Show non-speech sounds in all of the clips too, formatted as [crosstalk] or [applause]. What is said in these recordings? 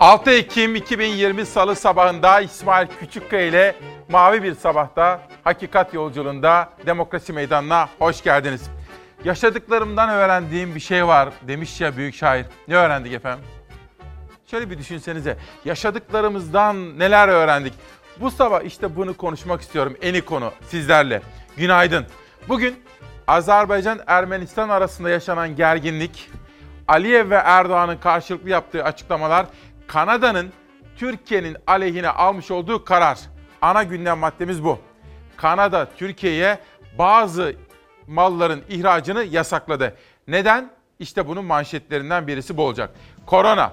6 Ekim 2020 Salı sabahında İsmail Küçükkaya ile Mavi Bir Sabah'ta Hakikat Yolculuğunda Demokrasi Meydanı'na hoş geldiniz. Yaşadıklarımdan öğrendiğim bir şey var demiş ya büyük şair. Ne öğrendik efendim? Şöyle bir düşünsenize. Yaşadıklarımızdan neler öğrendik? Bu sabah işte bunu konuşmak istiyorum. Eni konu sizlerle. Günaydın. Bugün Azerbaycan-Ermenistan arasında yaşanan gerginlik, Aliyev ve Erdoğan'ın karşılıklı yaptığı açıklamalar, Kanada'nın Türkiye'nin aleyhine almış olduğu karar. Ana gündem maddemiz bu. Kanada Türkiye'ye bazı malların ihracını yasakladı. Neden? İşte bunun manşetlerinden birisi bu olacak. Korona.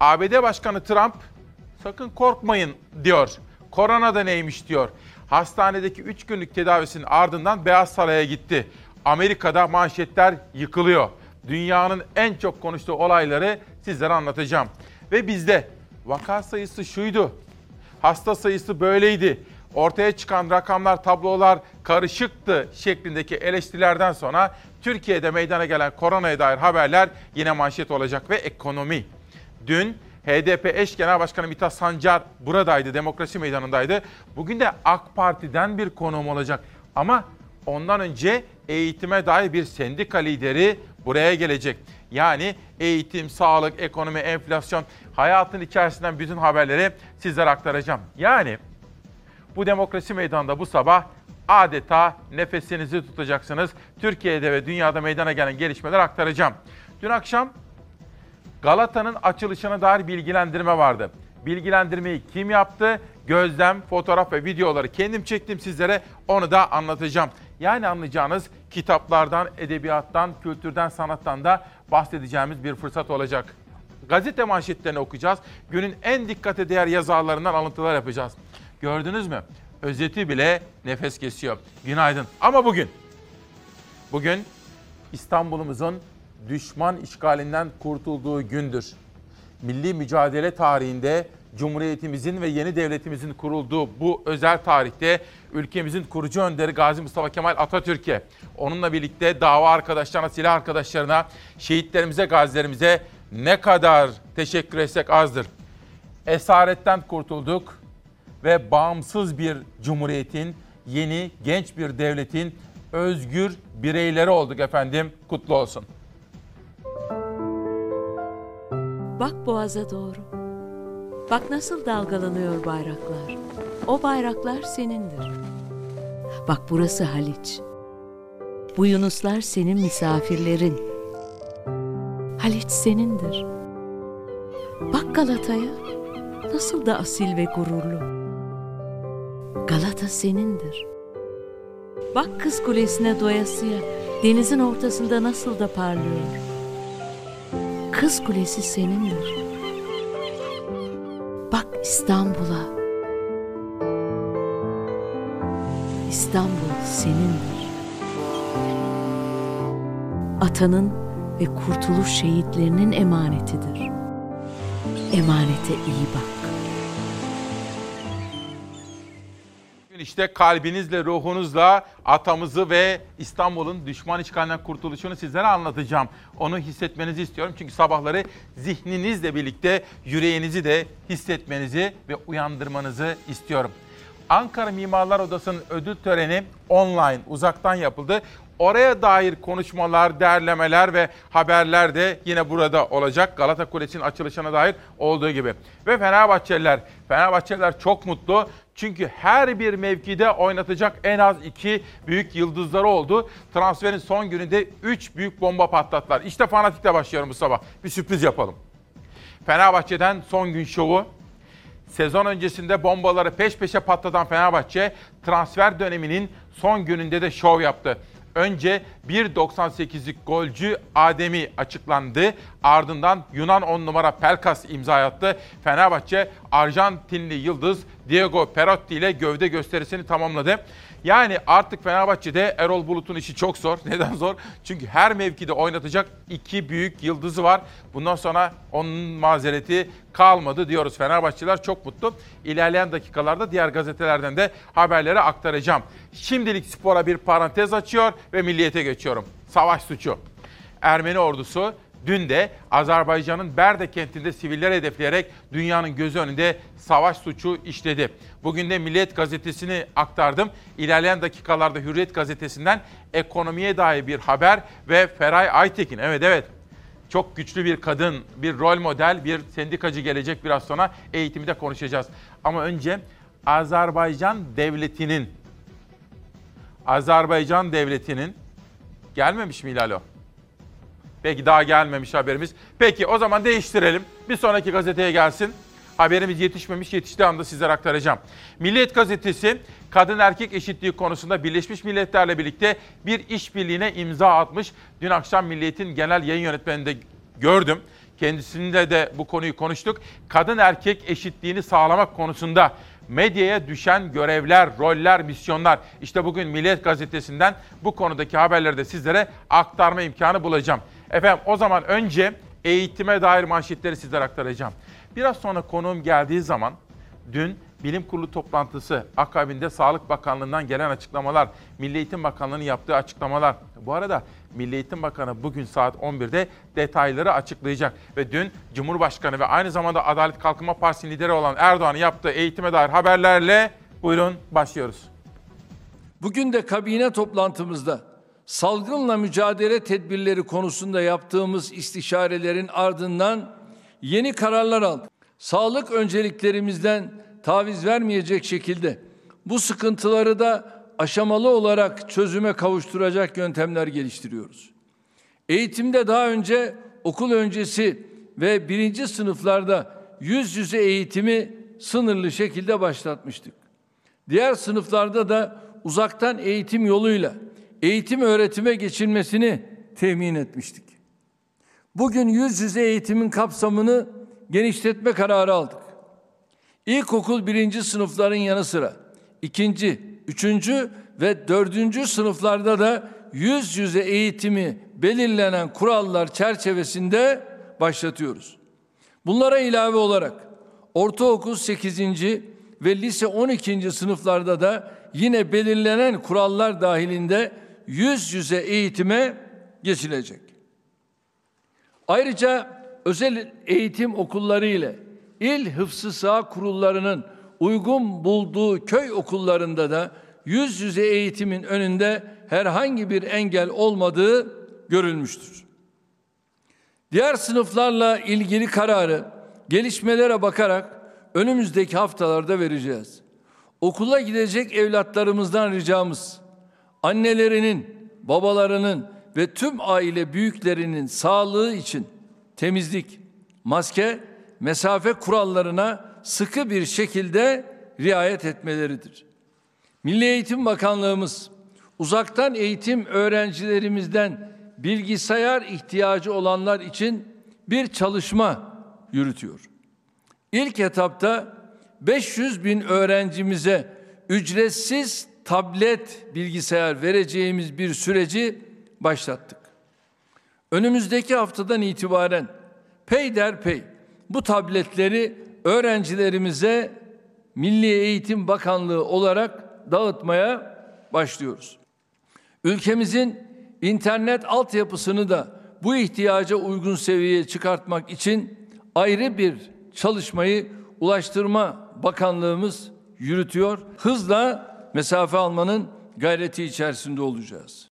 ABD Başkanı Trump sakın korkmayın diyor. Korona da neymiş diyor. Hastanedeki 3 günlük tedavisinin ardından Beyaz Saray'a gitti. Amerika'da manşetler yıkılıyor. Dünyanın en çok konuştuğu olayları sizlere anlatacağım. Ve bizde vaka sayısı şuydu. Hasta sayısı böyleydi. Ortaya çıkan rakamlar, tablolar karışıktı şeklindeki eleştirilerden sonra Türkiye'de meydana gelen koronaya dair haberler yine manşet olacak ve ekonomi. Dün HDP eş genel başkanı Mithat Sancar buradaydı, demokrasi meydanındaydı. Bugün de AK Parti'den bir konuğum olacak. Ama ondan önce eğitime dair bir sendika lideri buraya gelecek. Yani eğitim, sağlık, ekonomi, enflasyon, hayatın içerisinden bütün haberleri sizlere aktaracağım. Yani bu demokrasi meydanında bu sabah adeta nefesinizi tutacaksınız. Türkiye'de ve dünyada meydana gelen gelişmeler aktaracağım. Dün akşam Galata'nın açılışına dair bilgilendirme vardı. Bilgilendirmeyi kim yaptı? Gözlem, fotoğraf ve videoları kendim çektim sizlere. Onu da anlatacağım. Yani anlayacağınız kitaplardan, edebiyattan, kültürden, sanattan da bahsedeceğimiz bir fırsat olacak. Gazete manşetlerini okuyacağız. Günün en dikkate değer yazarlarından alıntılar yapacağız. Gördünüz mü? Özeti bile nefes kesiyor. Günaydın. Ama bugün, bugün İstanbul'umuzun düşman işgalinden kurtulduğu gündür. Milli mücadele tarihinde Cumhuriyetimizin ve yeni devletimizin kurulduğu bu özel tarihte ülkemizin kurucu önderi Gazi Mustafa Kemal Atatürk'e, onunla birlikte dava arkadaşlarına, silah arkadaşlarına, şehitlerimize, gazilerimize ne kadar teşekkür etsek azdır. Esaretten kurtulduk ve bağımsız bir cumhuriyetin, yeni genç bir devletin özgür bireyleri olduk efendim. Kutlu olsun. Bak boğaza doğru. Bak nasıl dalgalanıyor bayraklar. O bayraklar senindir. Bak burası Haliç. Bu yunuslar senin misafirlerin. Haliç senindir. Bak Galata'ya. Nasıl da asil ve gururlu. Galata senindir. Bak kız kulesine doyasıya. Denizin ortasında nasıl da parlıyor. Kız Kulesi senindir. Bak İstanbul'a. İstanbul senindir. Atanın ve kurtuluş şehitlerinin emanetidir. Emanete iyi bak. İşte kalbinizle, ruhunuzla atamızı ve İstanbul'un düşman işgalinden kurtuluşunu sizlere anlatacağım. Onu hissetmenizi istiyorum. Çünkü sabahları zihninizle birlikte yüreğinizi de hissetmenizi ve uyandırmanızı istiyorum. Ankara Mimarlar Odası'nın ödül töreni online, uzaktan yapıldı. Oraya dair konuşmalar, derlemeler ve haberler de yine burada olacak. Galata Kulesi'nin açılışına dair olduğu gibi. Ve Fenerbahçeliler, Fenerbahçeliler çok mutlu. Çünkü her bir mevkide oynatacak en az iki büyük yıldızları oldu. Transferin son gününde 3 büyük bomba patlattılar. İşte fanatikle başlıyorum bu sabah. Bir sürpriz yapalım. Fenerbahçe'den son gün şovu. Sezon öncesinde bombaları peş peşe patlatan Fenerbahçe transfer döneminin son gününde de şov yaptı. Önce 1.98'lik golcü Ademi açıklandı. Ardından Yunan 10 numara Pelkas imza attı. Fenerbahçe Arjantinli yıldız Diego Perotti ile gövde gösterisini tamamladı. Yani artık Fenerbahçe'de Erol Bulut'un işi çok zor. [laughs] Neden zor? Çünkü her mevkide oynatacak iki büyük yıldızı var. Bundan sonra onun mazereti kalmadı diyoruz. Fenerbahçeliler çok mutlu. İlerleyen dakikalarda diğer gazetelerden de haberleri aktaracağım. Şimdilik spora bir parantez açıyor ve milliyete geçiyorum. Savaş suçu. Ermeni ordusu Dün de Azerbaycan'ın Berde kentinde siviller hedefleyerek dünyanın gözü önünde savaş suçu işledi. Bugün de Milliyet gazetesini aktardım. İlerleyen dakikalarda Hürriyet gazetesinden ekonomiye dair bir haber ve Feray Aytekin. Evet evet çok güçlü bir kadın, bir rol model, bir sendikacı gelecek biraz sonra eğitimi de konuşacağız. Ama önce Azerbaycan devletinin Azerbaycan devletinin gelmemiş mi Hilal? Peki daha gelmemiş haberimiz. Peki o zaman değiştirelim. Bir sonraki gazeteye gelsin. Haberimiz yetişmemiş, yetiştiği anda sizlere aktaracağım. Milliyet gazetesi kadın erkek eşitliği konusunda Birleşmiş Milletler'le birlikte bir işbirliğine imza atmış. Dün akşam Milliyet'in genel yayın yönetmeninde gördüm. Kendisinde de bu konuyu konuştuk. Kadın erkek eşitliğini sağlamak konusunda medyaya düşen görevler, roller, misyonlar. İşte bugün Milliyet gazetesinden bu konudaki haberleri de sizlere aktarma imkanı bulacağım. Efendim o zaman önce eğitime dair manşetleri sizlere aktaracağım. Biraz sonra konuğum geldiği zaman dün bilim kurulu toplantısı akabinde Sağlık Bakanlığı'ndan gelen açıklamalar, Milli Eğitim Bakanlığı'nın yaptığı açıklamalar. Bu arada Milli Eğitim Bakanı bugün saat 11'de detayları açıklayacak. Ve dün Cumhurbaşkanı ve aynı zamanda Adalet Kalkınma Partisi lideri olan Erdoğan'ın yaptığı eğitime dair haberlerle buyurun başlıyoruz. Bugün de kabine toplantımızda salgınla mücadele tedbirleri konusunda yaptığımız istişarelerin ardından yeni kararlar aldık. Sağlık önceliklerimizden taviz vermeyecek şekilde bu sıkıntıları da aşamalı olarak çözüme kavuşturacak yöntemler geliştiriyoruz. Eğitimde daha önce okul öncesi ve birinci sınıflarda yüz yüze eğitimi sınırlı şekilde başlatmıştık. Diğer sınıflarda da uzaktan eğitim yoluyla eğitim öğretime geçilmesini temin etmiştik. Bugün yüz yüze eğitimin kapsamını genişletme kararı aldık. İlkokul birinci sınıfların yanı sıra ikinci, üçüncü ve dördüncü sınıflarda da yüz yüze eğitimi belirlenen kurallar çerçevesinde başlatıyoruz. Bunlara ilave olarak ortaokul 8. ve lise 12. sınıflarda da yine belirlenen kurallar dahilinde yüz yüze eğitime geçilecek. Ayrıca özel eğitim okulları ile il hıfzı sağ kurullarının uygun bulduğu köy okullarında da yüz yüze eğitimin önünde herhangi bir engel olmadığı görülmüştür. Diğer sınıflarla ilgili kararı gelişmelere bakarak önümüzdeki haftalarda vereceğiz. Okula gidecek evlatlarımızdan ricamız annelerinin, babalarının ve tüm aile büyüklerinin sağlığı için temizlik, maske, mesafe kurallarına sıkı bir şekilde riayet etmeleridir. Milli Eğitim Bakanlığımız uzaktan eğitim öğrencilerimizden bilgisayar ihtiyacı olanlar için bir çalışma yürütüyor. İlk etapta 500 bin öğrencimize ücretsiz tablet bilgisayar vereceğimiz bir süreci başlattık. Önümüzdeki haftadan itibaren peyderpey bu tabletleri öğrencilerimize Milli Eğitim Bakanlığı olarak dağıtmaya başlıyoruz. Ülkemizin internet altyapısını da bu ihtiyaca uygun seviyeye çıkartmak için ayrı bir çalışmayı Ulaştırma Bakanlığımız yürütüyor. Hızla mesafe almanın gayreti içerisinde olacağız.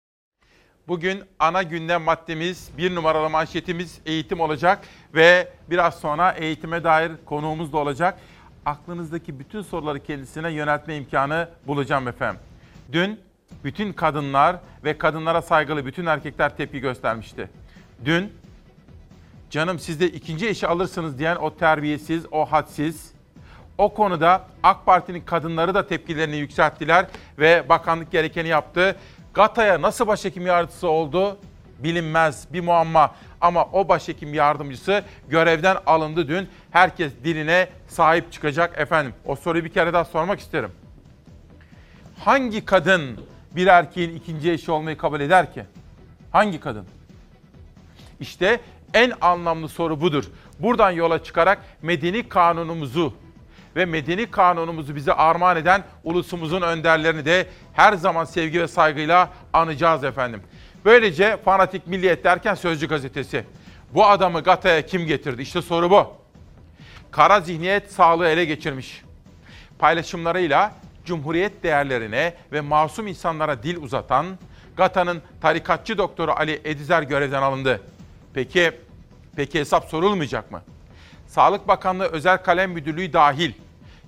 Bugün ana gündem maddemiz, bir numaralı manşetimiz eğitim olacak ve biraz sonra eğitime dair konuğumuz da olacak. Aklınızdaki bütün soruları kendisine yöneltme imkanı bulacağım efendim. Dün bütün kadınlar ve kadınlara saygılı bütün erkekler tepki göstermişti. Dün canım siz de ikinci eşi alırsınız diyen o terbiyesiz, o hadsiz, o konuda AK Parti'nin kadınları da tepkilerini yükselttiler ve bakanlık gerekeni yaptı. GATA'ya nasıl başhekim yardımcısı oldu bilinmez bir muamma. Ama o başhekim yardımcısı görevden alındı dün. Herkes diline sahip çıkacak efendim. O soruyu bir kere daha sormak isterim. Hangi kadın bir erkeğin ikinci eşi olmayı kabul eder ki? Hangi kadın? İşte en anlamlı soru budur. Buradan yola çıkarak medeni kanunumuzu ve medeni kanunumuzu bize armağan eden ulusumuzun önderlerini de her zaman sevgi ve saygıyla anacağız efendim. Böylece fanatik milliyet derken Sözcü gazetesi. Bu adamı Gata'ya kim getirdi? İşte soru bu. Kara zihniyet sağlığı ele geçirmiş. Paylaşımlarıyla cumhuriyet değerlerine ve masum insanlara dil uzatan Gata'nın tarikatçı doktoru Ali Edizer görevden alındı. Peki, peki hesap sorulmayacak mı? Sağlık Bakanlığı Özel Kalem Müdürlüğü dahil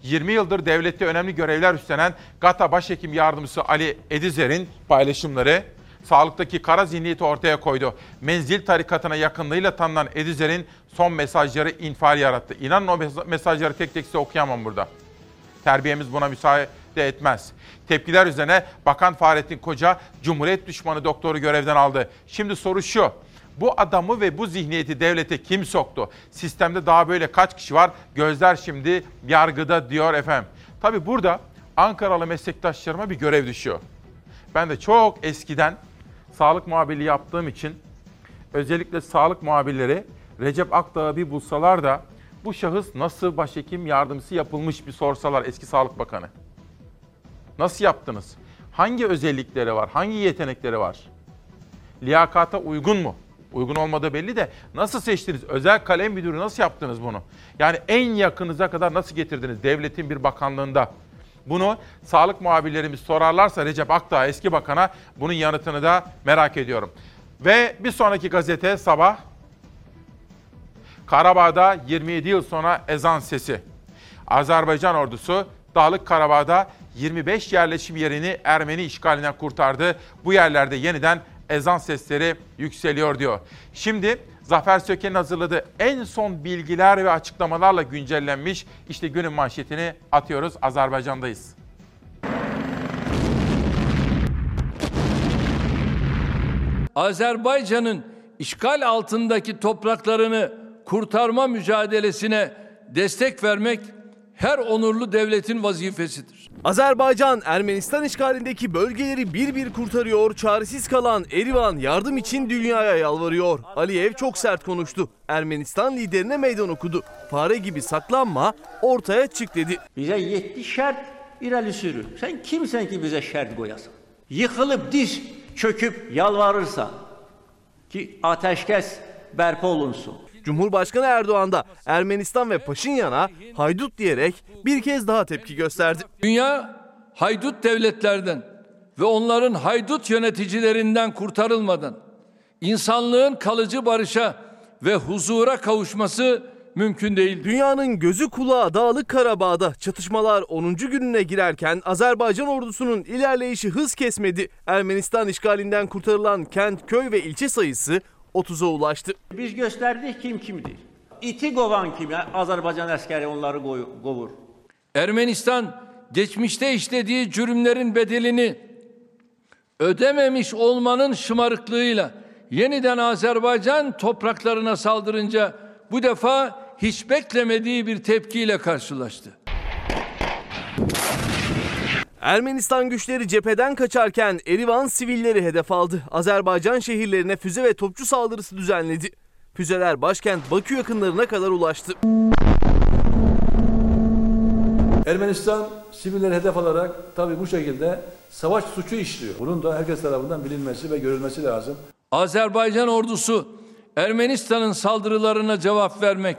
20 yıldır devlette önemli görevler üstlenen GATA Başhekim Yardımcısı Ali Edizer'in paylaşımları sağlıktaki kara zihniyeti ortaya koydu. Menzil tarikatına yakınlığıyla tanınan Edizer'in son mesajları infial yarattı. İnanın o mesajları tek tek size okuyamam burada. Terbiyemiz buna müsaade etmez. Tepkiler üzerine Bakan Fahrettin Koca Cumhuriyet düşmanı doktoru görevden aldı. Şimdi soru şu. Bu adamı ve bu zihniyeti devlete kim soktu? Sistemde daha böyle kaç kişi var? Gözler şimdi yargıda diyor efendim. Tabi burada Ankaralı meslektaşlarıma bir görev düşüyor. Ben de çok eskiden sağlık muhabirliği yaptığım için özellikle sağlık muhabirleri Recep Akdağ'ı bir bulsalar da bu şahıs nasıl başhekim yardımcısı yapılmış bir sorsalar eski Sağlık Bakanı. Nasıl yaptınız? Hangi özellikleri var? Hangi yetenekleri var? Liyakata uygun mu? Uygun olmadığı belli de nasıl seçtiniz? Özel kalem müdürü nasıl yaptınız bunu? Yani en yakınıza kadar nasıl getirdiniz devletin bir bakanlığında? Bunu sağlık muhabirlerimiz sorarlarsa Recep Akdağ eski bakana bunun yanıtını da merak ediyorum. Ve bir sonraki gazete sabah Karabağ'da 27 yıl sonra ezan sesi. Azerbaycan ordusu Dağlık Karabağ'da 25 yerleşim yerini Ermeni işgalinden kurtardı. Bu yerlerde yeniden ezan sesleri yükseliyor diyor. Şimdi Zafer Söken'in hazırladığı en son bilgiler ve açıklamalarla güncellenmiş işte günün manşetini atıyoruz. Azerbaycan'dayız. Azerbaycan'ın işgal altındaki topraklarını kurtarma mücadelesine destek vermek her onurlu devletin vazifesidir. Azerbaycan Ermenistan işgalindeki bölgeleri bir bir kurtarıyor. Çaresiz kalan Erivan yardım için dünyaya yalvarıyor. Aliyev çok sert konuştu. Ermenistan liderine meydan okudu. Fare gibi saklanma ortaya çık dedi. Bize yetti şart irəli sürür. Sen kimsen ki bize şart koyasın? Yıkılıp diz çöküp yalvarırsan ki ateşkes bərpa olunsun. Cumhurbaşkanı Erdoğan da Ermenistan ve Paşinyan'a haydut diyerek bir kez daha tepki gösterdi. Dünya haydut devletlerden ve onların haydut yöneticilerinden kurtarılmadan insanlığın kalıcı barışa ve huzura kavuşması mümkün değil. Dünyanın gözü kulağı Dağlık Karabağ'da çatışmalar 10. gününe girerken Azerbaycan ordusunun ilerleyişi hız kesmedi. Ermenistan işgalinden kurtarılan kent, köy ve ilçe sayısı 30'a ulaştı. Biz gösterdik kim kimdir. İti kovan kim? Azerbaycan askeri onları kovur. Ermenistan geçmişte işlediği cürümlerin bedelini ödememiş olmanın şımarıklığıyla yeniden Azerbaycan topraklarına saldırınca bu defa hiç beklemediği bir tepkiyle karşılaştı. Ermenistan güçleri cepheden kaçarken Erivan sivilleri hedef aldı. Azerbaycan şehirlerine füze ve topçu saldırısı düzenledi. Füzeler başkent Bakü yakınlarına kadar ulaştı. Ermenistan sivilleri hedef alarak tabii bu şekilde savaş suçu işliyor. Bunun da herkes tarafından bilinmesi ve görülmesi lazım. Azerbaycan ordusu Ermenistan'ın saldırılarına cevap vermek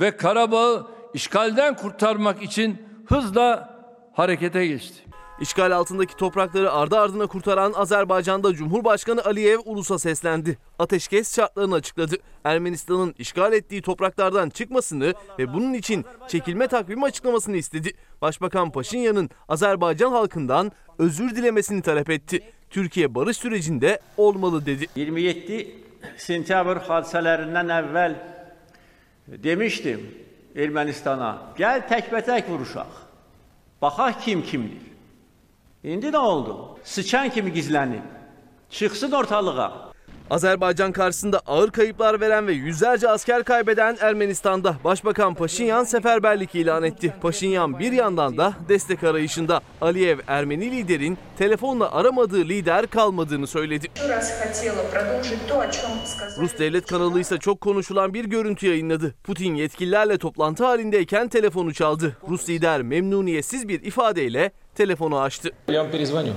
ve Karabağ'ı işgalden kurtarmak için hızla harekete geçti. İşgal altındaki toprakları ardı ardına kurtaran Azerbaycan'da Cumhurbaşkanı Aliyev ulusa seslendi. Ateşkes şartlarını açıkladı. Ermenistan'ın işgal ettiği topraklardan çıkmasını ve bunun için çekilme takvimi açıklamasını istedi. Başbakan Paşinyan'ın Azerbaycan halkından özür dilemesini talep etti. Türkiye barış sürecinde olmalı dedi. 27 sentyabr hadisələrindən əvvəl demişdim Ermənistana, gəl təkbətək vuruşaq. Baxaq kim kimdir. İndi nə oldu? Sıçan kimi gizlənib. Çıxsın ortalığa. Azerbaycan karşısında ağır kayıplar veren ve yüzlerce asker kaybeden Ermenistan'da Başbakan Paşinyan seferberlik ilan etti. Paşinyan bir yandan da destek arayışında. Aliyev Ermeni liderin telefonla aramadığı lider kalmadığını söyledi. Rus devlet kanalı ise çok konuşulan bir görüntü yayınladı. Putin yetkililerle toplantı halindeyken telefonu çaldı. Rus lider memnuniyetsiz bir ifadeyle telefonu açtı. Я вам перезвоню.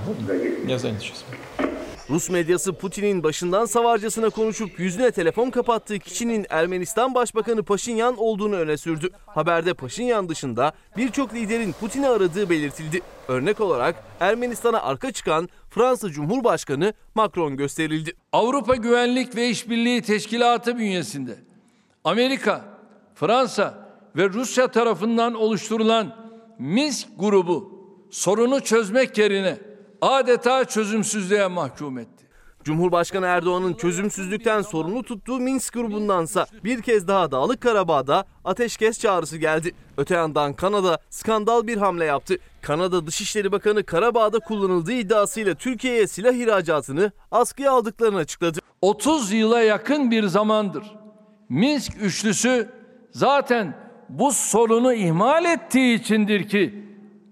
Я занят сейчас. Rus medyası Putin'in başından savarcasına konuşup yüzüne telefon kapattığı kişinin Ermenistan Başbakanı Paşinyan olduğunu öne sürdü. Haberde Paşinyan dışında birçok liderin Putin'i aradığı belirtildi. Örnek olarak Ermenistan'a arka çıkan Fransa Cumhurbaşkanı Macron gösterildi. Avrupa Güvenlik ve İşbirliği Teşkilatı bünyesinde Amerika, Fransa ve Rusya tarafından oluşturulan Minsk grubu sorunu çözmek yerine adeta çözümsüzlüğe mahkum etti. Cumhurbaşkanı Erdoğan'ın çözümsüzlükten sorumlu tuttuğu Minsk grubundansa bir kez daha Dağlık Karabağ'da ateşkes çağrısı geldi. Öte yandan Kanada skandal bir hamle yaptı. Kanada Dışişleri Bakanı Karabağ'da kullanıldığı iddiasıyla Türkiye'ye silah ihracatını askıya aldıklarını açıkladı. 30 yıla yakın bir zamandır Minsk üçlüsü zaten bu sorunu ihmal ettiği içindir ki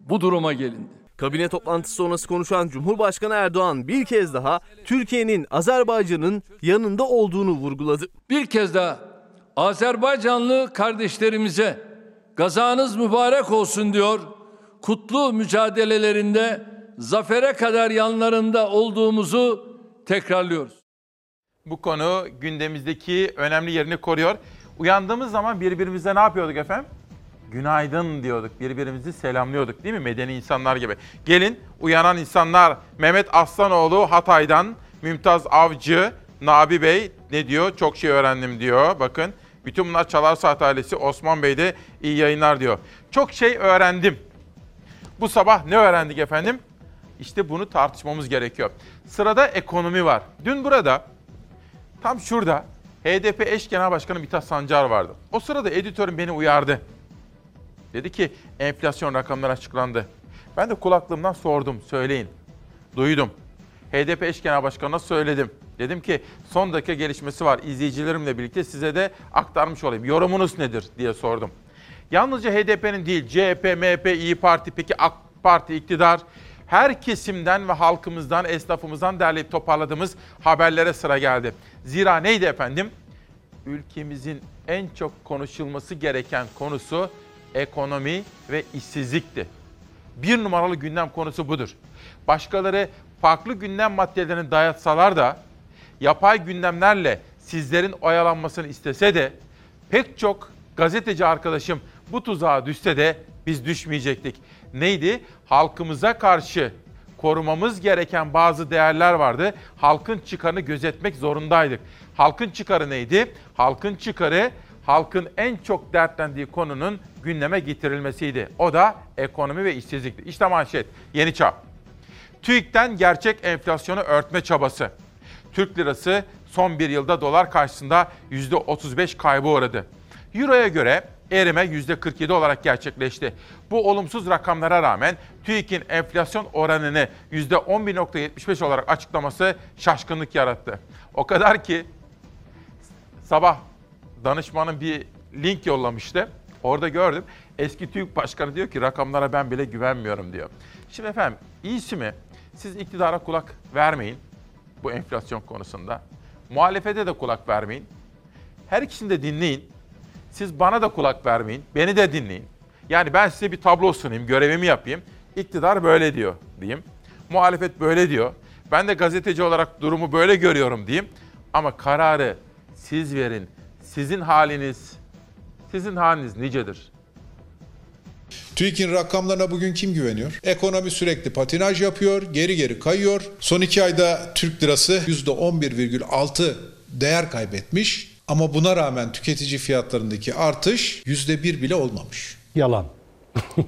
bu duruma gelindi. Kabine toplantısı sonrası konuşan Cumhurbaşkanı Erdoğan bir kez daha Türkiye'nin Azerbaycan'ın yanında olduğunu vurguladı. Bir kez daha Azerbaycanlı kardeşlerimize gazanız mübarek olsun diyor. Kutlu mücadelelerinde zafere kadar yanlarında olduğumuzu tekrarlıyoruz. Bu konu gündemimizdeki önemli yerini koruyor. Uyandığımız zaman birbirimize ne yapıyorduk efendim? Günaydın diyorduk. Birbirimizi selamlıyorduk değil mi? Medeni insanlar gibi. Gelin uyanan insanlar. Mehmet Aslanoğlu Hatay'dan, Mümtaz Avcı, Nabi Bey ne diyor? Çok şey öğrendim diyor. Bakın bütün bunlar Çalar Saat ailesi. Osman Bey de iyi yayınlar diyor. Çok şey öğrendim. Bu sabah ne öğrendik efendim? İşte bunu tartışmamız gerekiyor. Sırada ekonomi var. Dün burada tam şurada HDP eş genel başkanı Mithat Sancar vardı. O sırada editörüm beni uyardı. Dedi ki enflasyon rakamları açıklandı. Ben de kulaklığımdan sordum, söyleyin. Duydum. HDP eş genel başkanına söyledim. Dedim ki son dakika gelişmesi var. İzleyicilerimle birlikte size de aktarmış olayım. Yorumunuz nedir diye sordum. Yalnızca HDP'nin değil, CHP, MHP, İyi Parti, peki AK Parti iktidar, her kesimden ve halkımızdan, esnafımızdan derleyip toparladığımız haberlere sıra geldi. Zira neydi efendim? Ülkemizin en çok konuşulması gereken konusu ekonomi ve işsizlikti. Bir numaralı gündem konusu budur. Başkaları farklı gündem maddelerini dayatsalar da yapay gündemlerle sizlerin oyalanmasını istese de pek çok gazeteci arkadaşım bu tuzağa düşse de biz düşmeyecektik. Neydi? Halkımıza karşı korumamız gereken bazı değerler vardı. Halkın çıkarını gözetmek zorundaydık. Halkın çıkarı neydi? Halkın çıkarı halkın en çok dertlendiği konunun gündeme getirilmesiydi. O da ekonomi ve işsizlikti. İşte manşet, Yeni Çağ. TÜİK'ten gerçek enflasyonu örtme çabası. Türk lirası son bir yılda dolar karşısında %35 kaybı uğradı. Euro'ya göre erime %47 olarak gerçekleşti. Bu olumsuz rakamlara rağmen TÜİK'in enflasyon oranını %11.75 olarak açıklaması şaşkınlık yarattı. O kadar ki sabah danışmanın bir link yollamıştı. Orada gördüm. Eski TÜİK Başkanı diyor ki rakamlara ben bile güvenmiyorum diyor. Şimdi efendim iyisi mi? Siz iktidara kulak vermeyin bu enflasyon konusunda. Muhalefete de kulak vermeyin. Her ikisini de dinleyin. Siz bana da kulak vermeyin. Beni de dinleyin. Yani ben size bir tablo sunayım, görevimi yapayım. İktidar böyle diyor diyeyim. Muhalefet böyle diyor. Ben de gazeteci olarak durumu böyle görüyorum diyeyim. Ama kararı siz verin. Sizin haliniz, sizin haliniz nicedir? TÜİK'in rakamlarına bugün kim güveniyor? Ekonomi sürekli patinaj yapıyor, geri geri kayıyor. Son iki ayda Türk lirası %11,6 değer kaybetmiş. Ama buna rağmen tüketici fiyatlarındaki artış %1 bile olmamış. Yalan.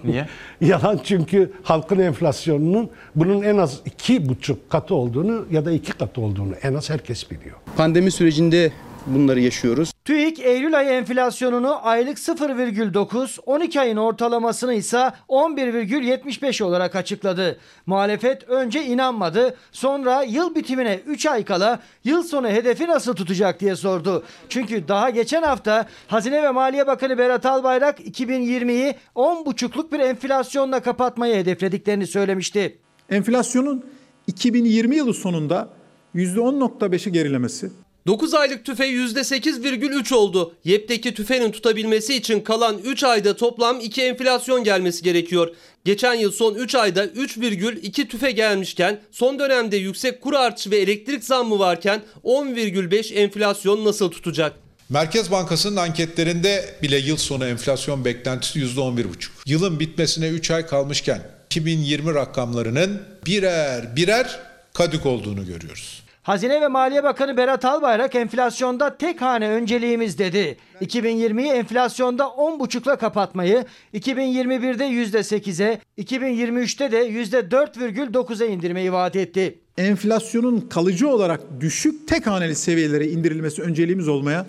Niye? [laughs] Yalan çünkü halkın enflasyonunun bunun en az iki buçuk katı olduğunu ya da iki katı olduğunu en az herkes biliyor. Pandemi sürecinde bunları yaşıyoruz. TÜİK Eylül ayı enflasyonunu aylık 0,9, 12 ayın ortalamasını ise 11,75 olarak açıkladı. Muhalefet önce inanmadı, sonra yıl bitimine 3 ay kala yıl sonu hedefi nasıl tutacak diye sordu. Çünkü daha geçen hafta Hazine ve Maliye Bakanı Berat Albayrak 2020'yi 10,5'luk bir enflasyonla kapatmayı hedeflediklerini söylemişti. Enflasyonun 2020 yılı sonunda %10.5'i gerilemesi, 9 aylık tüfe %8,3 oldu. YEP'teki tüfenin tutabilmesi için kalan 3 ayda toplam 2 enflasyon gelmesi gerekiyor. Geçen yıl son 3 ayda 3,2 tüfe gelmişken son dönemde yüksek kur artışı ve elektrik zammı varken 10,5 enflasyon nasıl tutacak? Merkez Bankası'nın anketlerinde bile yıl sonu enflasyon beklentisi %11,5. Yılın bitmesine 3 ay kalmışken 2020 rakamlarının birer birer kadük olduğunu görüyoruz. Hazine ve Maliye Bakanı Berat Albayrak enflasyonda tek hane önceliğimiz dedi. 2020'yi enflasyonda 10,5'la kapatmayı, 2021'de %8'e, 2023'te de %4,9'a indirmeyi vaat etti. Enflasyonun kalıcı olarak düşük tek haneli seviyelere indirilmesi önceliğimiz olmaya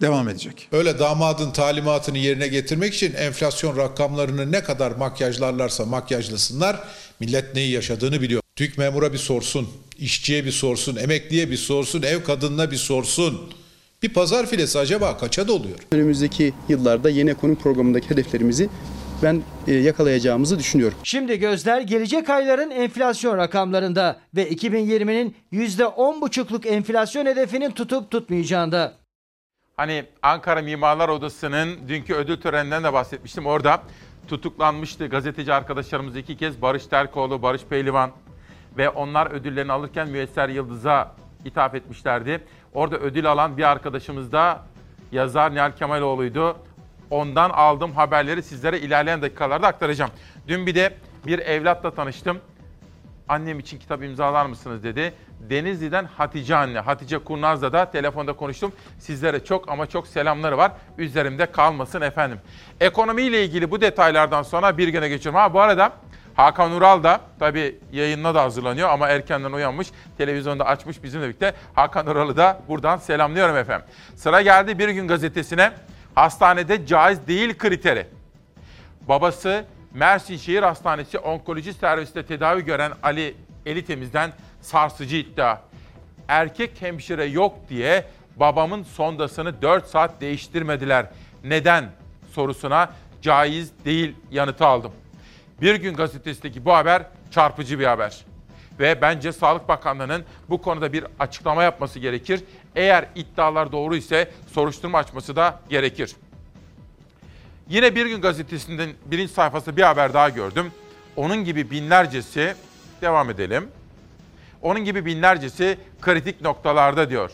devam edecek. Öyle damadın talimatını yerine getirmek için enflasyon rakamlarını ne kadar makyajlarlarsa makyajlasınlar millet neyi yaşadığını biliyor. TÜİK memura bir sorsun, işçiye bir sorsun, emekliye bir sorsun, ev kadınına bir sorsun. Bir pazar filesi acaba kaça doluyor? Önümüzdeki yıllarda yeni ekonomi programındaki hedeflerimizi ben e, yakalayacağımızı düşünüyorum. Şimdi gözler gelecek ayların enflasyon rakamlarında ve 2020'nin %10,5'luk enflasyon hedefinin tutup tutmayacağında. Hani Ankara Mimarlar Odası'nın dünkü ödül töreninden de bahsetmiştim. Orada tutuklanmıştı gazeteci arkadaşlarımız iki kez Barış Terkoğlu, Barış Pehlivan ve onlar ödüllerini alırken Müesser Yıldız'a ithaf etmişlerdi. Orada ödül alan bir arkadaşımız da yazar Nihal Kemaloğlu'ydu. Ondan aldığım haberleri sizlere ilerleyen dakikalarda aktaracağım. Dün bir de bir evlatla tanıştım. Annem için kitap imzalar mısınız dedi. Denizli'den Hatice anne, Hatice Kurnaz'la da telefonda konuştum. Sizlere çok ama çok selamları var. Üzerimde kalmasın efendim. Ekonomiyle ilgili bu detaylardan sonra bir güne geçiyorum. Ha bu arada Hakan Ural da tabii yayınına da hazırlanıyor ama erkenden uyanmış. Televizyonda açmış bizimle birlikte. Hakan Ural'ı da buradan selamlıyorum efendim. Sıra geldi Bir Gün Gazetesi'ne. Hastanede caiz değil kriteri. Babası Mersin Şehir Hastanesi onkoloji servisinde tedavi gören Ali Elitemiz'den sarsıcı iddia. Erkek hemşire yok diye babamın sondasını 4 saat değiştirmediler. Neden sorusuna caiz değil yanıtı aldım. Bir gün gazetesindeki bu haber çarpıcı bir haber. Ve bence Sağlık Bakanlığı'nın bu konuda bir açıklama yapması gerekir. Eğer iddialar doğru ise soruşturma açması da gerekir. Yine Bir Gün Gazetesi'nin birinci sayfasında bir haber daha gördüm. Onun gibi binlercesi, devam edelim. Onun gibi binlercesi kritik noktalarda diyor.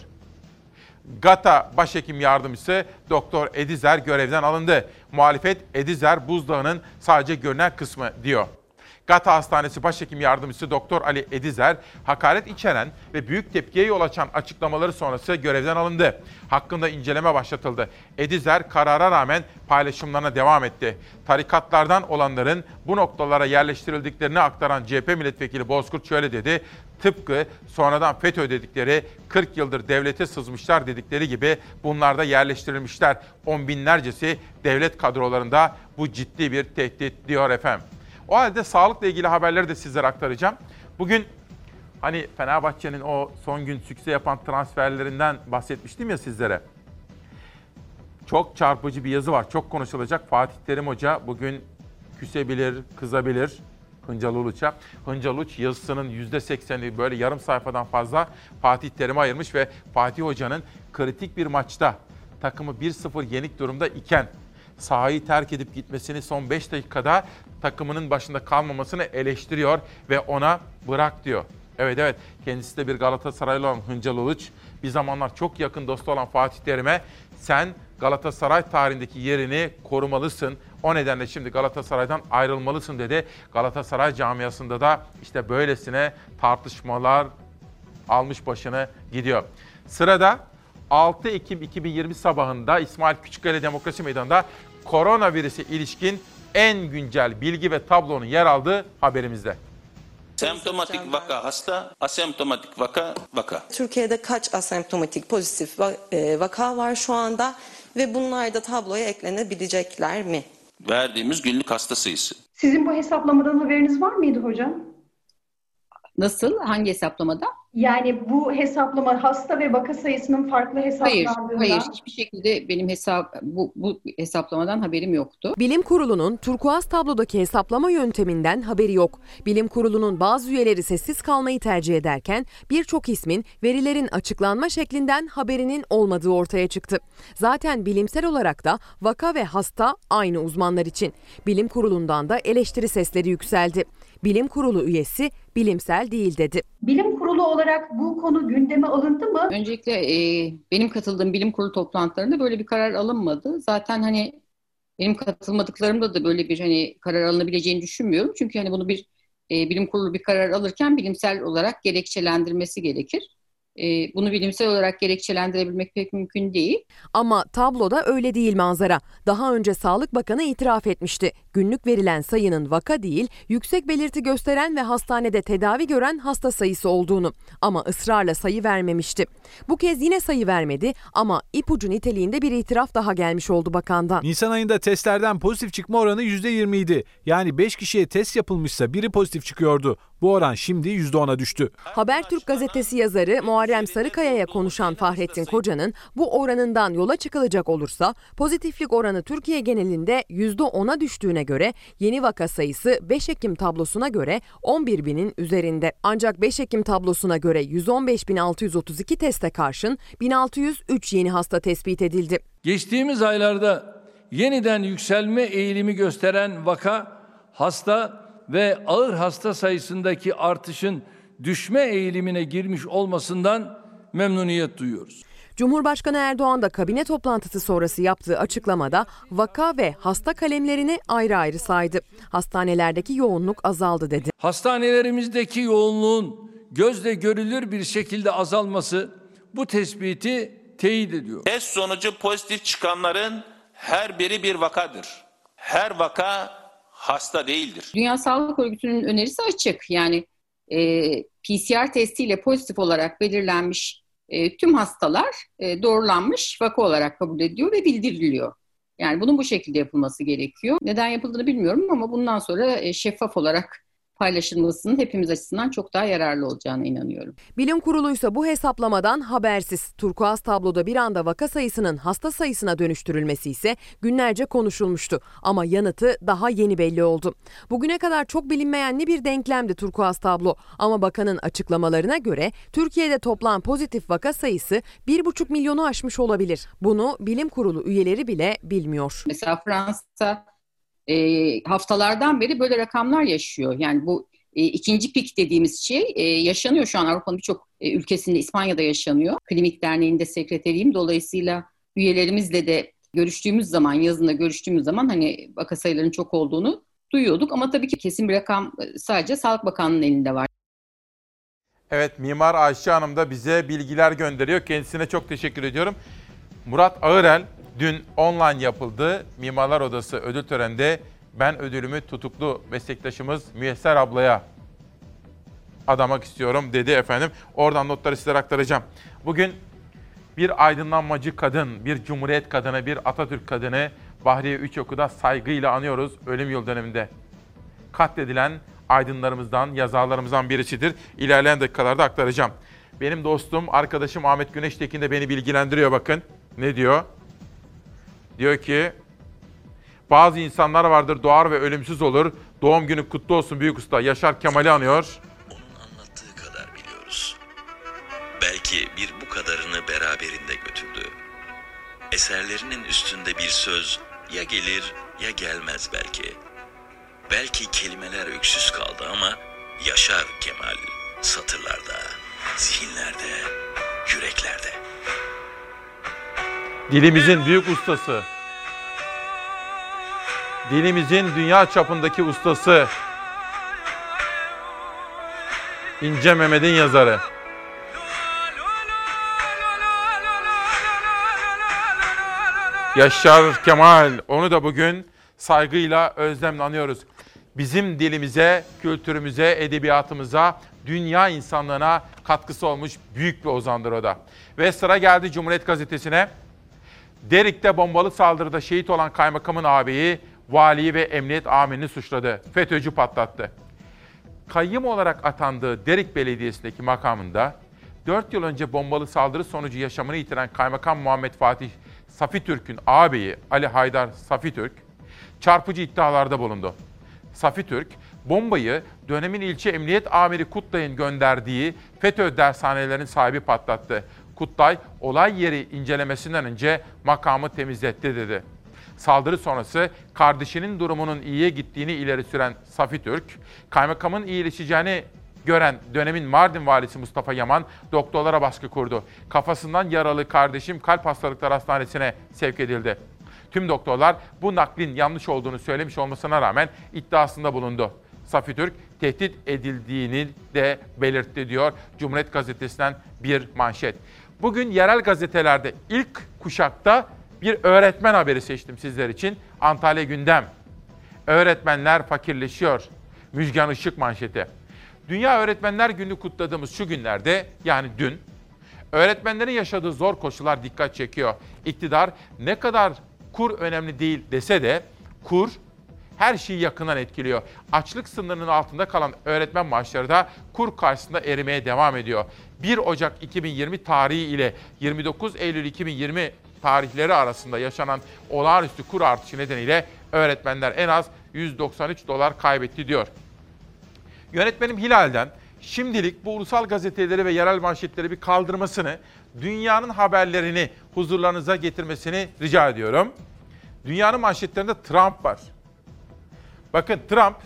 GATA Başhekim Yardımcısı Doktor Edizer görevden alındı. Muhalefet Edizer buzdağının sadece görünen kısmı diyor. GATA Hastanesi Başhekim Yardımcısı Doktor Ali Edizer, hakaret içeren ve büyük tepkiye yol açan açıklamaları sonrası görevden alındı. Hakkında inceleme başlatıldı. Edizer karara rağmen paylaşımlarına devam etti. Tarikatlardan olanların bu noktalara yerleştirildiklerini aktaran CHP milletvekili Bozkurt şöyle dedi. Tıpkı sonradan FETÖ dedikleri 40 yıldır devlete sızmışlar dedikleri gibi bunlar da yerleştirilmişler. On binlercesi devlet kadrolarında bu ciddi bir tehdit diyor efendim. O halde sağlıkla ilgili haberleri de sizlere aktaracağım. Bugün hani Fenerbahçe'nin o son gün sükse yapan transferlerinden bahsetmiştim ya sizlere. Çok çarpıcı bir yazı var. Çok konuşulacak. Fatih Terim Hoca bugün küsebilir, kızabilir Hıncal Uluç'a. Hıncal Uluç yazısının %80'i böyle yarım sayfadan fazla Fatih Terim'e ayırmış ve Fatih Hoca'nın kritik bir maçta takımı 1-0 yenik durumda iken sahayı terk edip gitmesini son 5 dakikada takımının başında kalmamasını eleştiriyor ve ona bırak diyor. Evet evet kendisi de bir Galatasaraylı olan Hıncal Uluç. Bir zamanlar çok yakın dostu olan Fatih Terim'e sen Galatasaray tarihindeki yerini korumalısın. O nedenle şimdi Galatasaray'dan ayrılmalısın dedi. Galatasaray camiasında da işte böylesine tartışmalar almış başını gidiyor. Sırada 6 Ekim 2020 sabahında İsmail Küçükkale Demokrasi Meydanı'nda koronavirüse ilişkin en güncel bilgi ve tablonun yer aldığı haberimizde. Semptomatik vaka hasta, asemptomatik vaka vaka. Türkiye'de kaç asemptomatik pozitif e, vaka var şu anda ve bunlar da tabloya eklenebilecekler mi? Verdiğimiz günlük hasta sayısı. Sizin bu hesaplamadan haberiniz var mıydı hocam? Nasıl? Hangi hesaplamada? Yani bu hesaplama hasta ve vaka sayısının farklı Hayır, hesaplandığından... hayır. Hiçbir şekilde benim hesap bu, bu hesaplamadan haberim yoktu. Bilim Kurulu'nun turkuaz tablodaki hesaplama yönteminden haberi yok. Bilim Kurulu'nun bazı üyeleri sessiz kalmayı tercih ederken birçok ismin verilerin açıklanma şeklinden haberinin olmadığı ortaya çıktı. Zaten bilimsel olarak da vaka ve hasta aynı uzmanlar için. Bilim Kurulu'ndan da eleştiri sesleri yükseldi. Bilim Kurulu üyesi bilimsel değil dedi. Bilim kurulu olarak bu konu gündeme alındı mı? Öncelikle e, benim katıldığım bilim kurulu toplantılarında böyle bir karar alınmadı. Zaten hani benim katılmadıklarımda da böyle bir hani karar alınabileceğini düşünmüyorum. Çünkü hani bunu bir e, bilim kurulu bir karar alırken bilimsel olarak gerekçelendirmesi gerekir. E, bunu bilimsel olarak gerekçelendirebilmek pek mümkün değil. Ama tabloda öyle değil manzara. Daha önce Sağlık Bakanı itiraf etmişti. Günlük verilen sayının vaka değil, yüksek belirti gösteren ve hastanede tedavi gören hasta sayısı olduğunu. Ama ısrarla sayı vermemişti. Bu kez yine sayı vermedi ama ipucu niteliğinde bir itiraf daha gelmiş oldu bakandan. Nisan ayında testlerden pozitif çıkma oranı %20 idi. Yani 5 kişiye test yapılmışsa biri pozitif çıkıyordu. Bu oran şimdi %10'a düştü. Habertürk gazetesi yazarı Muharrem Sarıkaya'ya konuşan Fahrettin Koca'nın bu oranından yola çıkılacak olursa pozitiflik oranı Türkiye genelinde %10'a düştüğüne göre yeni vaka sayısı 5 Ekim tablosuna göre 11 binin üzerinde. Ancak 5 Ekim tablosuna göre 115.632 teste karşın 1603 yeni hasta tespit edildi. Geçtiğimiz aylarda yeniden yükselme eğilimi gösteren vaka, hasta ve ağır hasta sayısındaki artışın düşme eğilimine girmiş olmasından memnuniyet duyuyoruz. Cumhurbaşkanı Erdoğan da kabine toplantısı sonrası yaptığı açıklamada vaka ve hasta kalemlerini ayrı ayrı saydı. Hastanelerdeki yoğunluk azaldı dedi. Hastanelerimizdeki yoğunluğun gözle görülür bir şekilde azalması bu tespiti teyit ediyor. Test sonucu pozitif çıkanların her biri bir vakadır. Her vaka hasta değildir. Dünya Sağlık Örgütü'nün önerisi açık. Yani e, PCR testiyle pozitif olarak belirlenmiş e, tüm hastalar e, doğrulanmış vaka olarak kabul ediliyor ve bildiriliyor. Yani bunun bu şekilde yapılması gerekiyor. Neden yapıldığını bilmiyorum ama bundan sonra e, şeffaf olarak paylaşılmasının hepimiz açısından çok daha yararlı olacağına inanıyorum. Bilim kurulu ise bu hesaplamadan habersiz. Turkuaz tabloda bir anda vaka sayısının hasta sayısına dönüştürülmesi ise günlerce konuşulmuştu. Ama yanıtı daha yeni belli oldu. Bugüne kadar çok bilinmeyenli bir denklemdi turkuaz tablo. Ama bakanın açıklamalarına göre Türkiye'de toplam pozitif vaka sayısı 1,5 milyonu aşmış olabilir. Bunu bilim kurulu üyeleri bile bilmiyor. Mesela Fransa e, haftalardan beri böyle rakamlar yaşıyor. Yani bu e, ikinci pik dediğimiz şey e, yaşanıyor şu an Avrupa'nın birçok e, ülkesinde, İspanya'da yaşanıyor. Klinik Derneği'nde sekreteriyim. Dolayısıyla üyelerimizle de görüştüğümüz zaman, yazında görüştüğümüz zaman hani vaka sayılarının çok olduğunu duyuyorduk. Ama tabii ki kesin bir rakam e, sadece Sağlık Bakanlığı'nın elinde var. Evet Mimar Ayşe Hanım da bize bilgiler gönderiyor. Kendisine çok teşekkür ediyorum. Murat Ağırel dün online yapıldı. Mimarlar Odası ödül töreninde ben ödülümü tutuklu meslektaşımız Müyesser ablaya adamak istiyorum dedi efendim. Oradan notları size aktaracağım. Bugün bir aydınlanmacı kadın, bir cumhuriyet kadını, bir Atatürk kadını Bahriye Üçok'u saygıyla anıyoruz ölüm yıl döneminde. Katledilen aydınlarımızdan, yazarlarımızdan birisidir. İlerleyen dakikalarda aktaracağım. Benim dostum, arkadaşım Ahmet Güneştekin de beni bilgilendiriyor bakın. Ne diyor? Diyor ki bazı insanlar vardır doğar ve ölümsüz olur. Doğum günü kutlu olsun büyük usta. Yaşar Kemal'i anıyor. anlattığı kadar biliyoruz. Belki bir bu kadarını beraberinde götürdü. Eserlerinin üstünde bir söz ya gelir ya gelmez belki. Belki kelimeler öksüz kaldı ama yaşar Kemal satırlarda, zihinlerde, yüreklerde. Dilimizin büyük ustası. Dilimizin dünya çapındaki ustası. İnce Mehmet'in yazarı. Yaşar Kemal. Onu da bugün saygıyla, özlemle anıyoruz. Bizim dilimize, kültürümüze, edebiyatımıza, dünya insanlığına katkısı olmuş büyük bir ozandır o da. Ve sıra geldi Cumhuriyet Gazetesi'ne. Derik'te bombalı saldırıda şehit olan kaymakamın ağabeyi valiyi ve emniyet amirini suçladı. FETÖ'cü patlattı. kayyım olarak atandığı Derik Belediyesi'ndeki makamında 4 yıl önce bombalı saldırı sonucu yaşamını yitiren Kaymakam Muhammed Fatih Safitürk'ün ağabeyi Ali Haydar Safitürk çarpıcı iddialarda bulundu. Safitürk, bombayı dönemin ilçe emniyet amiri Kutlay'ın gönderdiği FETÖ dershanelerinin sahibi patlattı. Kutlay, olay yeri incelemesinden önce makamı temizletti dedi. Saldırı sonrası kardeşinin durumunun iyiye gittiğini ileri süren Safi Türk, kaymakamın iyileşeceğini gören dönemin Mardin valisi Mustafa Yaman doktorlara baskı kurdu. Kafasından yaralı kardeşim kalp hastalıkları hastanesine sevk edildi. Tüm doktorlar bu naklin yanlış olduğunu söylemiş olmasına rağmen iddiasında bulundu. Safi Türk tehdit edildiğini de belirtti diyor Cumhuriyet Gazetesi'nden bir manşet. Bugün yerel gazetelerde ilk kuşakta bir öğretmen haberi seçtim sizler için. Antalya gündem. Öğretmenler fakirleşiyor. Müjgan Işık manşeti. Dünya Öğretmenler Günü kutladığımız şu günlerde yani dün öğretmenlerin yaşadığı zor koşullar dikkat çekiyor. İktidar ne kadar kur önemli değil dese de kur her şeyi yakından etkiliyor. Açlık sınırının altında kalan öğretmen maaşları da kur karşısında erimeye devam ediyor. 1 Ocak 2020 tarihi ile 29 Eylül 2020 tarihleri arasında yaşanan olağanüstü kur artışı nedeniyle öğretmenler en az 193 dolar kaybetti diyor. Yönetmenim Hilal'den şimdilik bu ulusal gazeteleri ve yerel manşetleri bir kaldırmasını, dünyanın haberlerini huzurlarınıza getirmesini rica ediyorum. Dünyanın manşetlerinde Trump var. Bakın Trump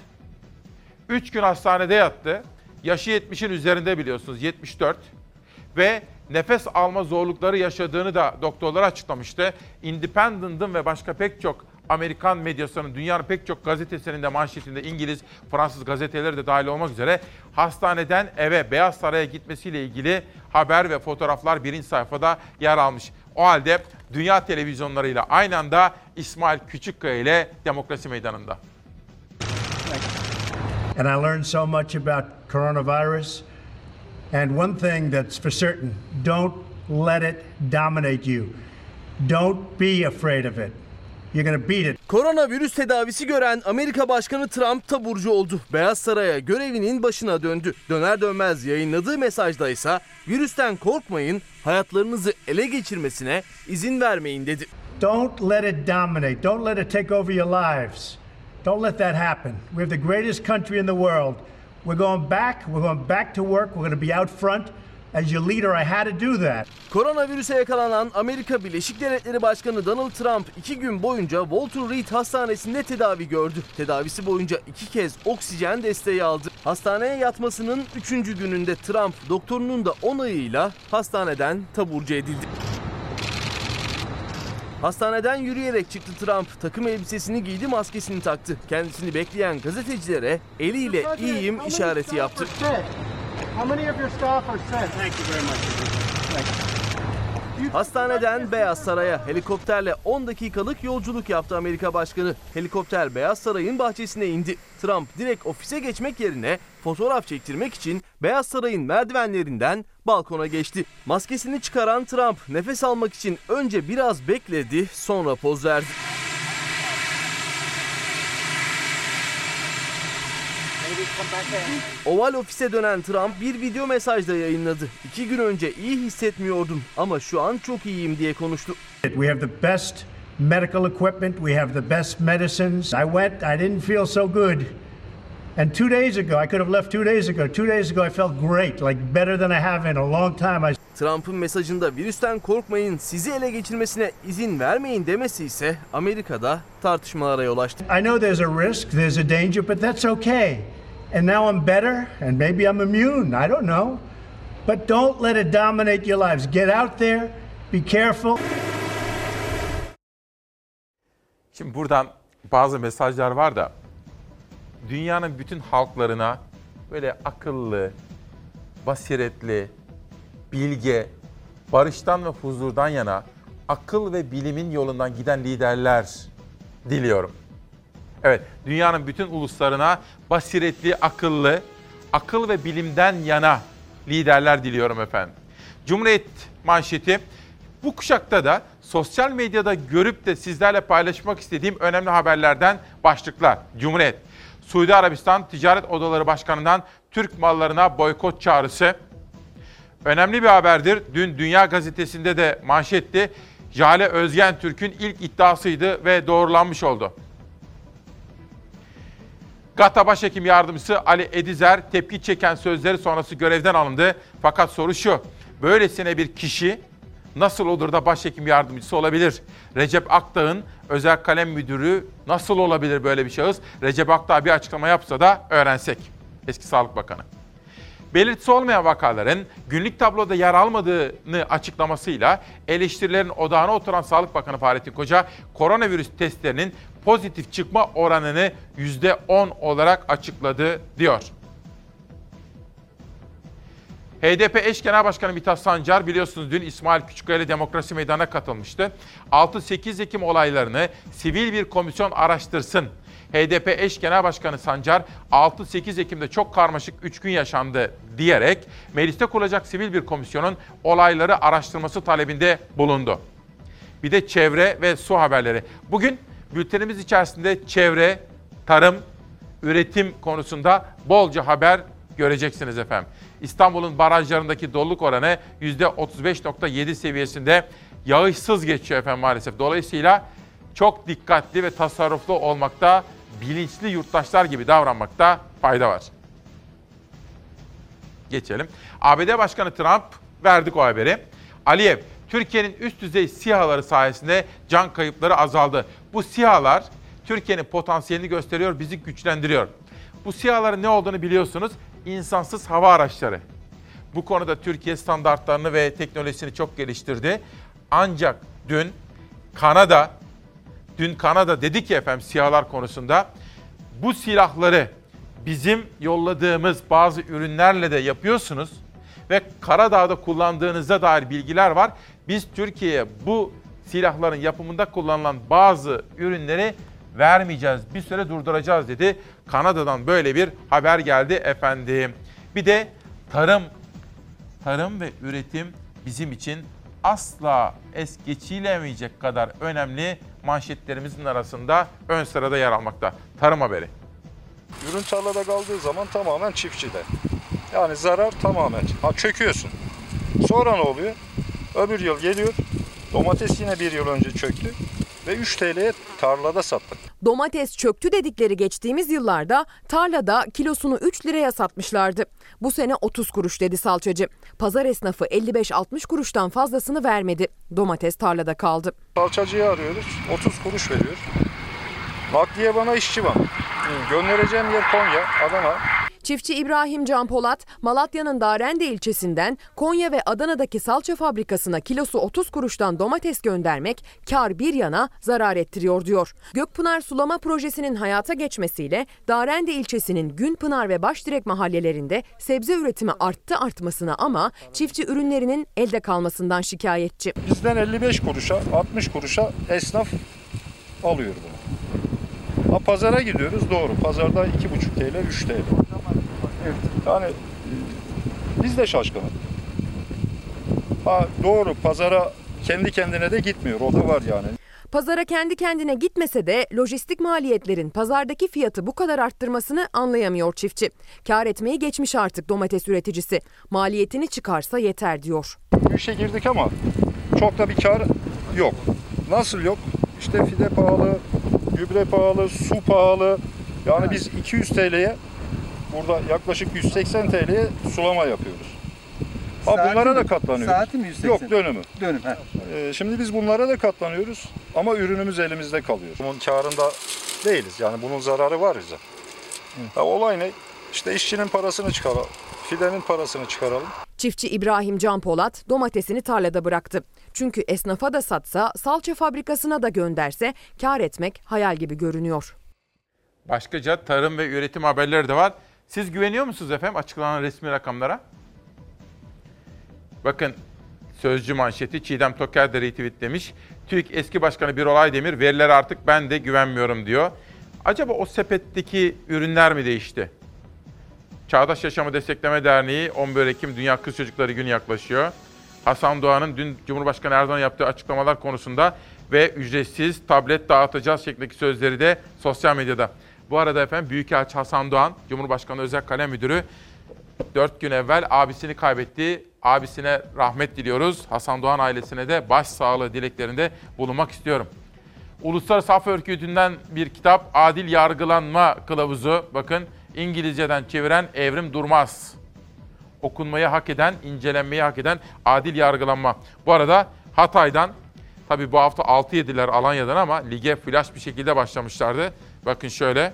3 gün hastanede yattı. Yaşı 70'in üzerinde biliyorsunuz 74 ve nefes alma zorlukları yaşadığını da doktorlar açıklamıştı. Independent'ın ve başka pek çok Amerikan medyasının, dünyanın pek çok gazetesinin de manşetinde İngiliz, Fransız gazeteleri de dahil olmak üzere hastaneden eve, Beyaz Saray'a gitmesiyle ilgili haber ve fotoğraflar birinci sayfada yer almış. O halde dünya televizyonlarıyla aynı anda İsmail Küçükkaya ile Demokrasi Meydanı'nda. And I learned so much about coronavirus. And one thing that's for certain don't let it dominate you. Don't be afraid of it. You're going to beat it. Koronavirüs tedavisi gören Amerika Başkanı Trump taburcu oldu. Beyaz Saray'a görevinin başına döndü. Döner dönmez yayınladığı mesajda ise virüsten korkmayın, hayatlarınızı ele geçirmesine izin vermeyin dedi. Don't let it dominate. Don't let it take over your lives. Don't let that happen. We have the greatest country in the world. We're going back. We're going back to work. We're going to be out front. As your leader, I had to do that. Koronavirüse yakalanan Amerika Birleşik Devletleri Başkanı Donald Trump iki gün boyunca Walter Reed Hastanesi'nde tedavi gördü. Tedavisi boyunca iki kez oksijen desteği aldı. Hastaneye yatmasının üçüncü gününde Trump doktorunun da onayıyla hastaneden taburcu edildi. Hastaneden yürüyerek çıktı Trump. Takım elbisesini giydi, maskesini taktı. Kendisini bekleyen gazetecilere eliyle iyiyim işareti yaptı. Hastaneden Beyaz Saray'a helikopterle 10 dakikalık yolculuk yaptı Amerika Başkanı. Helikopter Beyaz Saray'ın bahçesine indi. Trump direkt ofise geçmek yerine fotoğraf çektirmek için Beyaz Saray'ın merdivenlerinden balkona geçti. Maskesini çıkaran Trump nefes almak için önce biraz bekledi, sonra poz verdi. Oval ofise dönen Trump bir video mesajda yayınladı. İki gün önce iyi hissetmiyordum ama şu an çok iyiyim diye konuştu. We have the best medical equipment. We have the best medicines. I went, I didn't feel so good. And two days ago, I could have left two days ago. Two days ago, I felt great, like better than I have in a long time. I... Trump'ın mesajında virüsten korkmayın, sizi ele geçirmesine izin vermeyin demesi ise Amerika'da tartışmalara yol açtı. I know there's a risk, there's a danger, but that's okay. And now I'm better, and maybe I'm immune. I don't know. But don't let it dominate your lives. Get out there, be careful. Şimdi buradan bazı mesajlar var da dünyanın bütün halklarına böyle akıllı, basiretli, bilge, barıştan ve huzurdan yana akıl ve bilimin yolundan giden liderler diliyorum. Evet, dünyanın bütün uluslarına basiretli, akıllı, akıl ve bilimden yana liderler diliyorum efendim. Cumhuriyet manşeti bu kuşakta da sosyal medyada görüp de sizlerle paylaşmak istediğim önemli haberlerden başlıklar. Cumhuriyet. Suudi Arabistan Ticaret Odaları Başkanı'ndan Türk mallarına boykot çağrısı. Önemli bir haberdir. Dün Dünya Gazetesi'nde de manşetti. Jale Özgen Türk'ün ilk iddiasıydı ve doğrulanmış oldu. GATA Başhekim Yardımcısı Ali Edizer tepki çeken sözleri sonrası görevden alındı. Fakat soru şu, böylesine bir kişi nasıl olur da başhekim yardımcısı olabilir? Recep Akdağ'ın özel kalem müdürü nasıl olabilir böyle bir şahıs? Recep Akdağ bir açıklama yapsa da öğrensek. Eski Sağlık Bakanı. Belirtisi olmayan vakaların günlük tabloda yer almadığını açıklamasıyla eleştirilerin odağına oturan Sağlık Bakanı Fahrettin Koca, koronavirüs testlerinin pozitif çıkma oranını %10 olarak açıkladı diyor. HDP eş genel başkanı Mithat Sancar biliyorsunuz dün İsmail Küçükkaya Demokrasi Meydanı'na katılmıştı. 6-8 Ekim olaylarını sivil bir komisyon araştırsın. HDP eş genel başkanı Sancar 6-8 Ekim'de çok karmaşık 3 gün yaşandı diyerek mecliste kurulacak sivil bir komisyonun olayları araştırması talebinde bulundu. Bir de çevre ve su haberleri. Bugün bültenimiz içerisinde çevre, tarım, üretim konusunda bolca haber göreceksiniz efendim. İstanbul'un barajlarındaki doluluk oranı %35.7 seviyesinde yağışsız geçiyor efendim maalesef. Dolayısıyla çok dikkatli ve tasarruflu olmakta, bilinçli yurttaşlar gibi davranmakta fayda var. Geçelim. ABD Başkanı Trump verdik o haberi. Aliyev, Türkiye'nin üst düzey SİHA'ları sayesinde can kayıpları azaldı. Bu SİHA'lar Türkiye'nin potansiyelini gösteriyor, bizi güçlendiriyor. Bu SİHA'ların ne olduğunu biliyorsunuz. İnsansız hava araçları. Bu konuda Türkiye standartlarını ve teknolojisini çok geliştirdi. Ancak dün Kanada, dün Kanada dedi ki efendim SİHA'lar konusunda bu silahları bizim yolladığımız bazı ürünlerle de yapıyorsunuz ve Karadağ'da kullandığınızda dair bilgiler var. Biz Türkiye'ye bu silahların yapımında kullanılan bazı ürünleri vermeyeceğiz. Bir süre durduracağız dedi. Kanada'dan böyle bir haber geldi efendim. Bir de tarım tarım ve üretim bizim için asla es geçilemeyecek kadar önemli manşetlerimizin arasında ön sırada yer almakta. Tarım haberi. Ürün tarlada kaldığı zaman tamamen çiftçide. Yani zarar tamamen. Ha çöküyorsun. Sonra ne oluyor? Öbür yıl geliyor. Domates yine bir yıl önce çöktü. Ve 3 TL'ye tarlada sattık. Domates çöktü dedikleri geçtiğimiz yıllarda tarlada kilosunu 3 liraya satmışlardı. Bu sene 30 kuruş dedi salçacı. Pazar esnafı 55-60 kuruştan fazlasını vermedi. Domates tarlada kaldı. Salçacıyı arıyoruz. 30 kuruş veriyor. Nakliye bana işçi var. Göndereceğim yer Konya, Adana. Çiftçi İbrahim Can Polat, Malatya'nın Darende ilçesinden Konya ve Adana'daki salça fabrikasına kilosu 30 kuruştan domates göndermek kar bir yana zarar ettiriyor diyor. Gökpınar Sulama Projesi'nin hayata geçmesiyle Darende ilçesinin Günpınar ve Başdirek mahallelerinde sebze üretimi arttı artmasına ama çiftçi ürünlerinin elde kalmasından şikayetçi. Bizden 55 kuruşa, 60 kuruşa esnaf alıyor bunu. Ha, pazara gidiyoruz doğru. Pazarda 2,5 TL, 3 TL. Evet. Yani biz de şaşkınız. Ha, doğru pazara kendi kendine de gitmiyor. O da var yani. Pazara kendi kendine gitmese de lojistik maliyetlerin pazardaki fiyatı bu kadar arttırmasını anlayamıyor çiftçi. Kar etmeyi geçmiş artık domates üreticisi. Maliyetini çıkarsa yeter diyor. Bu işe girdik ama çok da bir kar yok. Nasıl yok? İşte fide pahalı, gübre pahalı, su pahalı. Yani biz 200 TL'ye burada yaklaşık 180 TL'ye sulama yapıyoruz. Ha, Saati bunlara mi? da katlanıyoruz. Saati mi 180? Yok dönümü. Dönüm. He. Ee, şimdi biz bunlara da katlanıyoruz ama ürünümüz elimizde kalıyor. Bunun karında değiliz yani bunun zararı var bize. Ha, olay ne? İşte işçinin parasını çıkaralım, fidenin parasını çıkaralım. Çiftçi İbrahim Can Polat domatesini tarlada bıraktı. Çünkü esnafa da satsa, salça fabrikasına da gönderse kar etmek hayal gibi görünüyor. Başkaca tarım ve üretim haberleri de var. Siz güveniyor musunuz efendim açıklanan resmi rakamlara? Bakın sözcü manşeti Çiğdem Toker de retweetlemiş. TÜİK eski başkanı Birol Aydemir verilere artık ben de güvenmiyorum diyor. Acaba o sepetteki ürünler mi değişti? Çağdaş Yaşamı Destekleme Derneği 11 Ekim Dünya Kız Çocukları Günü yaklaşıyor. Hasan Doğan'ın dün Cumhurbaşkanı Erdoğan yaptığı açıklamalar konusunda ve ücretsiz tablet dağıtacağız şeklindeki sözleri de sosyal medyada. Bu arada efendim Büyükelçi Hasan Doğan, Cumhurbaşkanı Özel Kalem Müdürü 4 gün evvel abisini kaybetti. Abisine rahmet diliyoruz. Hasan Doğan ailesine de başsağlığı dileklerinde bulunmak istiyorum. Uluslararası Af Örgütü'nden bir kitap Adil Yargılanma Kılavuzu. Bakın İngilizceden çeviren Evrim Durmaz. Okunmayı hak eden, incelenmeyi hak eden adil yargılanma. Bu arada Hatay'dan, tabii bu hafta 6 yediler Alanya'dan ama lige flash bir şekilde başlamışlardı. Bakın şöyle,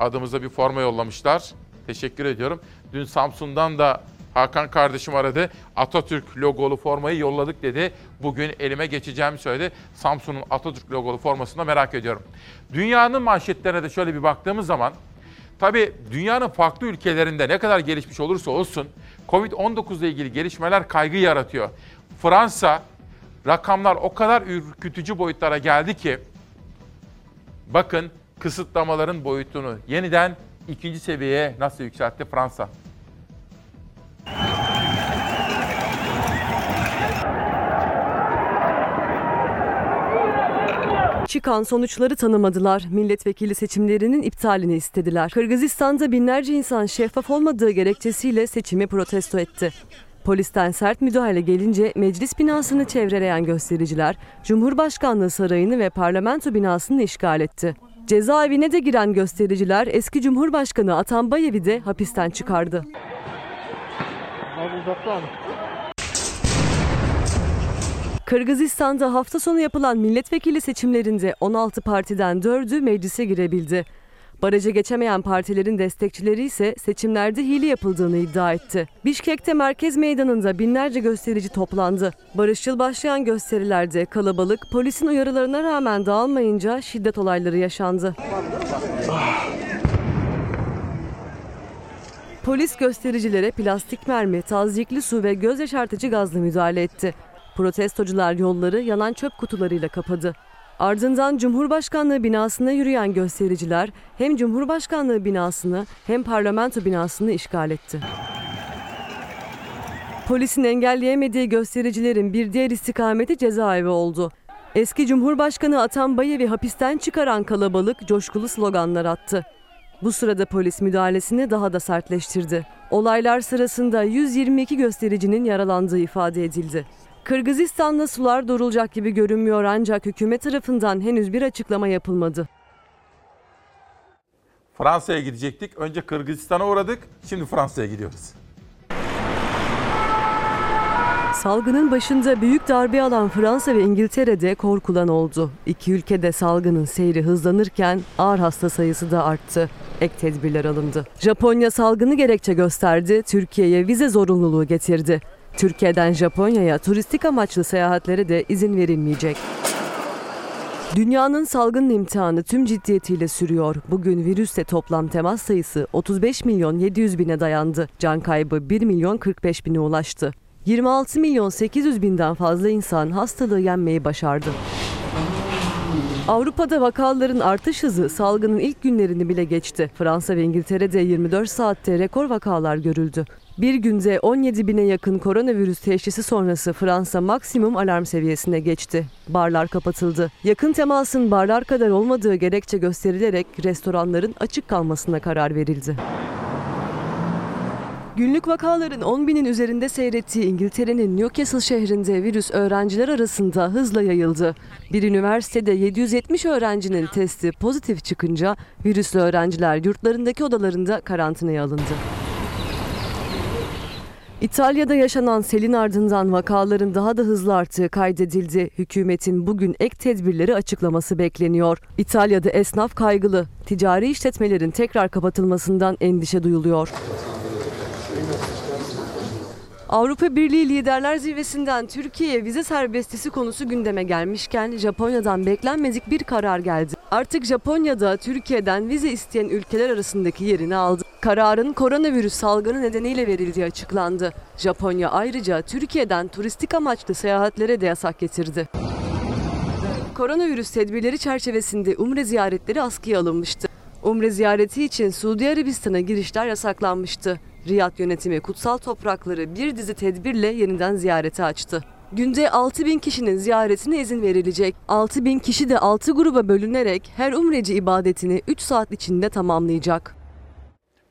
adımıza bir forma yollamışlar. Teşekkür ediyorum. Dün Samsun'dan da Hakan kardeşim aradı. Atatürk logolu formayı yolladık dedi. Bugün elime geçeceğimi söyledi. Samsun'un Atatürk logolu formasını da merak ediyorum. Dünyanın manşetlerine de şöyle bir baktığımız zaman Tabii dünyanın farklı ülkelerinde ne kadar gelişmiş olursa olsun Covid-19 ile ilgili gelişmeler kaygı yaratıyor. Fransa rakamlar o kadar ürkütücü boyutlara geldi ki bakın kısıtlamaların boyutunu yeniden ikinci seviyeye nasıl yükseltti Fransa. Çıkan sonuçları tanımadılar. Milletvekili seçimlerinin iptalini istediler. Kırgızistan'da binlerce insan şeffaf olmadığı gerekçesiyle seçimi protesto etti. Polisten sert müdahale gelince meclis binasını çevreleyen göstericiler Cumhurbaşkanlığı sarayını ve parlamento binasını işgal etti. Cezaevine de giren göstericiler eski Cumhurbaşkanı Atambayev'i de hapisten çıkardı. Kırgızistan'da hafta sonu yapılan milletvekili seçimlerinde 16 partiden 4'ü meclise girebildi. Baraja geçemeyen partilerin destekçileri ise seçimlerde hile yapıldığını iddia etti. Bişkek'te merkez meydanında binlerce gösterici toplandı. Barışçıl başlayan gösterilerde kalabalık polisin uyarılarına rağmen dağılmayınca şiddet olayları yaşandı. Polis göstericilere plastik mermi, tazyikli su ve göz yaşartıcı gazla müdahale etti. Protestocular yolları yanan çöp kutularıyla kapadı. Ardından Cumhurbaşkanlığı binasına yürüyen göstericiler hem Cumhurbaşkanlığı binasını hem parlamento binasını işgal etti. Polisin engelleyemediği göstericilerin bir diğer istikameti cezaevi oldu. Eski Cumhurbaşkanı Atambayev'i hapisten çıkaran kalabalık coşkulu sloganlar attı. Bu sırada polis müdahalesini daha da sertleştirdi. Olaylar sırasında 122 göstericinin yaralandığı ifade edildi. Kırgızistan'da sular durulacak gibi görünmüyor ancak hükümet tarafından henüz bir açıklama yapılmadı. Fransa'ya gidecektik. Önce Kırgızistan'a uğradık. Şimdi Fransa'ya gidiyoruz. Salgının başında büyük darbe alan Fransa ve İngiltere'de korkulan oldu. İki ülkede salgının seyri hızlanırken ağır hasta sayısı da arttı. Ek tedbirler alındı. Japonya salgını gerekçe gösterdi, Türkiye'ye vize zorunluluğu getirdi. Türkiye'den Japonya'ya turistik amaçlı seyahatlere de izin verilmeyecek. Dünyanın salgın imtihanı tüm ciddiyetiyle sürüyor. Bugün virüsle toplam temas sayısı 35 milyon 700 bine dayandı. Can kaybı 1 milyon 45 bine ulaştı. 26 milyon 800 binden fazla insan hastalığı yenmeyi başardı. Avrupa'da vakaların artış hızı salgının ilk günlerini bile geçti. Fransa ve İngiltere'de 24 saatte rekor vakalar görüldü. Bir günde 17 bine yakın koronavirüs teşhisi sonrası Fransa maksimum alarm seviyesine geçti. Barlar kapatıldı. Yakın temasın barlar kadar olmadığı gerekçe gösterilerek restoranların açık kalmasına karar verildi. Günlük vakaların 10 binin üzerinde seyrettiği İngiltere'nin Newcastle şehrinde virüs öğrenciler arasında hızla yayıldı. Bir üniversitede 770 öğrencinin testi pozitif çıkınca virüslü öğrenciler yurtlarındaki odalarında karantinaya alındı. İtalya'da yaşanan selin ardından vakaların daha da hızlı arttığı kaydedildi. Hükümetin bugün ek tedbirleri açıklaması bekleniyor. İtalya'da esnaf kaygılı. Ticari işletmelerin tekrar kapatılmasından endişe duyuluyor. Avrupa Birliği Liderler Zirvesi'nden Türkiye'ye vize serbestisi konusu gündeme gelmişken Japonya'dan beklenmedik bir karar geldi. Artık Japonya'da Türkiye'den vize isteyen ülkeler arasındaki yerini aldı. Kararın koronavirüs salgını nedeniyle verildiği açıklandı. Japonya ayrıca Türkiye'den turistik amaçlı seyahatlere de yasak getirdi. Koronavirüs tedbirleri çerçevesinde Umre ziyaretleri askıya alınmıştı. Umre ziyareti için Suudi Arabistan'a girişler yasaklanmıştı. Riyad yönetimi kutsal toprakları bir dizi tedbirle yeniden ziyarete açtı. Günde 6 bin kişinin ziyaretine izin verilecek. 6 bin kişi de 6 gruba bölünerek her umreci ibadetini 3 saat içinde tamamlayacak.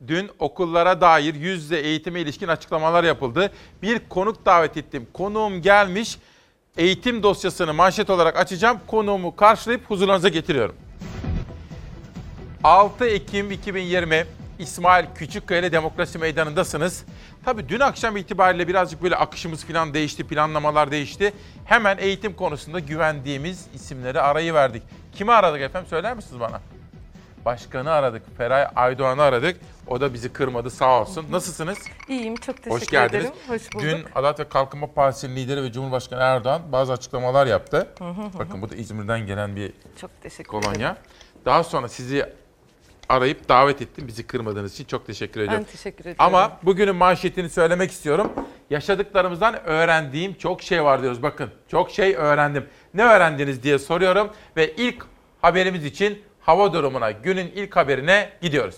Dün okullara dair yüz yüze eğitime ilişkin açıklamalar yapıldı. Bir konuk davet ettim. Konuğum gelmiş. Eğitim dosyasını manşet olarak açacağım. Konuğumu karşılayıp huzurlarınıza getiriyorum. 6 Ekim 2020 İsmail Küçükkaya ile Demokrasi Meydanı'ndasınız. Tabii dün akşam itibariyle birazcık böyle akışımız falan değişti, planlamalar değişti. Hemen eğitim konusunda güvendiğimiz isimleri arayıverdik. Kimi aradık efendim söyler misiniz bana? Başkanı aradık, Feray Aydoğan'ı aradık. O da bizi kırmadı sağ olsun. Nasılsınız? İyiyim, çok teşekkür Hoş geldiniz. ederim. Hoş bulduk. Dün Adalet ve Kalkınma Partisi'nin lideri ve Cumhurbaşkanı Erdoğan bazı açıklamalar yaptı. Hı hı hı. Bakın bu da İzmir'den gelen bir Çok teşekkür kolonya. ederim. Daha sonra sizi arayıp davet ettim. Bizi kırmadığınız için çok teşekkür ediyorum. teşekkür ediyorum. Ama bugünün manşetini söylemek istiyorum. Yaşadıklarımızdan öğrendiğim çok şey var diyoruz. Bakın çok şey öğrendim. Ne öğrendiniz diye soruyorum ve ilk haberimiz için hava durumuna, günün ilk haberine gidiyoruz.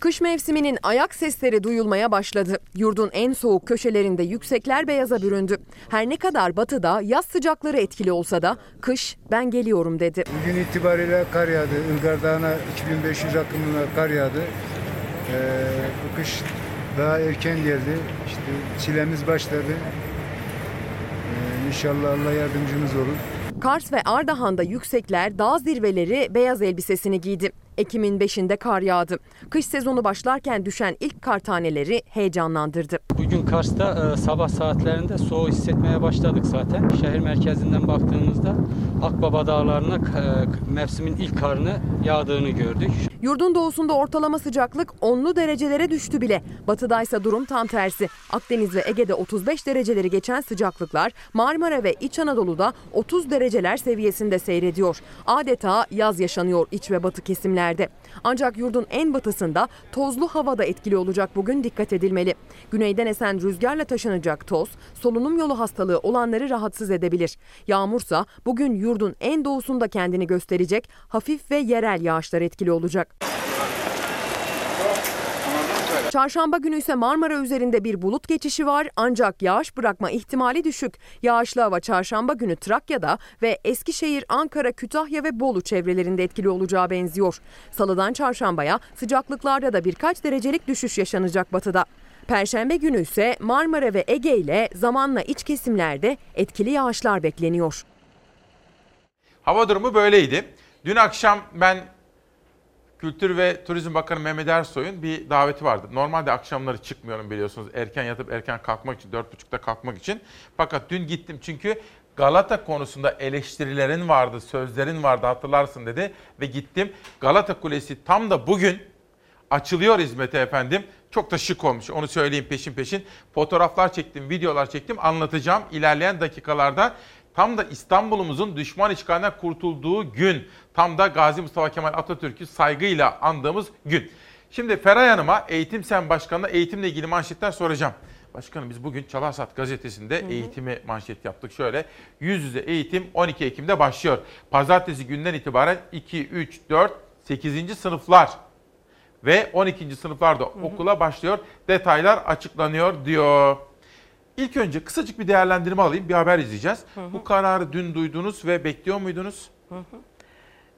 Kış mevsiminin ayak sesleri duyulmaya başladı. Yurdun en soğuk köşelerinde yüksekler beyaza büründü. Her ne kadar batıda yaz sıcakları etkili olsa da kış ben geliyorum dedi. Bugün itibariyle kar yağdı. Ilgar Dağı'na 2500 akımına kar yağdı. Ee, bu kış daha erken geldi. İşte çilemiz başladı. Ee, inşallah Allah yardımcımız olur. Kars ve Ardahan'da yüksekler dağ zirveleri beyaz elbisesini giydi. Ekim'in 5'inde kar yağdı. Kış sezonu başlarken düşen ilk kar taneleri heyecanlandırdı. Bugün Kars'ta e, sabah saatlerinde soğuğu hissetmeye başladık zaten. Şehir merkezinden baktığımızda Akbaba Dağları'na e, mevsimin ilk karını yağdığını gördük. Yurdun doğusunda ortalama sıcaklık 10'lu derecelere düştü bile. Batıdaysa durum tam tersi. Akdeniz ve Ege'de 35 dereceleri geçen sıcaklıklar Marmara ve İç Anadolu'da 30 dereceler seviyesinde seyrediyor. Adeta yaz yaşanıyor iç ve batı kesimlerde. Ancak yurdun en batısında tozlu havada etkili olacak bugün dikkat edilmeli. Güneyden esen rüzgarla taşınacak toz solunum yolu hastalığı olanları rahatsız edebilir. Yağmursa bugün yurdun en doğusunda kendini gösterecek hafif ve yerel yağışlar etkili olacak. Çarşamba günü ise Marmara üzerinde bir bulut geçişi var ancak yağış bırakma ihtimali düşük. Yağışlı hava çarşamba günü Trakya'da ve Eskişehir, Ankara, Kütahya ve Bolu çevrelerinde etkili olacağı benziyor. Salıdan çarşambaya sıcaklıklarda da birkaç derecelik düşüş yaşanacak batıda. Perşembe günü ise Marmara ve Ege ile zamanla iç kesimlerde etkili yağışlar bekleniyor. Hava durumu böyleydi. Dün akşam ben Kültür ve Turizm Bakanı Mehmet Ersoy'un bir daveti vardı. Normalde akşamları çıkmıyorum biliyorsunuz. Erken yatıp erken kalkmak için, 4.30'da kalkmak için. Fakat dün gittim çünkü Galata konusunda eleştirilerin vardı, sözlerin vardı hatırlarsın dedi. Ve gittim. Galata Kulesi tam da bugün açılıyor hizmete efendim. Çok da şık olmuş onu söyleyeyim peşin peşin. Fotoğraflar çektim, videolar çektim anlatacağım ilerleyen dakikalarda. Tam da İstanbul'umuzun düşman işgalinden kurtulduğu gün. Tam da Gazi Mustafa Kemal Atatürk'ü saygıyla andığımız gün. Şimdi Feray Hanım'a Eğitim Sen Başkanı'na eğitimle ilgili manşetler soracağım. Başkanım biz bugün Çalarsat gazetesinde hı hı. eğitimi manşet yaptık. Şöyle yüz yüze eğitim 12 Ekim'de başlıyor. Pazartesi günden itibaren 2, 3, 4, 8. sınıflar ve 12. sınıflarda hı hı. okula başlıyor. Detaylar açıklanıyor diyor. İlk önce kısacık bir değerlendirme alayım. Bir haber izleyeceğiz. Hı hı. Bu kararı dün duydunuz ve bekliyor muydunuz? Hı hı.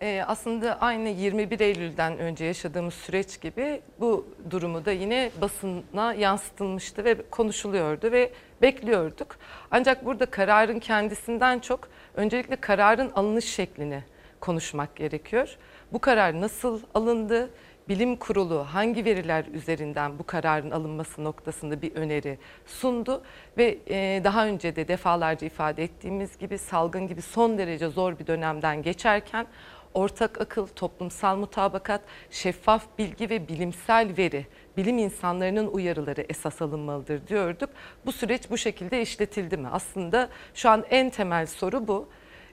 Ee, aslında aynı 21 Eylül'den önce yaşadığımız süreç gibi bu durumu da yine basına yansıtılmıştı ve konuşuluyordu ve bekliyorduk. Ancak burada kararın kendisinden çok öncelikle kararın alınış şeklini konuşmak gerekiyor. Bu karar nasıl alındı? Bilim Kurulu hangi veriler üzerinden bu kararın alınması noktasında bir öneri sundu ve daha önce de defalarca ifade ettiğimiz gibi salgın gibi son derece zor bir dönemden geçerken ortak akıl, toplumsal mutabakat, şeffaf bilgi ve bilimsel veri, bilim insanlarının uyarıları esas alınmalıdır diyorduk. Bu süreç bu şekilde işletildi mi? Aslında şu an en temel soru bu.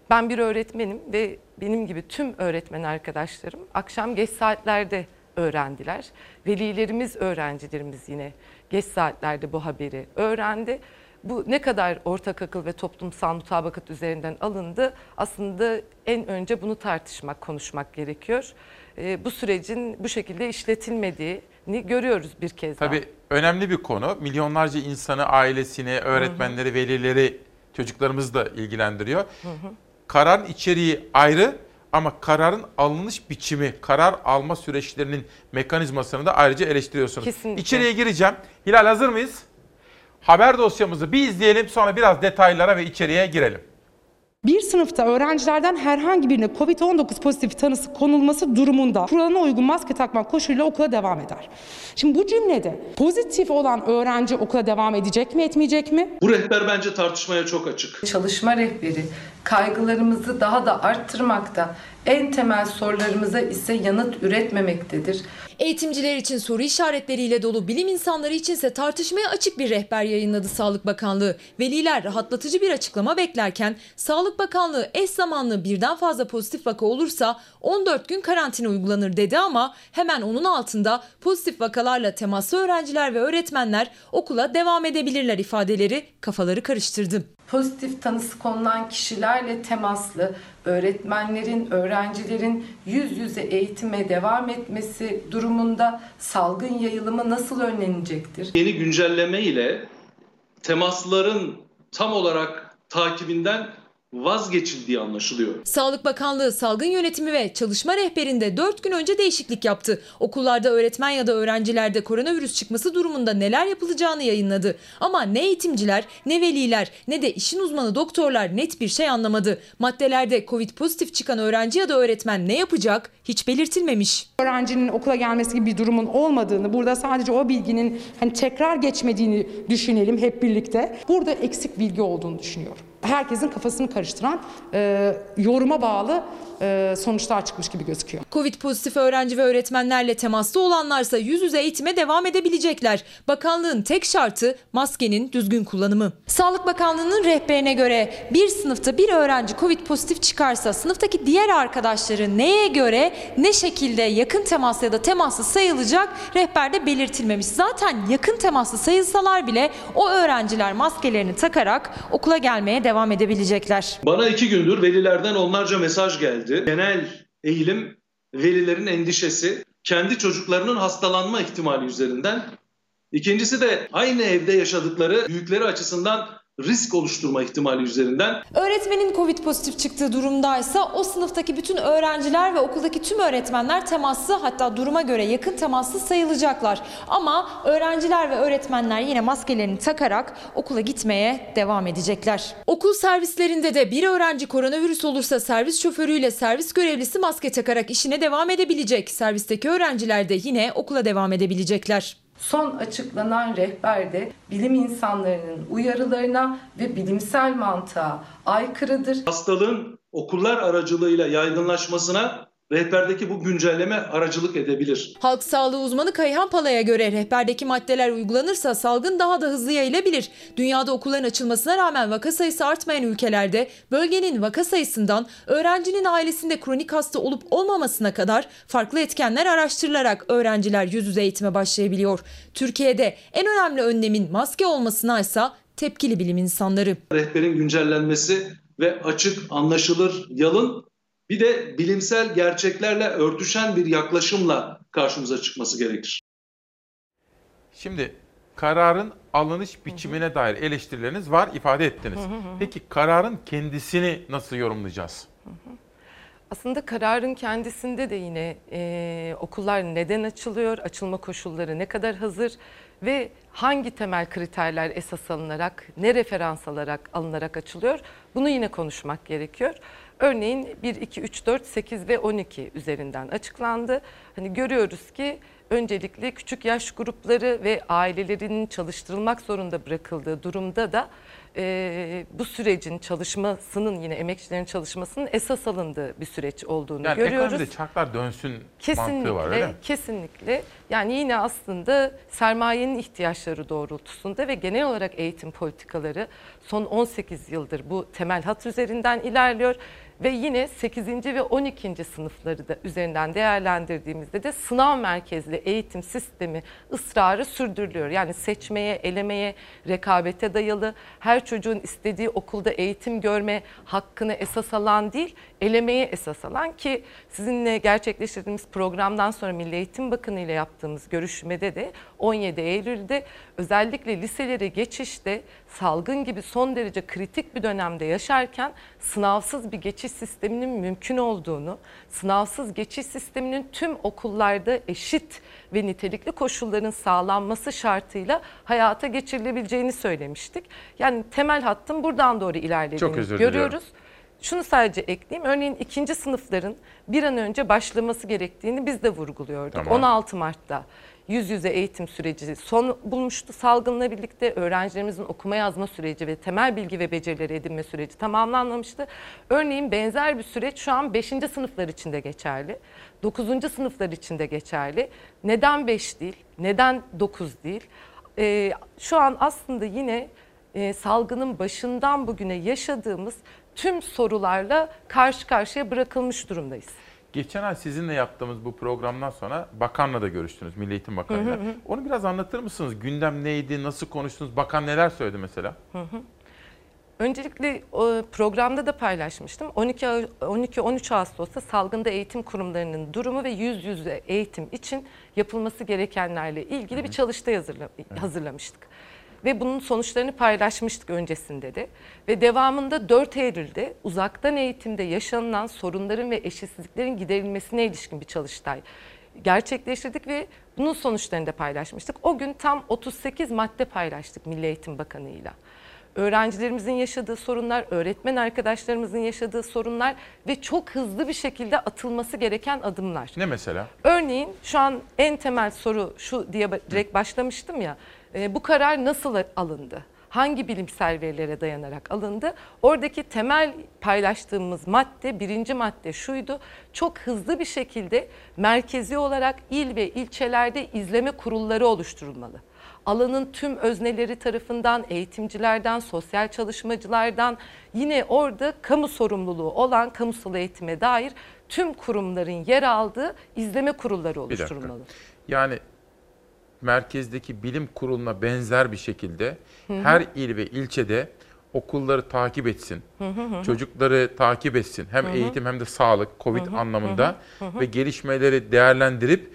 Ben bir öğretmenim ve benim gibi tüm öğretmen arkadaşlarım akşam geç saatlerde öğrendiler. Velilerimiz, öğrencilerimiz yine geç saatlerde bu haberi öğrendi. Bu ne kadar ortak akıl ve toplumsal mutabakat üzerinden alındı aslında en önce bunu tartışmak, konuşmak gerekiyor. Ee, bu sürecin bu şekilde işletilmediğini görüyoruz bir kez Tabii daha. önemli bir konu. Milyonlarca insanı, ailesini, öğretmenleri, velileri, çocuklarımızı da ilgilendiriyor. Kararın içeriği ayrı ama kararın alınış biçimi, karar alma süreçlerinin mekanizmasını da ayrıca eleştiriyorsunuz. Kesinlikle. İçeriye gireceğim. Hilal hazır mıyız? Haber dosyamızı bir izleyelim sonra biraz detaylara ve içeriye girelim. Bir sınıfta öğrencilerden herhangi birine COVID-19 pozitif tanısı konulması durumunda kuralına uygun maske takmak koşuluyla okula devam eder. Şimdi bu cümlede pozitif olan öğrenci okula devam edecek mi etmeyecek mi? Bu rehber bence tartışmaya çok açık. Çalışma rehberi kaygılarımızı daha da arttırmakta, en temel sorularımıza ise yanıt üretmemektedir. Eğitimciler için soru işaretleriyle dolu, bilim insanları içinse tartışmaya açık bir rehber yayınladı Sağlık Bakanlığı. Veliler rahatlatıcı bir açıklama beklerken Sağlık Bakanlığı eş zamanlı birden fazla pozitif vaka olursa 14 gün karantina uygulanır dedi ama hemen onun altında pozitif vakalarla temaslı öğrenciler ve öğretmenler okula devam edebilirler ifadeleri kafaları karıştırdı. Pozitif tanısı konulan kişilerle temaslı öğretmenlerin, öğrencilerin yüz yüze eğitime devam etmesi durumunda salgın yayılımı nasıl önlenecektir? Yeni güncelleme ile temasların tam olarak takibinden vazgeçildiği anlaşılıyor. Sağlık Bakanlığı salgın yönetimi ve çalışma rehberinde 4 gün önce değişiklik yaptı. Okullarda öğretmen ya da öğrencilerde koronavirüs çıkması durumunda neler yapılacağını yayınladı. Ama ne eğitimciler, ne veliler, ne de işin uzmanı doktorlar net bir şey anlamadı. Maddelerde Covid pozitif çıkan öğrenci ya da öğretmen ne yapacak hiç belirtilmemiş. Öğrencinin okula gelmesi gibi bir durumun olmadığını, burada sadece o bilginin hani tekrar geçmediğini düşünelim hep birlikte. Burada eksik bilgi olduğunu düşünüyorum. Herkesin kafasını karıştıran e, yoruma bağlı sonuçlar çıkmış gibi gözüküyor. Covid pozitif öğrenci ve öğretmenlerle temaslı olanlarsa yüz yüze eğitime devam edebilecekler. Bakanlığın tek şartı maskenin düzgün kullanımı. Sağlık Bakanlığı'nın rehberine göre bir sınıfta bir öğrenci Covid pozitif çıkarsa sınıftaki diğer arkadaşları neye göre ne şekilde yakın temas ya da temaslı sayılacak rehberde belirtilmemiş. Zaten yakın temaslı sayılsalar bile o öğrenciler maskelerini takarak okula gelmeye devam edebilecekler. Bana iki gündür velilerden onlarca mesaj geldi. Genel eğilim velilerin endişesi kendi çocuklarının hastalanma ihtimali üzerinden. İkincisi de aynı evde yaşadıkları büyükleri açısından risk oluşturma ihtimali üzerinden. Öğretmenin Covid pozitif çıktığı durumdaysa o sınıftaki bütün öğrenciler ve okuldaki tüm öğretmenler temaslı hatta duruma göre yakın temaslı sayılacaklar. Ama öğrenciler ve öğretmenler yine maskelerini takarak okula gitmeye devam edecekler. Okul servislerinde de bir öğrenci koronavirüs olursa servis şoförüyle servis görevlisi maske takarak işine devam edebilecek. Servisteki öğrenciler de yine okula devam edebilecekler. Son açıklanan rehberde bilim insanlarının uyarılarına ve bilimsel mantığa aykırıdır. Hastalığın okullar aracılığıyla yaygınlaşmasına rehberdeki bu güncelleme aracılık edebilir. Halk sağlığı uzmanı Kayhan Pala'ya göre rehberdeki maddeler uygulanırsa salgın daha da hızlı yayılabilir. Dünyada okulların açılmasına rağmen vaka sayısı artmayan ülkelerde bölgenin vaka sayısından öğrencinin ailesinde kronik hasta olup olmamasına kadar farklı etkenler araştırılarak öğrenciler yüz yüze eğitime başlayabiliyor. Türkiye'de en önemli önlemin maske olmasına ise tepkili bilim insanları. Rehberin güncellenmesi ve açık, anlaşılır, yalın bir de bilimsel gerçeklerle örtüşen bir yaklaşımla karşımıza çıkması gerekir. Şimdi kararın alınış biçimine dair eleştirileriniz var, ifade ettiniz. Peki kararın kendisini nasıl yorumlayacağız? Aslında kararın kendisinde de yine e, okullar neden açılıyor, açılma koşulları ne kadar hazır ve hangi temel kriterler esas alınarak, ne referans alarak alınarak açılıyor bunu yine konuşmak gerekiyor. Örneğin 1, 2, 3, 4, 8 ve 12 üzerinden açıklandı. Hani görüyoruz ki öncelikle küçük yaş grupları ve ailelerinin çalıştırılmak zorunda bırakıldığı durumda da e, bu sürecin çalışmasının yine emekçilerin çalışmasının esas alındığı bir süreç olduğunu yani görüyoruz. ekonomide çarklar dönsün Kesinlikle, mantığı var öyle mi? Kesinlikle. Yani yine aslında sermayenin ihtiyaçları doğrultusunda ve genel olarak eğitim politikaları son 18 yıldır bu temel hat üzerinden ilerliyor. Ve yine 8. ve 12. sınıfları da üzerinden değerlendirdiğimizde de sınav merkezli eğitim sistemi ısrarı sürdürülüyor. Yani seçmeye, elemeye, rekabete dayalı, her çocuğun istediği okulda eğitim görme hakkını esas alan değil, elemeye esas alan ki sizinle gerçekleştirdiğimiz programdan sonra Milli Eğitim Bakanı ile yaptığımız görüşmede de 17 Eylül'de özellikle liselere geçişte salgın gibi son derece kritik bir dönemde yaşarken sınavsız bir geçiş sisteminin mümkün olduğunu, sınavsız geçiş sisteminin tüm okullarda eşit ve nitelikli koşulların sağlanması şartıyla hayata geçirilebileceğini söylemiştik. Yani temel hattın buradan doğru ilerlediğini diliyorum. görüyoruz. Şunu sadece ekleyeyim. Örneğin ikinci sınıfların bir an önce başlaması gerektiğini biz de vurguluyorduk. Tamam. 16 Mart'ta yüz yüze eğitim süreci son bulmuştu salgınla birlikte. Öğrencilerimizin okuma yazma süreci ve temel bilgi ve becerileri edinme süreci tamamlanmamıştı. Örneğin benzer bir süreç şu an 5. sınıflar için de geçerli. 9. sınıflar için de geçerli. Neden 5 değil? Neden 9 değil? Ee, şu an aslında yine e, salgının başından bugüne yaşadığımız tüm sorularla karşı karşıya bırakılmış durumdayız. Geçen ay sizinle yaptığımız bu programdan sonra bakanla da görüştünüz, Milli Eğitim Bakanı'yla. Hı hı hı. Onu biraz anlatır mısınız? Gündem neydi, nasıl konuştunuz, bakan neler söyledi mesela? Hı hı. Öncelikle programda da paylaşmıştım. 12 Ağ- 12-13 Ağustos'ta salgında eğitim kurumlarının durumu ve yüz yüze eğitim için yapılması gerekenlerle ilgili bir çalıştay hazırla, hazırlamıştık. Ve bunun sonuçlarını paylaşmıştık öncesinde de. Ve devamında 4 Eylül'de uzaktan eğitimde yaşanılan sorunların ve eşitsizliklerin giderilmesine ilişkin bir çalıştay gerçekleştirdik ve bunun sonuçlarını da paylaşmıştık. O gün tam 38 madde paylaştık Milli Eğitim Bakanı'yla öğrencilerimizin yaşadığı sorunlar, öğretmen arkadaşlarımızın yaşadığı sorunlar ve çok hızlı bir şekilde atılması gereken adımlar. Ne mesela? Örneğin şu an en temel soru şu diye direkt başlamıştım ya. E, bu karar nasıl alındı? Hangi bilimsel verilere dayanarak alındı? Oradaki temel paylaştığımız madde, birinci madde şuydu. Çok hızlı bir şekilde merkezi olarak il ve ilçelerde izleme kurulları oluşturulmalı alanın tüm özneleri tarafından, eğitimcilerden, sosyal çalışmacılardan yine orada kamu sorumluluğu olan kamusal eğitime dair tüm kurumların yer aldığı izleme kurulları Bir dakika. oluşturulmalı. Yani merkezdeki bilim kuruluna benzer bir şekilde Hı hı. her il ve ilçede okulları takip etsin. Hı hı hı. Çocukları takip etsin. Hem Hı hı. eğitim hem de sağlık, Covid Hı hı, anlamında hı hı, ve gelişmeleri değerlendirip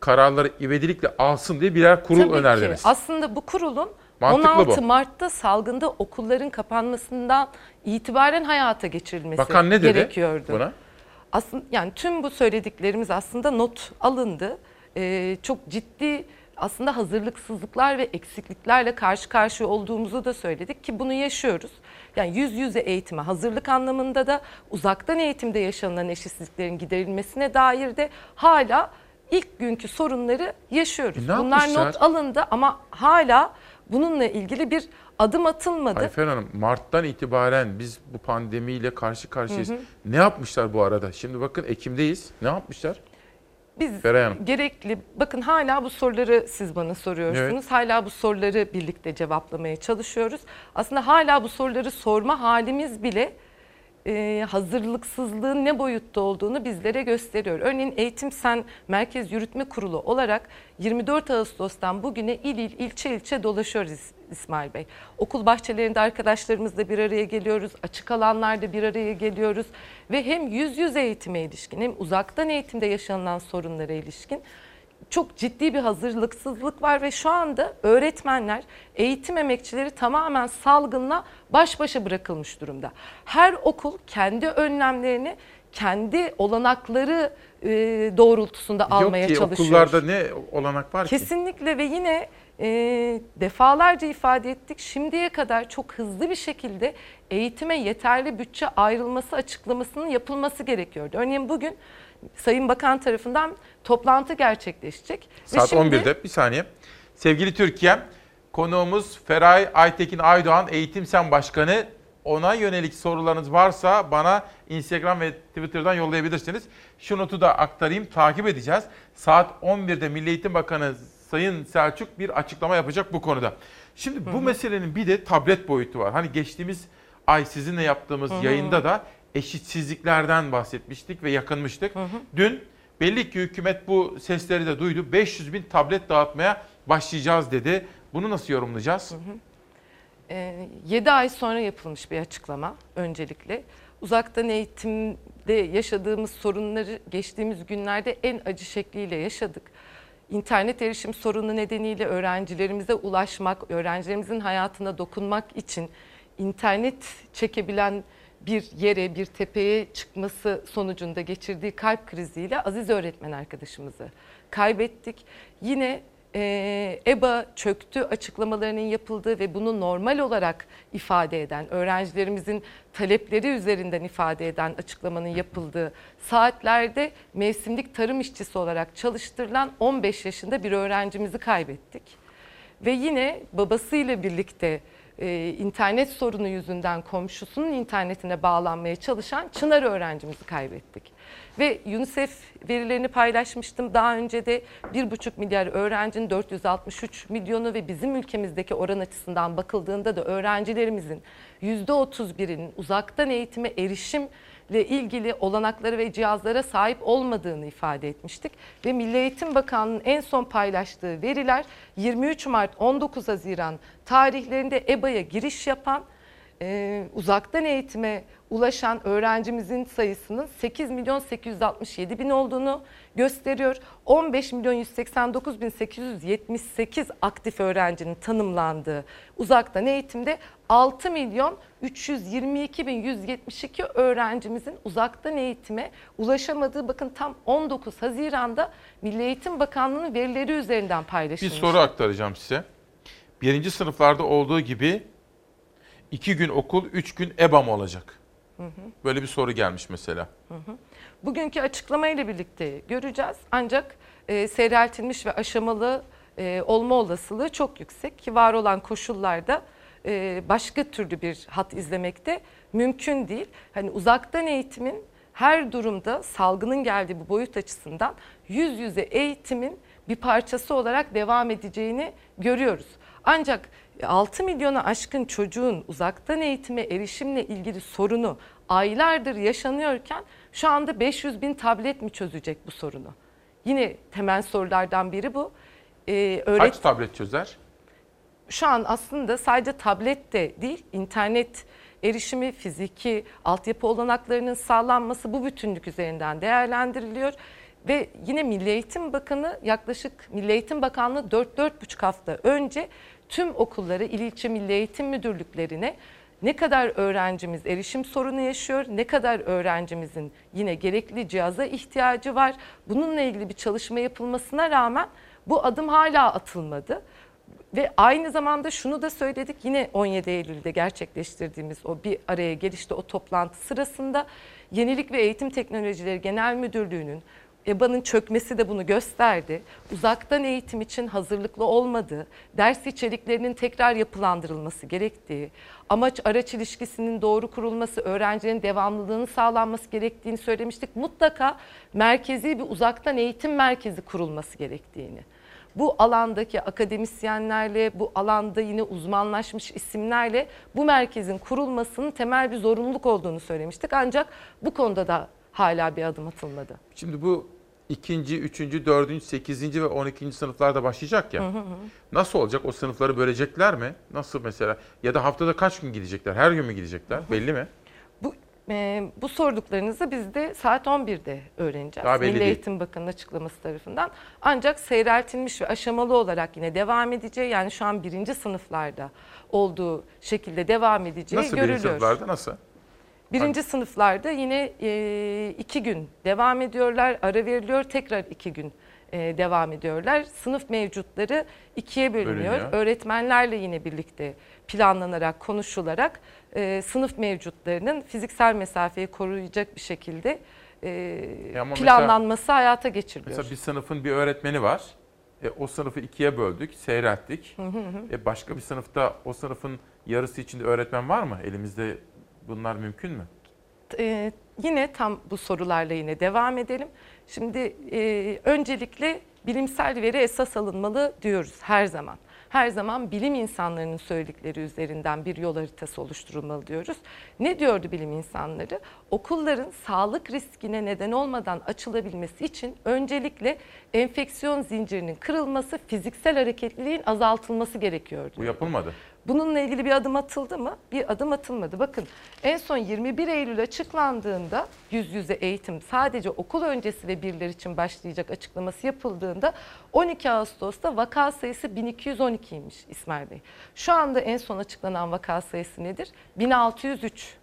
kararları ivedilikle alsın diye birer kurul Tabii ki. önerdiniz. Aslında bu kurulun Mantıklı 16 bu. Mart'ta salgında okulların kapanmasından itibaren hayata geçirilmesi Bakan ne dedi gerekiyordu. buna? Aslında yani tüm bu söylediklerimiz aslında not alındı. Çok ciddi aslında hazırlıksızlıklar ve eksikliklerle karşı karşıya olduğumuzu da söyledik ki bunu yaşıyoruz. Yani yüz yüze eğitime hazırlık anlamında da uzaktan eğitimde yaşanılan eşitsizliklerin giderilmesine dair de hala ilk günkü sorunları yaşıyoruz. E ne Bunlar yapmışlar? not alındı ama hala bununla ilgili bir adım atılmadı. Ayfer Hanım Mart'tan itibaren biz bu pandemiyle karşı karşıyayız. Hı hı. Ne yapmışlar bu arada? Şimdi bakın Ekim'deyiz. Ne yapmışlar? Biz Feray Hanım. gerekli bakın hala bu soruları siz bana soruyorsunuz. Evet. Hala bu soruları birlikte cevaplamaya çalışıyoruz. Aslında hala bu soruları sorma halimiz bile e, hazırlıksızlığın ne boyutta olduğunu bizlere gösteriyor. Örneğin Eğitim Sen Merkez Yürütme Kurulu olarak 24 Ağustos'tan bugüne il il ilçe ilçe dolaşıyoruz İsmail Bey. Okul bahçelerinde arkadaşlarımızla bir araya geliyoruz. Açık alanlarda bir araya geliyoruz. Ve hem yüz yüze eğitime ilişkin hem uzaktan eğitimde yaşanılan sorunlara ilişkin çok ciddi bir hazırlıksızlık var ve şu anda öğretmenler, eğitim emekçileri tamamen salgınla baş başa bırakılmış durumda. Her okul kendi önlemlerini kendi olanakları e, doğrultusunda almaya Yok ki çalışıyor. okullarda ne olanak var ki? Kesinlikle ve yine e, defalarca ifade ettik. Şimdiye kadar çok hızlı bir şekilde eğitime yeterli bütçe ayrılması açıklamasının yapılması gerekiyordu. Örneğin bugün Sayın Bakan tarafından toplantı gerçekleşecek. Saat şimdi- 11'de bir saniye. Sevgili Türkiye, konuğumuz Feray Aytekin Aydoğan, Eğitim Sen Başkanı. Ona yönelik sorularınız varsa bana Instagram ve Twitter'dan yollayabilirsiniz. Şu notu da aktarayım, takip edeceğiz. Saat 11'de Milli Eğitim Bakanı Sayın Selçuk bir açıklama yapacak bu konuda. Şimdi bu meselenin bir de tablet boyutu var. Hani geçtiğimiz ay sizinle yaptığımız Hı hı. yayında da eşitsizliklerden bahsetmiştik ve yakınmıştık. Dün belli ki hükümet bu sesleri de duydu. 500 bin tablet dağıtmaya başlayacağız dedi. Bunu nasıl yorumlayacağız? 7 ay sonra yapılmış bir açıklama öncelikle. Uzaktan eğitimde yaşadığımız sorunları geçtiğimiz günlerde en acı şekliyle yaşadık. İnternet erişim sorunu nedeniyle öğrencilerimize ulaşmak, öğrencilerimizin hayatına dokunmak için internet çekebilen bir yere, bir tepeye çıkması sonucunda geçirdiği kalp kriziyle Aziz öğretmen arkadaşımızı kaybettik. Yine e, EBA çöktü açıklamalarının yapıldığı ve bunu normal olarak ifade eden, öğrencilerimizin talepleri üzerinden ifade eden açıklamanın yapıldığı saatlerde mevsimlik tarım işçisi olarak çalıştırılan 15 yaşında bir öğrencimizi kaybettik. Ve yine babasıyla birlikte e, internet sorunu yüzünden komşusunun internetine bağlanmaya çalışan Çınar öğrencimizi kaybettik. Ve UNICEF verilerini paylaşmıştım. Daha önce de 1,5 milyar öğrencinin 463 milyonu ve bizim ülkemizdeki oran açısından bakıldığında da öğrencilerimizin %31'inin uzaktan eğitime erişim ile ilgili olanakları ve cihazlara sahip olmadığını ifade etmiştik. Ve Milli Eğitim Bakanlığı'nın en son paylaştığı veriler 23 Mart 19 Haziran tarihlerinde EBA'ya giriş yapan e, uzaktan eğitime ulaşan öğrencimizin sayısının 8 milyon 867 bin olduğunu gösteriyor. 15 milyon 189 bin 878 aktif öğrencinin tanımlandığı uzaktan eğitimde 6 milyon 322 bin 172 öğrencimizin uzaktan eğitime ulaşamadığı bakın tam 19 Haziran'da Milli Eğitim Bakanlığı'nın verileri üzerinden Bir paylaşılmış. soru aktaracağım size. Birinci sınıflarda olduğu gibi iki gün okul, üç gün EBA mı olacak? Böyle bir soru gelmiş mesela. Hı hı. Bugünkü açıklamayla birlikte göreceğiz. Ancak e, seyreltilmiş ve aşamalı e, olma olasılığı çok yüksek ki var olan koşullarda e, başka türlü bir hat izlemekte mümkün değil. Hani uzaktan eğitimin her durumda salgının geldiği bu boyut açısından yüz yüze eğitimin bir parçası olarak devam edeceğini görüyoruz. Ancak 6 milyona aşkın çocuğun uzaktan eğitime erişimle ilgili sorunu aylardır yaşanıyorken şu anda 500 bin tablet mi çözecek bu sorunu? Yine temel sorulardan biri bu. Ee, öğret- Kaç tablet çözer? şu an aslında sadece tablet de değil, internet erişimi, fiziki altyapı olanaklarının sağlanması bu bütünlük üzerinden değerlendiriliyor. Ve yine Milli Eğitim Bakanı yaklaşık Milli Eğitim Bakanlığı 4-4,5 hafta önce tüm okulları, il ilçe Milli Eğitim Müdürlüklerine ne kadar öğrencimiz erişim sorunu yaşıyor, ne kadar öğrencimizin yine gerekli cihaza ihtiyacı var. Bununla ilgili bir çalışma yapılmasına rağmen bu adım hala atılmadı. Ve aynı zamanda şunu da söyledik yine 17 Eylül'de gerçekleştirdiğimiz o bir araya gelişte o toplantı sırasında Yenilik ve Eğitim Teknolojileri Genel Müdürlüğü'nün EBA'nın çökmesi de bunu gösterdi. Uzaktan eğitim için hazırlıklı olmadığı, ders içeriklerinin tekrar yapılandırılması gerektiği, amaç araç ilişkisinin doğru kurulması, öğrencilerin devamlılığını sağlanması gerektiğini söylemiştik. Mutlaka merkezi bir uzaktan eğitim merkezi kurulması gerektiğini bu alandaki akademisyenlerle, bu alanda yine uzmanlaşmış isimlerle bu merkezin kurulmasının temel bir zorunluluk olduğunu söylemiştik. Ancak bu konuda da hala bir adım atılmadı. Şimdi bu ikinci, üçüncü, dördüncü, sekizinci ve on ikinci sınıflarda başlayacak ya. Hı hı hı. Nasıl olacak? O sınıfları bölecekler mi? Nasıl mesela? Ya da haftada kaç gün gidecekler? Her gün mü gidecekler? Belli mi? Bu e, bu sorduklarınızı biz de saat 11'de öğreneceğiz. Daha belli Milli değil. Eğitim Bakanı'nın açıklaması tarafından. Ancak seyreltilmiş ve aşamalı olarak yine devam edeceği yani şu an birinci sınıflarda olduğu şekilde devam edeceği Nasıl görülüyor. birinci sınıflarda? Nasıl? Birinci sınıflarda yine e, iki gün devam ediyorlar, ara veriliyor, tekrar iki gün e, devam ediyorlar. Sınıf mevcutları ikiye bölünüyor. Bölünüyor. Öğretmenlerle yine birlikte planlanarak, konuşularak e, sınıf mevcutlarının fiziksel mesafeyi koruyacak bir şekilde e, ama planlanması hayata geçiriliyor. Mesela bir sınıfın bir öğretmeni var. E, o sınıfı ikiye böldük, seyrelttik. Hı hı hı. E, başka bir sınıfta o sınıfın yarısı içinde öğretmen var mı? Elimizde bunlar mümkün mü? Ee, yine tam bu sorularla yine devam edelim. Şimdi e, öncelikle bilimsel veri esas alınmalı diyoruz her zaman. her zaman bilim insanlarının söyledikleri üzerinden bir yol haritası oluşturulmalı diyoruz. Ne diyordu bilim insanları? Okulların sağlık riskine neden olmadan açılabilmesi için öncelikle enfeksiyon zincirinin kırılması, fiziksel hareketliliğin azaltılması gerekiyordu. Bu yapılmadı. Bununla ilgili bir adım atıldı mı? Bir adım atılmadı. Bakın en son 21 Eylül açıklandığında yüz yüze eğitim sadece okul öncesi ve birler için başlayacak açıklaması yapıldığında 12 Ağustos'ta vaka sayısı 1212'ymiş İsmail Bey. Şu anda en son açıklanan vaka sayısı nedir? 1603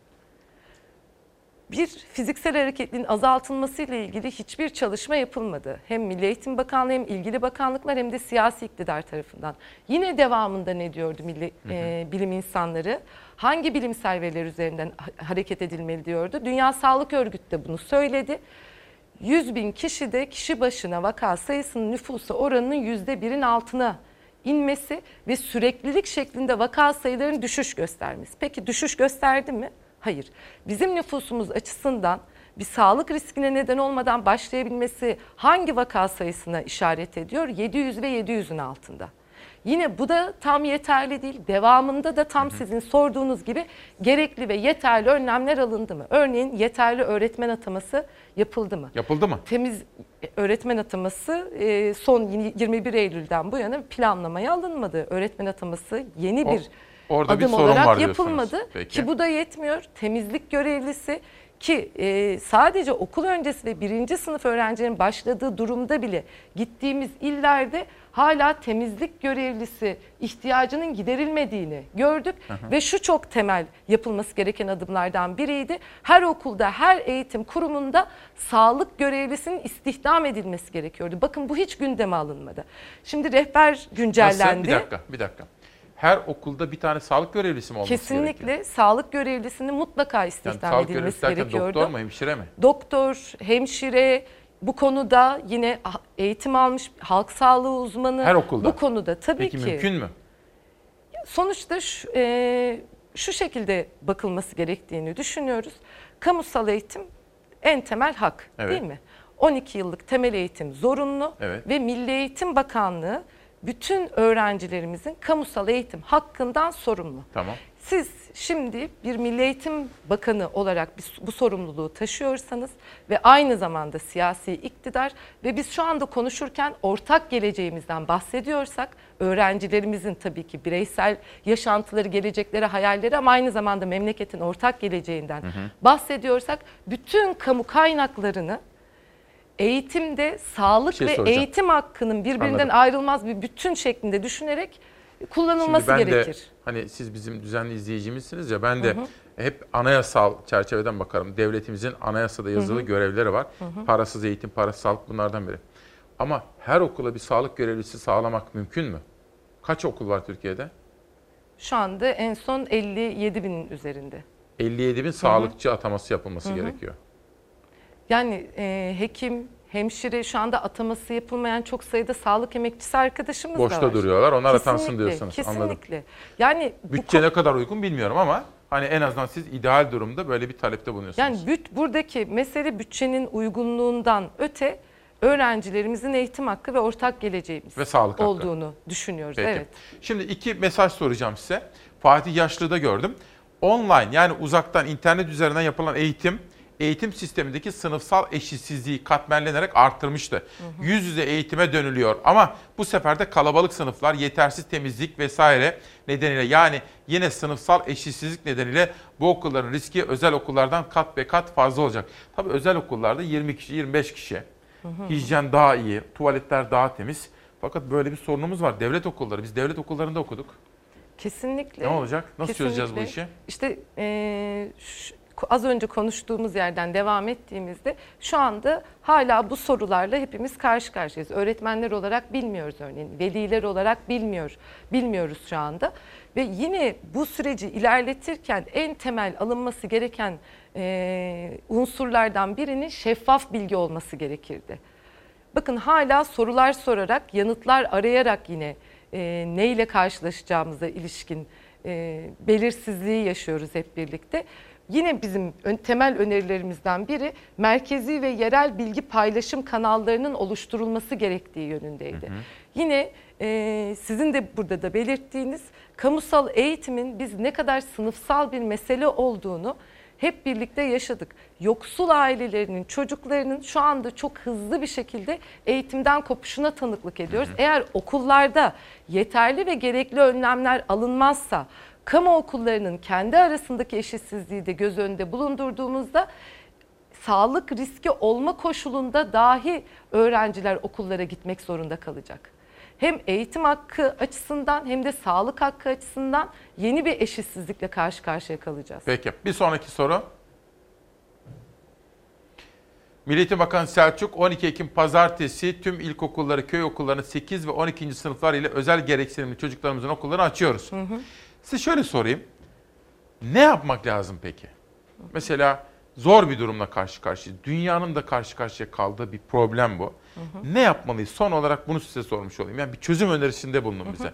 bir fiziksel hareketliliğin azaltılması ile ilgili hiçbir çalışma yapılmadı. Hem Milli Eğitim Bakanlığı hem ilgili bakanlıklar hem de siyasi iktidar tarafından. Yine devamında ne diyordu milli e, bilim insanları? Hangi bilimsel veriler üzerinden ha- hareket edilmeli diyordu? Dünya Sağlık Örgütü de bunu söyledi. 100 bin kişide kişi başına vaka sayısının nüfusa oranının yüzde birin altına inmesi ve süreklilik şeklinde vaka sayılarının düşüş göstermesi. Peki düşüş gösterdi mi? Hayır. Bizim nüfusumuz açısından bir sağlık riskine neden olmadan başlayabilmesi hangi vaka sayısına işaret ediyor? 700 ve 700'ün altında. Yine bu da tam yeterli değil. Devamında da tam sizin sorduğunuz gibi gerekli ve yeterli önlemler alındı mı? Örneğin yeterli öğretmen ataması yapıldı mı? Yapıldı mı? Temiz öğretmen ataması e, son 21 Eylül'den bu yana planlamaya alınmadı. Öğretmen ataması yeni O- bir orada bir adım sorun var olarak diyorsunuz. yapılmadı. Peki. Ki bu da yetmiyor. Temizlik görevlisi ki e, sadece okul öncesi ve birinci sınıf öğrencilerin başladığı durumda bile gittiğimiz illerde hala temizlik görevlisi ihtiyacının giderilmediğini gördük. Hı hı. Ve şu çok temel yapılması gereken adımlardan biriydi. Her okulda, her eğitim kurumunda sağlık görevlisinin istihdam edilmesi gerekiyordu. Bakın bu hiç gündeme alınmadı. Şimdi rehber güncellendi. Nasıl? Bir dakika, bir dakika. Her okulda bir tane sağlık görevlisi mi olması Kesinlikle gerekiyor? sağlık görevlisinin mutlaka Yani istihdam sağlık edilmesi gerekiyordu. doktor mu, hemşire mi? Doktor, hemşire bu konuda yine eğitim almış halk sağlığı uzmanı Her okulda. bu konuda tabii Peki ki. mümkün mü? Sonuçta şu, e, şu şekilde bakılması gerektiğini düşünüyoruz. Kamusal eğitim en temel hak Evet. değil mi? 12 yıllık temel eğitim zorunlu Evet. ve Milli Eğitim Bakanlığı bütün öğrencilerimizin kamusal eğitim hakkından sorumlu. Tamam. Siz şimdi bir Milli Eğitim Bakanı olarak bu sorumluluğu taşıyorsanız ve aynı zamanda siyasi iktidar ve biz şu anda konuşurken ortak geleceğimizden bahsediyorsak öğrencilerimizin tabii ki bireysel yaşantıları, gelecekleri, hayalleri ama aynı zamanda memleketin ortak geleceğinden Hı hı. bahsediyorsak bütün kamu kaynaklarını eğitimde sağlık şey ve soracağım. eğitim hakkının birbirinden Anladım. ayrılmaz bir bütün şeklinde düşünerek kullanılması Şimdi ben gerekir. de hani siz bizim düzenli izleyicimizsiniz ya ben de Hı hı. hep anayasal çerçeveden bakarım. Devletimizin anayasada yazılı Hı hı. görevleri var. Hı hı. Parasız eğitim, parasız sağlık bunlardan biri. Ama her okula bir sağlık görevlisi sağlamak mümkün mü? Kaç okul var Türkiye'de? Şu anda en son 57 binin üzerinde. 57 bin sağlıkçı ataması yapılması Hı hı. gerekiyor. Yani e, hekim, hemşire şu anda ataması yapılmayan çok sayıda sağlık emekçisi arkadaşımız da Boşta var. duruyorlar, onlar atansın Kesinlikle, diyorsunuz. Anladım. Kesinlikle. Yani bu Bütçe ne kadar uygun bilmiyorum ama hani en azından siz ideal durumda böyle bir talepte bulunuyorsunuz. Yani büt, buradaki mesele bütçenin uygunluğundan öte öğrencilerimizin eğitim hakkı ve ortak geleceğimiz Ve sağlık hakkı. olduğunu düşünüyoruz. Peki. Evet. Şimdi iki mesaj soracağım size. Fatih Yaşlı'da gördüm. Online yani uzaktan internet üzerinden yapılan eğitim eğitim sistemindeki sınıfsal eşitsizliği katmerlenerek arttırmıştı. Yüz yüze eğitime dönülüyor ama bu sefer de kalabalık sınıflar, yetersiz temizlik vesaire nedeniyle yani yine sınıfsal eşitsizlik nedeniyle bu okulların riski özel okullardan kat be kat fazla olacak. Tabii özel okullarda 20 kişi, 25 kişi. Hı hı. Hijyen daha iyi, tuvaletler daha temiz. Fakat böyle bir sorunumuz var. Devlet okulları, biz devlet okullarında okuduk. Kesinlikle. Ne olacak? Nasıl çözeceğiz bu Kesinlikle. işi? İşte eee, şu- az önce konuştuğumuz yerden devam ettiğimizde şu anda hala bu sorularla hepimiz karşı karşıyayız. Öğretmenler olarak bilmiyoruz örneğin, veliler olarak bilmiyor, bilmiyoruz şu anda. Ve yine bu süreci ilerletirken en temel alınması gereken eee, unsurlardan birinin şeffaf bilgi olması gerekirdi. Bakın hala sorular sorarak, yanıtlar arayarak yine e, neyle karşılaşacağımıza ilişkin e, belirsizliği yaşıyoruz hep birlikte. Yine bizim temel önerilerimizden biri merkezi ve yerel bilgi paylaşım kanallarının oluşturulması gerektiği yönündeydi. Yine e, sizin de burada da belirttiğiniz kamusal eğitimin biz ne kadar sınıfsal bir mesele olduğunu hep birlikte yaşadık. Yoksul ailelerinin çocuklarının şu anda çok hızlı bir şekilde eğitimden kopuşuna tanıklık ediyoruz. Eğer okullarda yeterli ve gerekli önlemler alınmazsa kamu okullarının kendi arasındaki eşitsizliği de göz önünde bulundurduğumuzda sağlık riski olma koşulunda dahi öğrenciler okullara gitmek zorunda kalacak. Hem eğitim hakkı açısından hem de sağlık hakkı açısından yeni bir eşitsizlikle karşı karşıya kalacağız. Peki bir sonraki soru. Milli Eğitim Bakanı Selçuk 12 Ekim pazartesi tüm ilkokulları, köy okullarını 8 ve 12. sınıflar ile özel gereksinimli çocuklarımızın okullarını açıyoruz. Hı hı. Size şöyle sorayım. Ne yapmak lazım peki? Mesela zor bir durumla karşı karşıya. Dünyanın da karşı karşıya kaldığı bir problem bu. Ne yapmalıyız? Son olarak bunu size sormuş olayım. Yani bir çözüm önerisinde bulunun bize.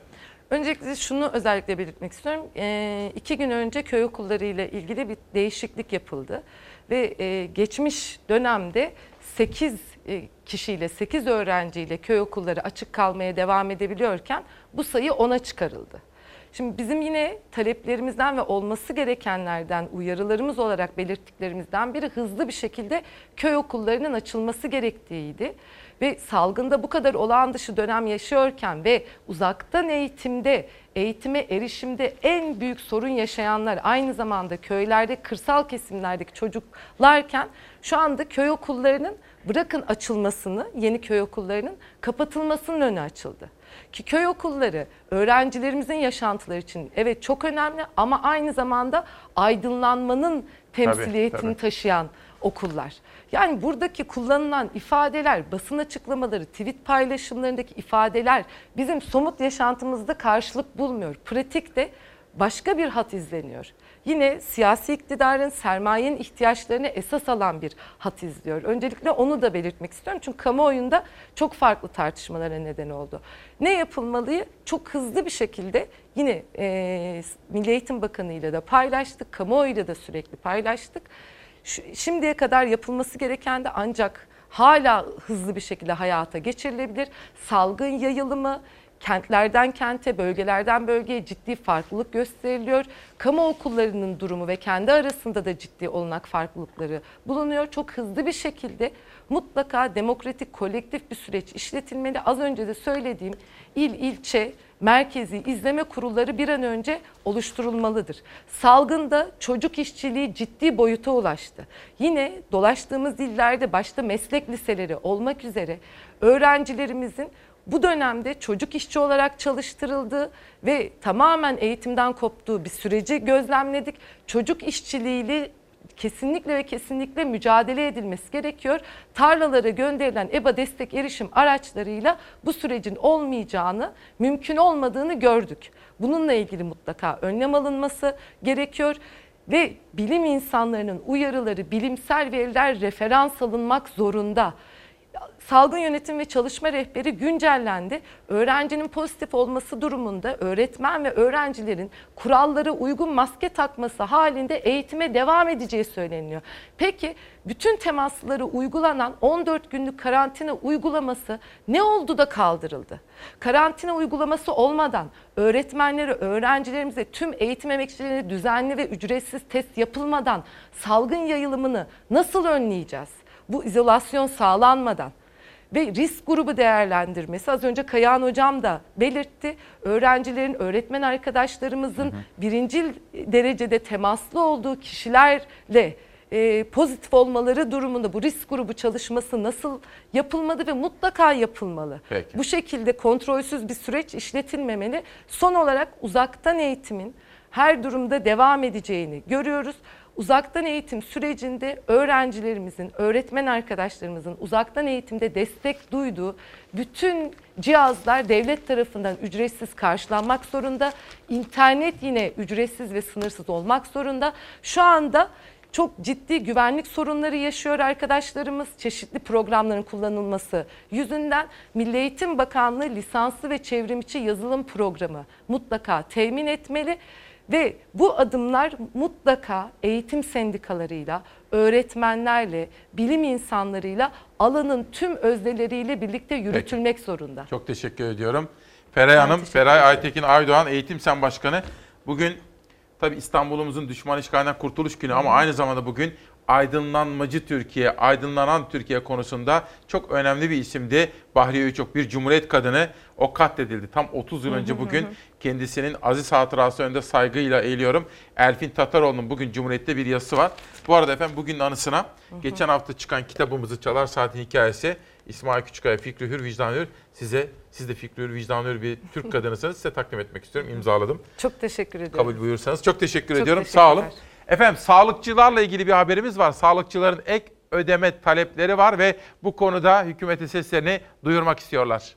Öncelikle şunu özellikle belirtmek istiyorum. Ee, iki gün önce köy okulları ile ilgili bir değişiklik yapıldı. Ve e, geçmiş dönemde 8 e, kişiyle, 8 öğrenciyle köy okulları açık kalmaya devam edebiliyorken bu sayı 10'a çıkarıldı. Şimdi bizim yine taleplerimizden ve olması gerekenlerden uyarılarımız olarak belirttiklerimizden biri hızlı bir şekilde köy okullarının açılması gerektiğiydi. Ve salgında bu kadar olağan dışı dönem yaşıyorken ve uzaktan eğitimde, eğitime erişimde en büyük sorun yaşayanlar aynı zamanda köylerde, kırsal kesimlerdeki çocuklarken şu anda köy okullarının bırakın açılmasını, yeni köy okullarının kapatılmasının önü açıldı. Ki köy okulları öğrencilerimizin yaşantıları için evet çok önemli ama aynı zamanda aydınlanmanın temsiliyetini tabii. taşıyan okullar. Yani buradaki kullanılan ifadeler, basın açıklamaları, tweet paylaşımlarındaki ifadeler bizim somut yaşantımızda karşılık bulmuyor. Pratikte başka bir hat izleniyor. Yine siyasi iktidarın, sermayenin ihtiyaçlarını esas alan bir hat izliyor. Öncelikle onu da belirtmek istiyorum. Çünkü kamuoyunda çok farklı tartışmalara neden oldu. Ne yapılmalıyı çok hızlı bir şekilde yine e, Milli Eğitim Bakanı ile de paylaştık. Kamuoyuyla da sürekli paylaştık. Şu, şimdiye kadar yapılması gereken de ancak hala hızlı bir şekilde hayata geçirilebilir. Salgın yayılımı, kentlerden kente, bölgelerden bölgeye ciddi farklılık gösteriliyor. Kamu okullarının durumu ve kendi arasında da ciddi olanak farklılıkları bulunuyor. Çok hızlı bir şekilde mutlaka demokratik, kolektif bir süreç işletilmeli. Az önce de söylediğim il, ilçe, merkezi izleme kurulları bir an önce oluşturulmalıdır. Salgında çocuk işçiliği ciddi boyuta ulaştı. Yine dolaştığımız dillerde başta meslek liseleri olmak üzere öğrencilerimizin bu dönemde çocuk işçi olarak çalıştırıldığı ve tamamen eğitimden koptuğu bir süreci gözlemledik. Çocuk işçiliğiyle kesinlikle ve kesinlikle mücadele edilmesi gerekiyor. Tarlalara gönderilen EBA destek erişim araçlarıyla bu sürecin olmayacağını, mümkün olmadığını gördük. Bununla ilgili mutlaka önlem alınması gerekiyor ve bilim insanlarının uyarıları, bilimsel veriler referans alınmak zorunda salgın yönetim ve çalışma rehberi güncellendi. Öğrencinin pozitif olması durumunda öğretmen ve öğrencilerin kurallara uygun maske takması halinde eğitime devam edeceği söyleniyor. Peki bütün temasları uygulanan 14 günlük karantina uygulaması ne oldu da kaldırıldı? Karantina uygulaması olmadan öğretmenlere, öğrencilerimize, tüm eğitim emekçilerine düzenli ve ücretsiz test yapılmadan salgın yayılımını nasıl önleyeceğiz? Bu izolasyon sağlanmadan ve risk grubu değerlendirmesi az önce Kayahan Hocam da belirtti. Öğrencilerin, öğretmen arkadaşlarımızın hı hı. birinci derecede temaslı olduğu kişilerle e, pozitif olmaları durumunda bu risk grubu çalışması nasıl yapılmadı ve mutlaka yapılmalı. Peki. Bu şekilde kontrolsüz bir süreç işletilmemeli. Son olarak uzaktan eğitimin her durumda devam edeceğini görüyoruz uzaktan eğitim sürecinde öğrencilerimizin, öğretmen arkadaşlarımızın uzaktan eğitimde destek duyduğu bütün cihazlar devlet tarafından ücretsiz karşılanmak zorunda. İnternet yine ücretsiz ve sınırsız olmak zorunda. Şu anda çok ciddi güvenlik sorunları yaşıyor arkadaşlarımız. Çeşitli programların kullanılması yüzünden Milli Eğitim Bakanlığı lisanslı ve çevrimiçi yazılım programı mutlaka temin etmeli. Ve bu adımlar mutlaka eğitim sendikalarıyla, öğretmenlerle, bilim insanlarıyla alanın tüm özneleriyle birlikte yürütülmek zorunda. Çok teşekkür ediyorum. Feray Hanım, Feray Aytekin Aydoğan Eğitim Sen Başkanı. Bugün tabi İstanbul'umuzun düşman işgalinden kurtuluş günü ama aynı zamanda bugün aydınlanmacı Türkiye, aydınlanan Türkiye konusunda çok önemli bir isimdi. Bahriye Üçok bir cumhuriyet kadını o katledildi. Tam 30 yıl önce bugün kendisinin aziz hatırası önünde saygıyla eğiliyorum. Elfin Tataroğlu'nun bugün Cumhuriyet'te bir yazısı var. Bu arada efendim bugün anısına geçen hafta çıkan kitabımızı Çalar Saat'in hikayesi İsmail Küçükkaya Fikri Hür Vicdan Hür size siz de Fikri Hür Vicdan Hür bir Türk [laughs] kadınısınız size takdim etmek istiyorum imzaladım. Çok teşekkür ederim. Kabul buyursanız çok teşekkür Çok ediyorum sağ olun. Efendim sağlıkçılarla ilgili bir haberimiz var. Sağlıkçıların ek ödeme talepleri var ve bu konuda hükümete seslerini duyurmak istiyorlar.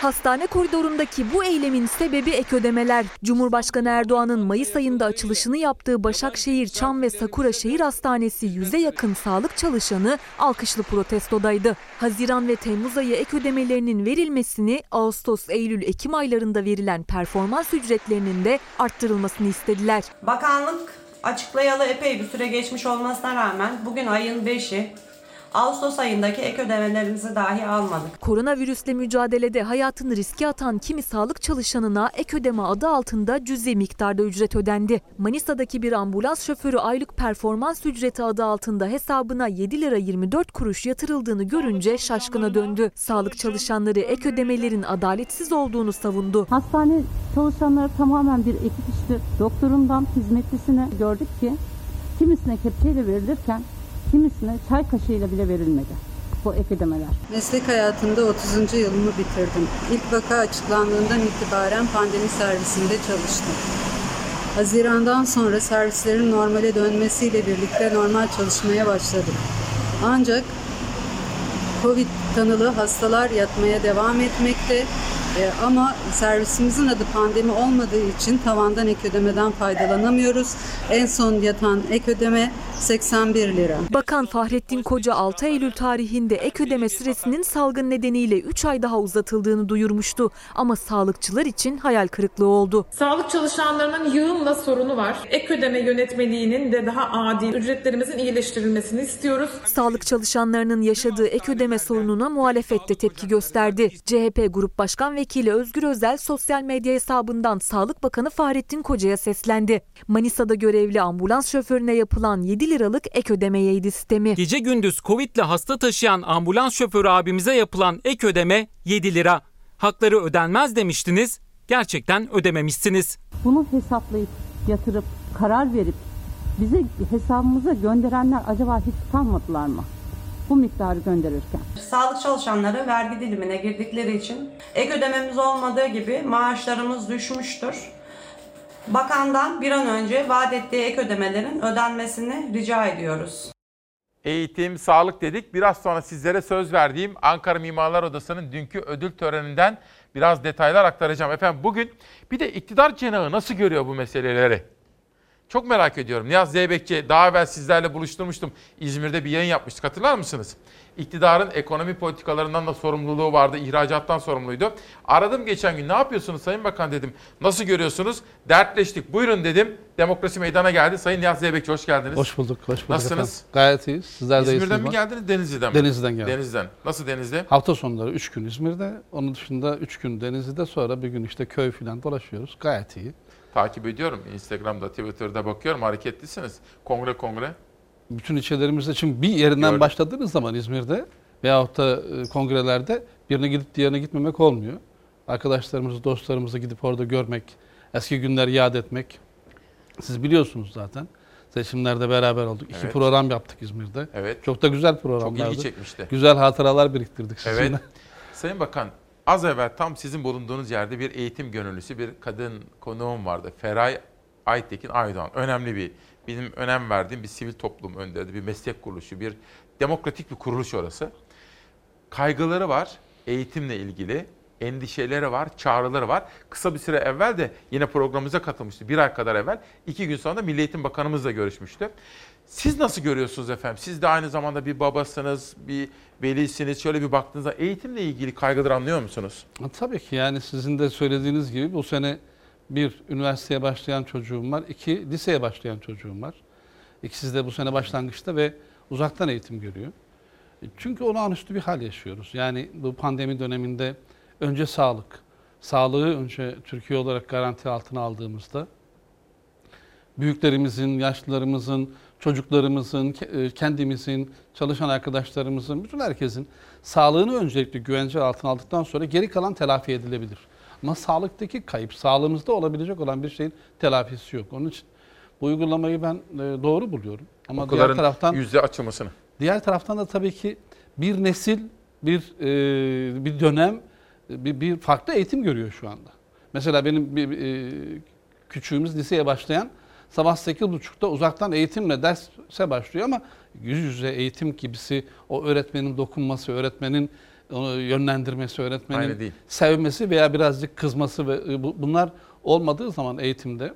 Hastane koridorundaki bu eylemin sebebi ek ödemeler. Cumhurbaşkanı Erdoğan'ın Mayıs ayında açılışını yaptığı Başakşehir, Çam ve Sakura Şehir Hastanesi yüze yakın sağlık çalışanı alkışlı protestodaydı. Haziran ve Temmuz ayı ek ödemelerinin verilmesini, Ağustos, Eylül, Ekim aylarında verilen performans ücretlerinin de arttırılmasını istediler. Bakanlık açıklayalı epey bir süre geçmiş olmasına rağmen bugün ayın 5'i Ağustos ayındaki ek ödemelerimizi dahi almadık. Koronavirüsle mücadelede hayatını riske atan kimi sağlık çalışanına ek ödeme adı altında cüzi miktarda ücret ödendi. Manisa'daki bir ambulans şoförü aylık performans ücreti adı altında hesabına 7 lira 24 kuruş yatırıldığını görünce şaşkına döndü. Sağlık çalışanları ek ödemelerin adaletsiz olduğunu savundu. Hastane çalışanları tamamen bir ekip işti. Doktorundan hizmetlisine gördük ki kimisine kepçeyle verilirken kimisine çay kaşığıyla bile verilmedi bu ek ödemeler. Meslek hayatımda 30. yılımı bitirdim. İlk vaka açıklandığından itibaren pandemi servisinde çalıştım. Hazirandan sonra servislerin normale dönmesiyle birlikte normal çalışmaya başladım. Ancak Covid tanılı hastalar yatmaya devam etmekte Ee, ama servisimizin adı pandemi olmadığı için tavandan ek ödemeden faydalanamıyoruz. En son yatan ek ödeme 81 lira. Bakan Fahrettin Koca 6 Eylül tarihinde ek ödeme süresinin salgın nedeniyle 3 ay daha uzatıldığını duyurmuştu. Ama sağlıkçılar için hayal kırıklığı oldu. Sağlık çalışanlarının yığınla sorunu var. Ek ödeme yönetmeliğinin de daha adil ücretlerimizin iyileştirilmesini istiyoruz. Sağlık çalışanlarının yaşadığı ek ödeme sorununa muhalefet de tepki gösterdi. CHP Grup Başkan Vekili Özgür Özel sosyal medya hesabından Sağlık Bakanı Fahrettin Koca'ya seslendi. Manisa'da görevli ambulans şoförüne yapılan 7 liralık ek ödemeyeydi sistemi. Gece gündüz Covid'le hasta taşıyan ambulans şoförü abimize yapılan ek ödeme 7 lira. Hakları ödenmez demiştiniz, gerçekten ödememişsiniz. Bunu hesaplayıp yatırıp karar verip bize hesabımıza gönderenler acaba hiç utanmadılar mı? Bu miktarı gönderirken. Sağlık çalışanları vergi dilimine girdikleri için ek ödememiz olmadığı gibi maaşlarımız düşmüştür. Bakandan bir an önce vaat ettiği ek ödemelerin ödenmesini rica ediyoruz. Eğitim, sağlık dedik. Biraz sonra sizlere söz verdiğim Ankara Mimarlar Odası'nın dünkü ödül töreninden biraz detaylar aktaracağım. Efendim bugün bir de iktidar cenahı nasıl görüyor bu meseleleri? Çok merak ediyorum. Niyaz Zeybekçi daha evvel sizlerle buluşturmuştum. İzmir'de bir yayın yapmıştık hatırlar mısınız? İktidarın ekonomi politikalarından da sorumluluğu vardı, ihracattan sorumluydu. Aradım geçen gün ne yapıyorsunuz Sayın Bakan dedim. Nasıl görüyorsunuz? Dertleştik buyurun dedim. Demokrasi meydana geldi. Sayın Niyaz Zeybekçi hoş geldiniz. Hoş bulduk, hoş bulduk Nasılsınız? efendim. Gayet iyiyiz. Sizler de İzmir'den mi geldiniz, Denizli'den mi? Denizli'den geldim. Denizli'den. Nasıl Denizli? Hafta sonları 3 gün İzmir'de, onun dışında 3 gün Denizli'de, sonra bir gün işte köy falan dolaşıyoruz. Gayet iyi. Takip ediyorum. Instagram'da, Twitter'da bakıyorum. Hareketlisiniz. Kongre kongre. Bütün ilçelerimizde çünkü bir yerinden Gördüm. başladığınız zaman İzmir'de veyahut da e, kongrelerde birine gidip diğerine gitmemek olmuyor. Arkadaşlarımızı, dostlarımızı gidip orada görmek, eski günleri yad etmek. Siz biliyorsunuz zaten. Seçimlerde beraber olduk. İki Evet. program yaptık İzmir'de. Evet. Çok da güzel programlardı. ilgi çekmişti. Güzel hatıralar biriktirdik sizinle. Evet. Sayın Bakan, az evvel tam sizin bulunduğunuz yerde bir eğitim gönüllüsü bir kadın konuğum vardı. Feray Aytekin Aydoğan. Önemli bir, benim önem verdiğim bir sivil toplum önderi, bir meslek kuruluşu, bir demokratik bir kuruluş orası. Kaygıları var eğitimle ilgili, endişeleri var, çağrıları var. Kısa bir süre evvel de yine programımıza katılmıştı. Bir ay kadar evvel. iki gün sonra da Milli Eğitim Bakanımızla görüşmüştü. Siz nasıl görüyorsunuz efendim? Siz de aynı zamanda bir babasınız, bir velisiniz. Şöyle bir baktığınızda eğitimle ilgili kaygıları anlıyor musunuz? Tabii ki yani sizin de söylediğiniz gibi bu sene Bir, üniversiteye başlayan çocuğum var. İki, liseye başlayan çocuğum var. İkisi de bu sene başlangıçta ve uzaktan eğitim görüyor. E, Çünkü olağanüstü bir hal yaşıyoruz. Yani bu pandemi döneminde önce sağlık, sağlığı önce Türkiye olarak garanti altına aldığımızda büyüklerimizin, yaşlılarımızın, çocuklarımızın, e, kendimizin, çalışan arkadaşlarımızın, bütün herkesin sağlığını öncelikle güvence altına aldıktan sonra geri kalan telafi edilebilir. Ama sağlıktaki kayıp, sağlığımızda olabilecek olan bir şeyin telafisi yok. Onun için bu uygulamayı ben e, doğru buluyorum. Ama Okulların diğer taraftan yüzde açılmasını. Diğer taraftan da tabii ki bir nesil, bir e, bir dönem, bir, bir farklı eğitim görüyor şu anda. Mesela benim bir, bir, küçüğümüz liseye başlayan sabah 8.30'da uzaktan eğitimle derse başlıyor ama yüz yüze eğitim gibisi o öğretmenin dokunması, öğretmenin onu yönlendirmesi, öğretmenin sevmesi veya birazcık kızması ve e, bu- bunlar olmadığı zaman eğitimde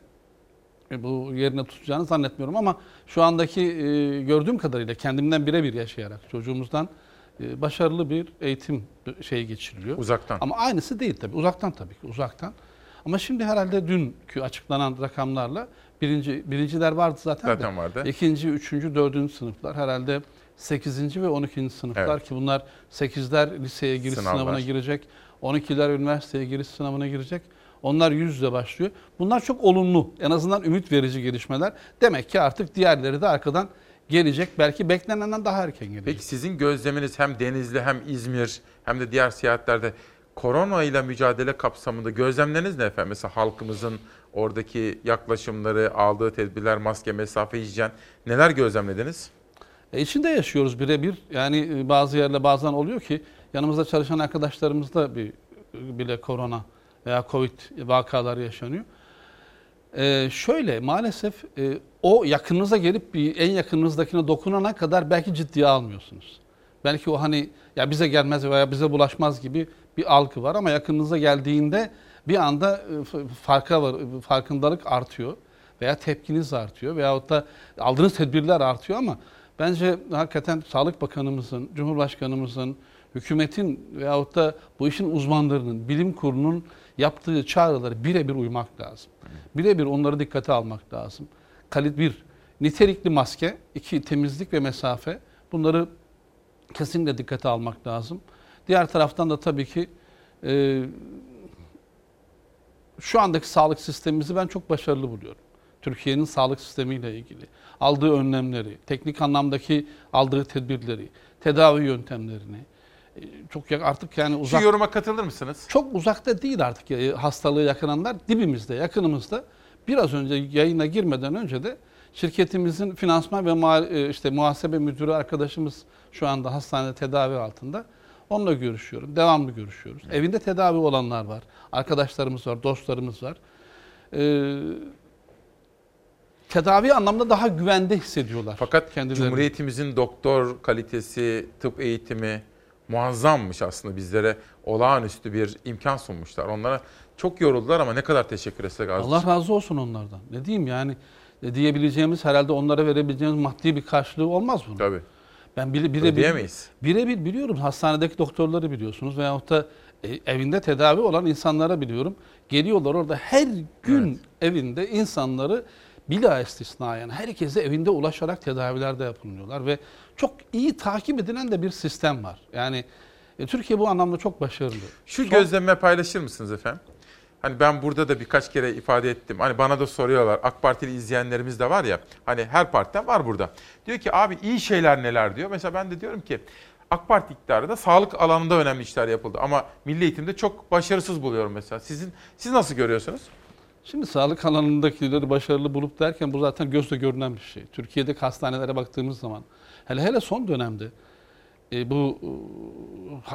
e, bu yerine tutacağını zannetmiyorum ama şu andaki e, gördüğüm kadarıyla kendimden birebir yaşayarak çocuğumuzdan e, başarılı bir eğitim şeyi geçiriliyor. Uzaktan. Ama aynısı değil tabii. Uzaktan tabii ki uzaktan. Ama şimdi herhalde dünkü açıklanan rakamlarla birinci birinciler vardı zaten. de. Zaten vardı. İkinci, üçüncü, dördüncü sınıflar herhalde 8. ve 12. sınıflar Evet. ki bunlar 8'ler liseye giriş Sınavlar. sınavına girecek. 12'ler üniversiteye giriş sınavına girecek. Onlar yüz yüze başlıyor. Bunlar çok olumlu, en azından ümit verici gelişmeler. Demek ki artık diğerleri de arkadan gelecek. Belki beklenenden daha erken gelecek. Peki sizin gözleminiz hem Denizli hem İzmir hem de diğer seyahatlerde korona ile mücadele kapsamında gözlemleriniz ne efendim? Mesela halkımızın oradaki yaklaşımları, aldığı tedbirler, maske, mesafe, hijyen neler gözlemlediniz? E içinde yaşıyoruz birebir. Yani e, bazı yerler bazen oluyor ki yanımızda çalışan arkadaşlarımızda bir bile korona veya covid vakaları yaşanıyor. E, şöyle maalesef e, o yakınınıza gelip bir en yakınınızdakine dokunana kadar belki ciddiye almıyorsunuz. Belki o hani ya bize gelmez veya bize bulaşmaz gibi bir algı var ama yakınınıza geldiğinde bir anda e, farka var, farkındalık artıyor veya tepkiniz artıyor veyahut da aldığınız tedbirler artıyor ama bence hakikaten Sağlık Bakanımızın, Cumhurbaşkanımızın, hükümetin veyahut da bu işin uzmanlarının, bilim kurulunun yaptığı çağrıları birebir uymak lazım. Birebir onları dikkate almak lazım. Kalit bir, nitelikli maske, iki temizlik ve mesafe bunları kesinlikle dikkate almak lazım. Diğer taraftan da tabii ki e, şu andaki sağlık sistemimizi ben çok başarılı buluyorum. Türkiye'nin sağlık sistemiyle ilgili aldığı önlemleri, teknik anlamdaki aldığı tedbirleri, tedavi yöntemlerini e, çok artık yani uzak Şu yoruma katılır mısınız? çok uzakta değil artık ya- hastalığı yakınanlar dibimizde, yakınımızda. Biraz önce yayına girmeden önce de şirketimizin finansman ve e, işte muhasebe müdürü arkadaşımız şu anda hastanede tedavi altında. Onunla görüşüyorum. Devamlı görüşüyoruz. Evinde tedavi olanlar var. Arkadaşlarımız var, dostlarımız var. Ee, tedavi anlamda daha güvende hissediyorlar. Fakat kendilerini. Cumhuriyetimizin doktor kalitesi, tıp eğitimi muazzammış aslında bizlere olağanüstü bir imkan sunmuşlar. Onlara çok yoruldular ama ne kadar teşekkür etsek az. Allah razı olsun onlardan. Ne diyeyim yani diyebileceğimiz herhalde onlara verebileceğimiz maddi bir karşılığı olmaz bunun. Tabii. Ben bire, bire, Ödeyemeyiz. Birebir biliyorum. Hastanedeki doktorları biliyorsunuz veyahut da e, evinde tedavi olan insanlara biliyorum. Geliyorlar orada her gün evinde insanları bila istisna yani herkese evinde ulaşarak tedavilerde yapılıyorlar ve çok iyi takip edilen de bir sistem var. Yani e, Türkiye bu anlamda çok başarılı. Şu Son- gözleme paylaşır mısınız efendim? Hani ben burada da birkaç kere ifade ettim. Hani bana da soruyorlar. AK Partili izleyenlerimiz de var ya. Hani her partiden var burada. Diyor ki abi iyi şeyler neler diyor. Mesela ben de diyorum ki AK Parti iktidarında sağlık alanında önemli işler yapıldı. Ama milli eğitimde çok başarısız buluyorum mesela. Sizin siz nasıl görüyorsunuz? Şimdi sağlık alanındakileri başarılı bulup derken bu zaten gözle görünen bir şey. Türkiye'deki hastanelere baktığımız zaman hele hele son dönemde e, bu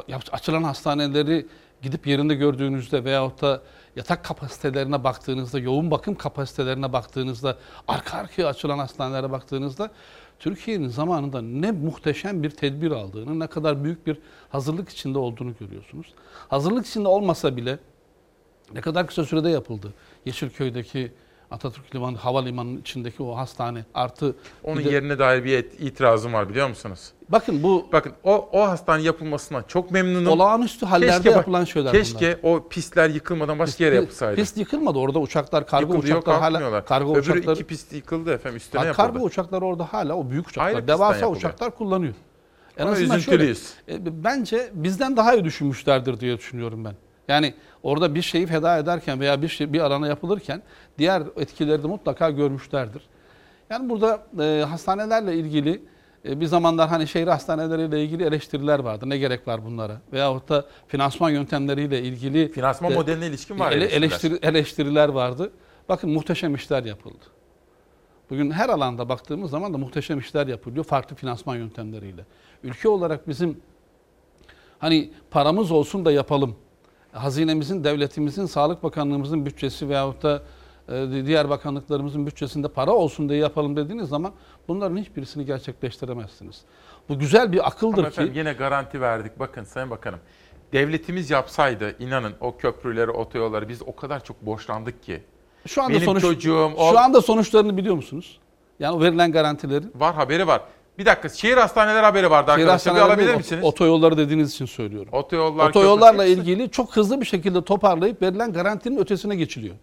e, açılan hastaneleri gidip yerinde gördüğünüzde veyahut da yatak kapasitelerine baktığınızda, yoğun bakım kapasitelerine baktığınızda, arka arkaya açılan hastanelere baktığınızda Türkiye'nin zamanında ne muhteşem bir tedbir aldığını, ne kadar büyük bir hazırlık içinde olduğunu görüyorsunuz. Hazırlık içinde olmasa bile ne kadar kısa sürede yapıldı. Yeşilköy'deki Atatürk Limanı Havalimanı'nın içindeki o hastane artı Onun de- yerine dair bir itirazım var biliyor musunuz? Bakın bu bakın o o hastane yapılmasına çok memnunum. Olağanüstü hallerde bak- yapılan şeyler Keşke o pistler yıkılmadan başka yere yapılsaydı. Pist yıkılmadı. Orada uçaklar, kargo Yıkıldı, yok, uçaklar hala kalkmıyorlar. kargo Öbürü uçakları iki pist yıkıldı efendim üstüne yapıldı. kargo uçakları orada hala o büyük uçaklar, Ayrı devasa uçaklar kullanıyor. En Ama azından üzüntülüyüz. şöyle, e, bence bizden daha iyi düşünmüşlerdir diye düşünüyorum ben. Yani orada bir şeyi feda ederken veya bir şey bir alana yapılırken diğer etkileri de mutlaka görmüşlerdir. Yani burada e, hastanelerle ilgili e, bir zamanlar hani şehir hastaneleriyle ilgili eleştiriler vardı. Ne gerek var bunlara? Veyahut da finansman yöntemleriyle ilgili Finansman e, modeline ilişkin var ele- eleştiriler. eleştiri- eleştiriler vardı. Bakın muhteşem işler yapıldı. Bugün her alanda baktığımız zaman da muhteşem işler yapılıyor farklı finansman yöntemleriyle. Ülke olarak bizim hani paramız olsun da yapalım. Hazinemizin, devletimizin, Sağlık Bakanlığımızın bütçesi veyahut da e, diğer bakanlıklarımızın bütçesinde para olsun diye yapalım dediğiniz zaman bunların hiçbirisini gerçekleştiremezsiniz. Bu güzel bir akıldır Ama ki efendim yine garanti verdik. Bakın Sayın Bakanım. Devletimiz yapsaydı inanın o köprüleri, otoyolları biz o kadar çok borçlandık ki. şu anda Benim sonuç çocuğum o şu anda sonuçlarını biliyor musunuz? Yani verilen garantilerin var haberi var. Bir dakika şehir hastaneleri haberi vardı Şehir arkadaşlar. Bir hastaneleri alabilir değil, misiniz? Otoyolları dediğiniz için söylüyorum. Otoyollar, Otoyollarla köprü- ilgili çok hızlı bir şekilde toparlayıp verilen garantinin ötesine geçiliyor.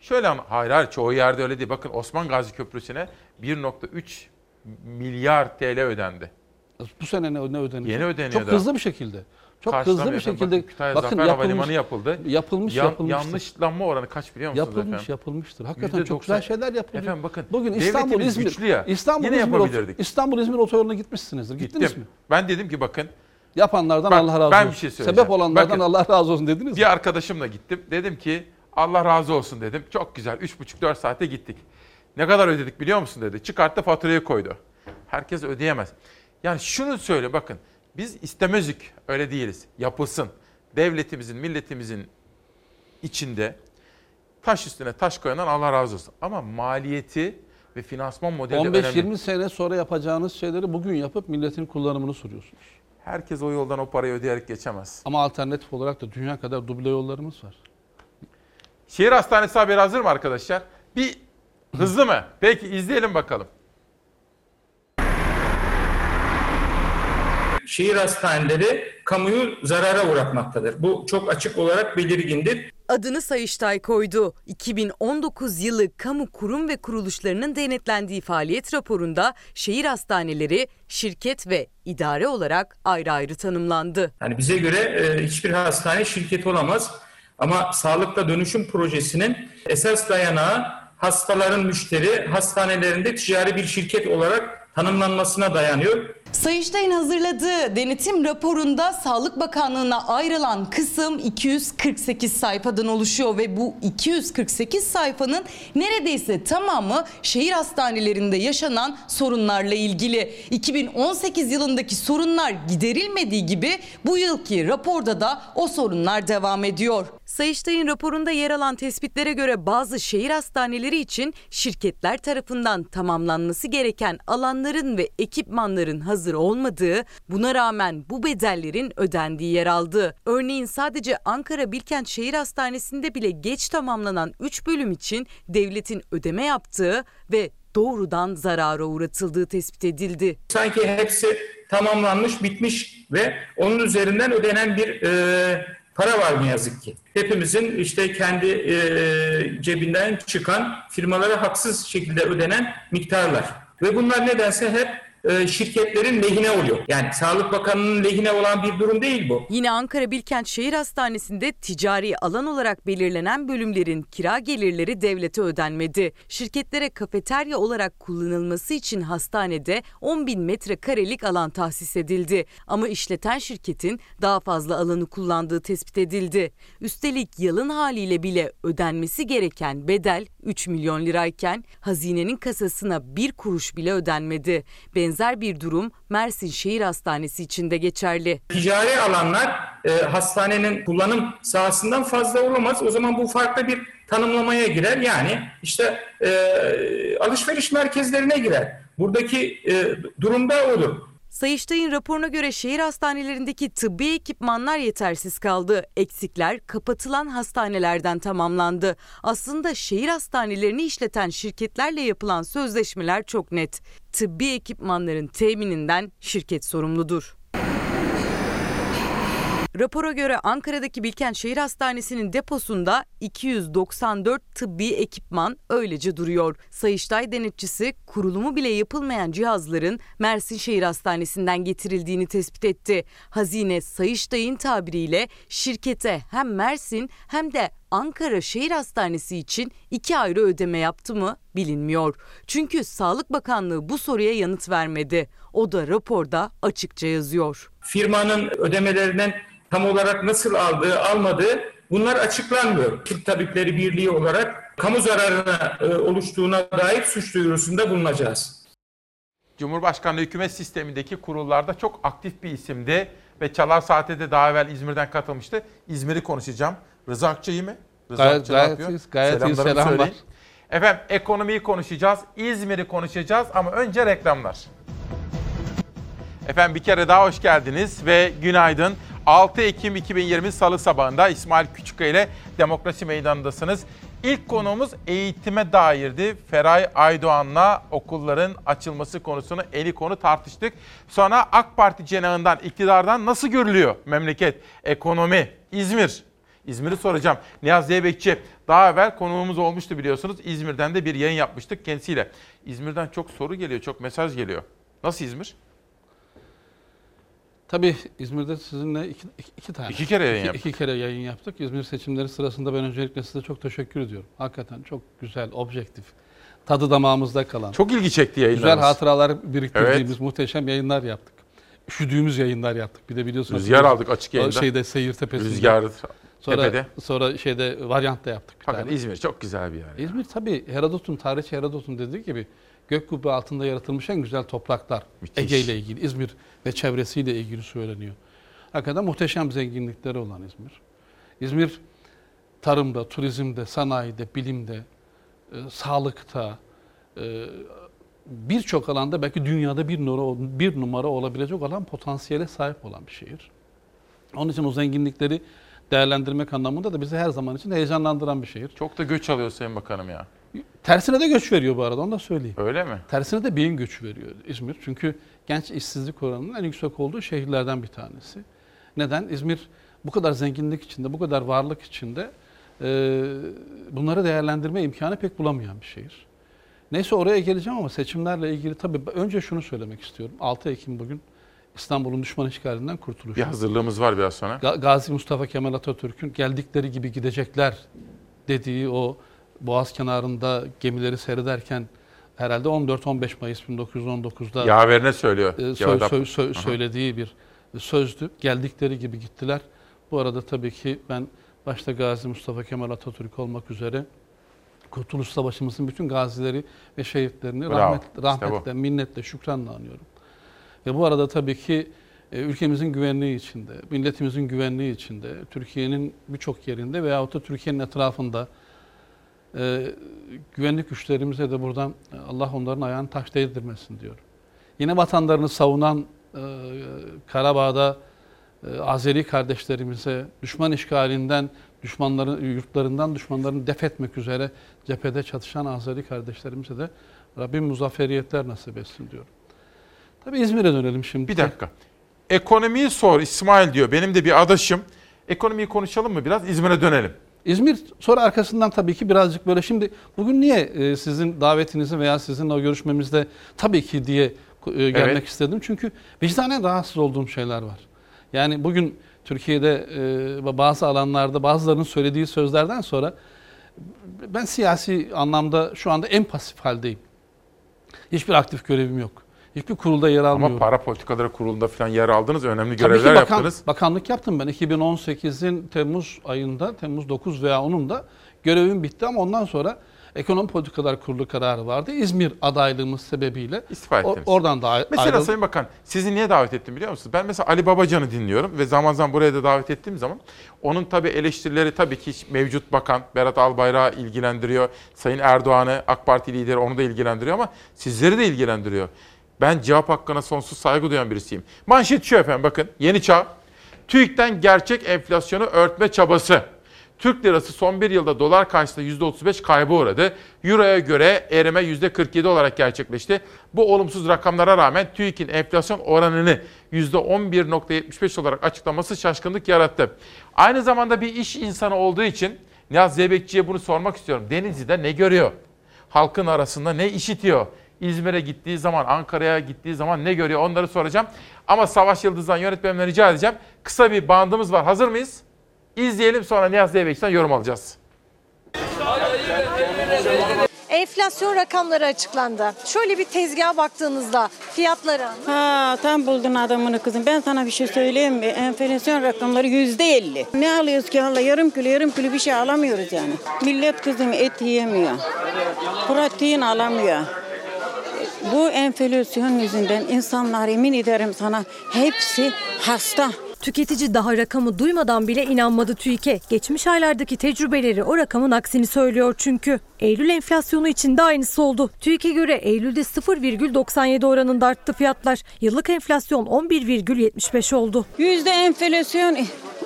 Şöyle ama hayır hayır çoğu yerde öyle değil. Bakın Osman Gazi Köprüsü'ne 1.3 milyar TL ödendi. Bu sene ne, ne ödenecek? Yeni ödeniyor Çok daha. hızlı bir şekilde. Çok Karşıdan hızlı bir efendim, şekilde. bakın, Kütahya bakın Zafer yapılmış, Havalimanı yapıldı. Yapılmış, Yan- yapılmıştır. Yanlışlanma oranı kaç biliyor musunuz Yapılmış, efendim? yapılmıştır. Hakikaten %90. çok güzel şeyler yapılıyor. Efendim bakın Bugün İstanbul, İzmir, güçlü ya. İstanbul, Yine İzmir, yapabilirdik. İstanbul, İzmir otoyoluna gitmişsinizdir. Gittiniz Gittim. mi? Ben dedim ki bakın Yapanlardan Bak, Allah razı ben olsun. bir şey söyleyeceğim. Sebep olanlardan Bakın, Allah razı olsun dediniz mi? Bir arkadaşımla gittim. Dedim ki Allah razı olsun dedim. Çok güzel 3,5-4 saate gittik. Ne kadar ödedik biliyor musun dedi. Çıkarttı faturayı koydu. Herkes ödeyemez. Yani şunu söyle bakın. Biz istemezdik öyle değiliz. Yapılsın. Devletimizin, milletimizin içinde taş üstüne taş koyanan Allah razı olsun. Ama maliyeti ve finansman modeli önemli. 15-20 sene sonra yapacağınız şeyleri bugün yapıp milletin kullanımını soruyorsunuz. Herkes o yoldan o parayı ödeyerek geçemez. Ama alternatif olarak da dünya kadar duble yollarımız var. Şehir hastanesi haberi hazır mı arkadaşlar? Bir hızlı mı? Peki izleyelim bakalım. Şehir hastaneleri kamuyu zarara uğratmaktadır. Bu çok açık olarak belirgindir. Adını Sayıştay koydu. 2019 yılı kamu kurum ve kuruluşlarının denetlendiği faaliyet raporunda şehir hastaneleri şirket ve idare olarak ayrı ayrı tanımlandı. Yani bize göre e, hiçbir hastane şirket olamaz. Ama sağlıkla dönüşüm projesinin esas dayanağı hastaların müşteri hastanelerinde ticari bir şirket olarak tanımlanmasına dayanıyor. Sayıştay'ın hazırladığı denetim raporunda Sağlık Bakanlığı'na ayrılan kısım 248 sayfadan oluşuyor ve bu 248 sayfanın neredeyse tamamı şehir hastanelerinde yaşanan sorunlarla ilgili. 2018 yılındaki sorunlar giderilmediği gibi bu yılki raporda da o sorunlar devam ediyor. Sayıştay'ın raporunda yer alan tespitlere göre bazı şehir hastaneleri için şirketler tarafından tamamlanması gereken alanların ve ekipmanların hazır olmadığı, buna rağmen bu bedellerin ödendiği yer aldı. Örneğin sadece Ankara Bilkent Şehir Hastanesi'nde bile geç tamamlanan 3 bölüm için devletin ödeme yaptığı ve doğrudan zarara uğratıldığı tespit edildi. Sanki hepsi tamamlanmış, bitmiş ve onun üzerinden ödenen bir e, para var ne yazık ki. Hepimizin işte kendi e, cebinden çıkan firmalara haksız şekilde ödenen miktarlar. Ve bunlar nedense hep e, şirketlerin lehine oluyor. Yani Sağlık Bakanı'nın lehine olan bir durum değil bu. Yine Ankara Bilkent Şehir Hastanesi'nde ticari alan olarak belirlenen bölümlerin kira gelirleri devlete ödenmedi. Şirketlere kafeterya olarak kullanılması için hastanede 10 bin metrekarelik alan tahsis edildi. Ama işleten şirketin daha fazla alanı kullandığı tespit edildi. Üstelik yalın haliyle bile ödenmesi gereken bedel 3 milyon lirayken hazinenin kasasına bir kuruş bile ödenmedi. Benzer bir durum Mersin Şehir Hastanesi için de geçerli. Ticari alanlar e, hastanenin kullanım sahasından fazla olamaz. O zaman bu farklı bir tanımlamaya girer. Yani işte e, alışveriş merkezlerine girer. Buradaki e, durumda odur. Sayıştay'ın raporuna göre şehir hastanelerindeki tıbbi ekipmanlar yetersiz kaldı. Eksikler kapatılan hastanelerden tamamlandı. Aslında şehir hastanelerini işleten şirketlerle yapılan sözleşmeler çok net. Tıbbi ekipmanların temininden şirket sorumludur. Rapora göre Ankara'daki Bilkent Şehir Hastanesi'nin deposunda 294 tıbbi ekipman öylece duruyor. Sayıştay denetçisi kurulumu bile yapılmayan cihazların Mersin Şehir Hastanesi'nden getirildiğini tespit etti. Hazine Sayıştay'ın tabiriyle şirkete hem Mersin hem de Ankara Şehir Hastanesi için iki ayrı ödeme yaptı mı bilinmiyor. Çünkü Sağlık Bakanlığı bu soruya yanıt vermedi. O da raporda açıkça yazıyor. Firmanın ödemelerinden tam olarak nasıl aldığı, almadığı bunlar açıklanmıyor. Türk Tabipleri Birliği olarak kamu zararına e, oluştuğuna dair suç duyurusunda bulunacağız. Cumhurbaşkanlığı hükümet sistemindeki kurullarda çok aktif bir isimdi ve Çalar Saat'e de daha evvel İzmir'den katılmıştı. İzmir'i konuşacağım. Rıza Akça iyi mi? Rıza Gayet- Akça ne gayet yapıyor? iyiyiz, gayet iyi, selamlar. söyleyin. Efendim ekonomiyi konuşacağız, İzmir'i konuşacağız ama önce reklamlar. Efendim bir kere daha hoş geldiniz ve günaydın. 6 Ekim 2020 Salı sabahında İsmail Küçükkaya ile Demokrasi Meydanı'ndasınız. İlk konuğumuz eğitime dairdi. Feray Aydoğan'la okulların açılması konusunu eli konu tartıştık. Sonra AK Parti cenahından, iktidardan nasıl görülüyor memleket, ekonomi, İzmir? İzmir'i soracağım. Niyazi Zeybekçi daha evvel konuğumuz olmuştu biliyorsunuz. İzmir'den de bir yayın yapmıştık kendisiyle. İzmir'den çok soru geliyor, çok mesaj geliyor. Nasıl İzmir? Tabii İzmir'de sizinle iki, iki, iki tane. İki kere yayın iki, yaptık. iki kere yayın yaptık. İzmir seçimleri sırasında ben öncelikle size çok teşekkür ediyorum. Hakikaten çok güzel, objektif, tadı damağımızda kalan. Çok ilgi çekti yayınlarımız. Güzel hatıralar biriktirdiğimiz Evet. muhteşem yayınlar yaptık. Üşüdüğümüz yayınlar yaptık. Bir de biliyorsunuz. Rüzgar aldık açık yayında. Şeyde Seyir Tepesi'nde. Rüzgar sonra, tepede. Sonra şeyde varyantta yaptık. bir Fakat tane. İzmir çok güzel bir yer. İzmir tabii Herodot'un, tarihçi Herodot'un dediği gibi gök kubbe altında yaratılmış en güzel topraklar. Müthiş. Ege ile ilgili, İzmir ve çevresiyle ilgili söyleniyor. Hakikaten muhteşem zenginlikleri olan İzmir. İzmir tarımda, turizmde, sanayide, bilimde, e, sağlıkta, e, birçok alanda belki dünyada bir numara, bir numara olabilecek olan potansiyele sahip olan bir şehir. Onun için o zenginlikleri değerlendirmek anlamında da bizi her zaman için heyecanlandıran bir şehir. Çok da göç alıyor Sayın Bakanım ya. Tersine de göç veriyor bu arada onu da söyleyeyim. Öyle mi? Tersine de beyin göçü veriyor İzmir. Çünkü genç işsizlik oranının en yüksek olduğu şehirlerden bir tanesi. Neden? İzmir bu kadar zenginlik içinde, bu kadar varlık içinde e, bunları değerlendirme imkanı pek bulamayan bir şehir. Neyse oraya geleceğim ama seçimlerle ilgili tabii önce şunu söylemek istiyorum. 6 Ekim bugün İstanbul'un düşman işgalinden kurtuluşu. Bir hazırlığımız var biraz sonra. Ga- Gazi Mustafa Kemal Atatürk'ün geldikleri gibi gidecekler dediği o Boğaz kenarında gemileri seyrederken herhalde 14-15 Mayıs 1919'da Yaverine söylüyor. e, sö- sö- sö- söylediği bir sözdü. Geldikleri gibi gittiler. Bu arada tabii ki ben başta Gazi Mustafa Kemal Atatürk olmak üzere Kurtuluş Savaşımızın bütün gazileri ve şehitlerini Bravo. rahmet, İşte bu. rahmetle, minnetle, şükranla anıyorum. Ve bu arada tabii ki e, ülkemizin güvenliği içinde, milletimizin güvenliği içinde, Türkiye'nin birçok yerinde veyahut da Türkiye'nin etrafında e, güvenlik güçlerimize de buradan e, Allah onların ayağını taş değdirmesin diyorum. Yine vatanlarını savunan e, Karabağ'da e, Azeri kardeşlerimize düşman işgalinden, düşmanların yurtlarından düşmanlarını def etmek üzere cephede çatışan Azeri kardeşlerimize de Rabbim muzafferiyetler nasip etsin diyorum. Tabii İzmir'e dönelim şimdi. Bir dakika. Ekonomiyi sor İsmail diyor. Benim de bir adaşım. Ekonomiyi konuşalım mı biraz? İzmir'e dönelim. İzmir sonra arkasından tabii ki birazcık böyle şimdi bugün niye e, sizin davetinizi veya sizinle o görüşmemizde tabii ki diye e, gelmek Evet. istedim. Çünkü vicdanen rahatsız olduğum şeyler var. Yani bugün Türkiye'de e, bazı alanlarda bazılarının söylediği sözlerden sonra ben siyasi anlamda şu anda en pasif haldeyim. Hiçbir aktif görevim yok. Hiçbir kurulda yer almıyorum. Ama para politikaları kurulunda falan yer aldınız. Önemli Tabii ki görevler bakan- yaptınız. Bakanlık yaptım ben. 2018'in Temmuz ayında, Temmuz 9 veya 10'unda görevim bitti ama ondan sonra Ekonomi Politikalar Kurulu kararı vardı. İzmir adaylığımız sebebiyle İstifa o- ettiniz. oradan da ay- Mesela ayrıldım. Sayın Bakan sizi niye davet ettim biliyor musunuz? Ben mesela Ali Babacan'ı dinliyorum ve zaman zaman buraya da davet ettiğim zaman onun tabii eleştirileri tabii ki mevcut bakan Berat Albayrak'ı ilgilendiriyor. Sayın Erdoğan'ı AK Parti lideri onu da ilgilendiriyor ama sizleri de ilgilendiriyor. Ben cevap hakkına sonsuz saygı duyan birisiyim. Manşet şu efendim bakın Yeni Çağ. TÜİK'ten gerçek enflasyonu örtme çabası. Türk lirası son bir yılda dolar karşısında %35 kaybı uğradı. Euro'ya göre erime %47 olarak gerçekleşti. Bu olumsuz rakamlara rağmen TÜİK'in enflasyon oranını %11.75 olarak açıklaması şaşkınlık yarattı. Aynı zamanda bir iş insanı olduğu için Nihat Zeybekçi'ye bunu sormak istiyorum. Denizli'de ne görüyor? Halkın arasında ne işitiyor? İzmir'e gittiği zaman, Ankara'ya gittiği zaman ne görüyor onları soracağım. Ama Savaş Yıldız'dan yönetmenimden rica edeceğim. Kısa bir bandımız var. Hazır mıyız? İzleyelim sonra Nihat Zeybekçi'den yorum alacağız. Enflasyon rakamları açıklandı. Şöyle bir tezgaha baktığınızda fiyatlara. Ha tam buldun adamını kızım. Ben sana bir şey söyleyeyim mi? Enflasyon rakamları yüzde elli. Ne alıyoruz ki Allah yarım kilo yarım kilo bir şey alamıyoruz yani. Millet kızım et yiyemiyor. Protein alamıyor. Bu enflasyon yüzünden insanlar emin ederim sana hepsi hasta. Tüketici daha rakamı duymadan bile inanmadı TÜİK'e. Geçmiş aylardaki tecrübeleri o rakamın aksini söylüyor çünkü. Eylül enflasyonu için de aynısı oldu. TÜİK'e göre Eylül'de 0,97 oranında arttı fiyatlar. Yıllık enflasyon 11,75 oldu. Yüzde enflasyon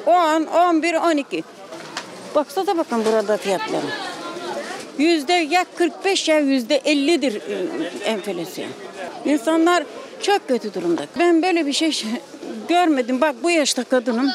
10, 11, 12. Baksanıza bakın burada fiyatları. Yüzde ya 45 ya yüzde 50'dir e, enflasyon. İnsanlar çok kötü durumda. Ben böyle bir şey [laughs] görmedim. Bak bu yaşta kadınım.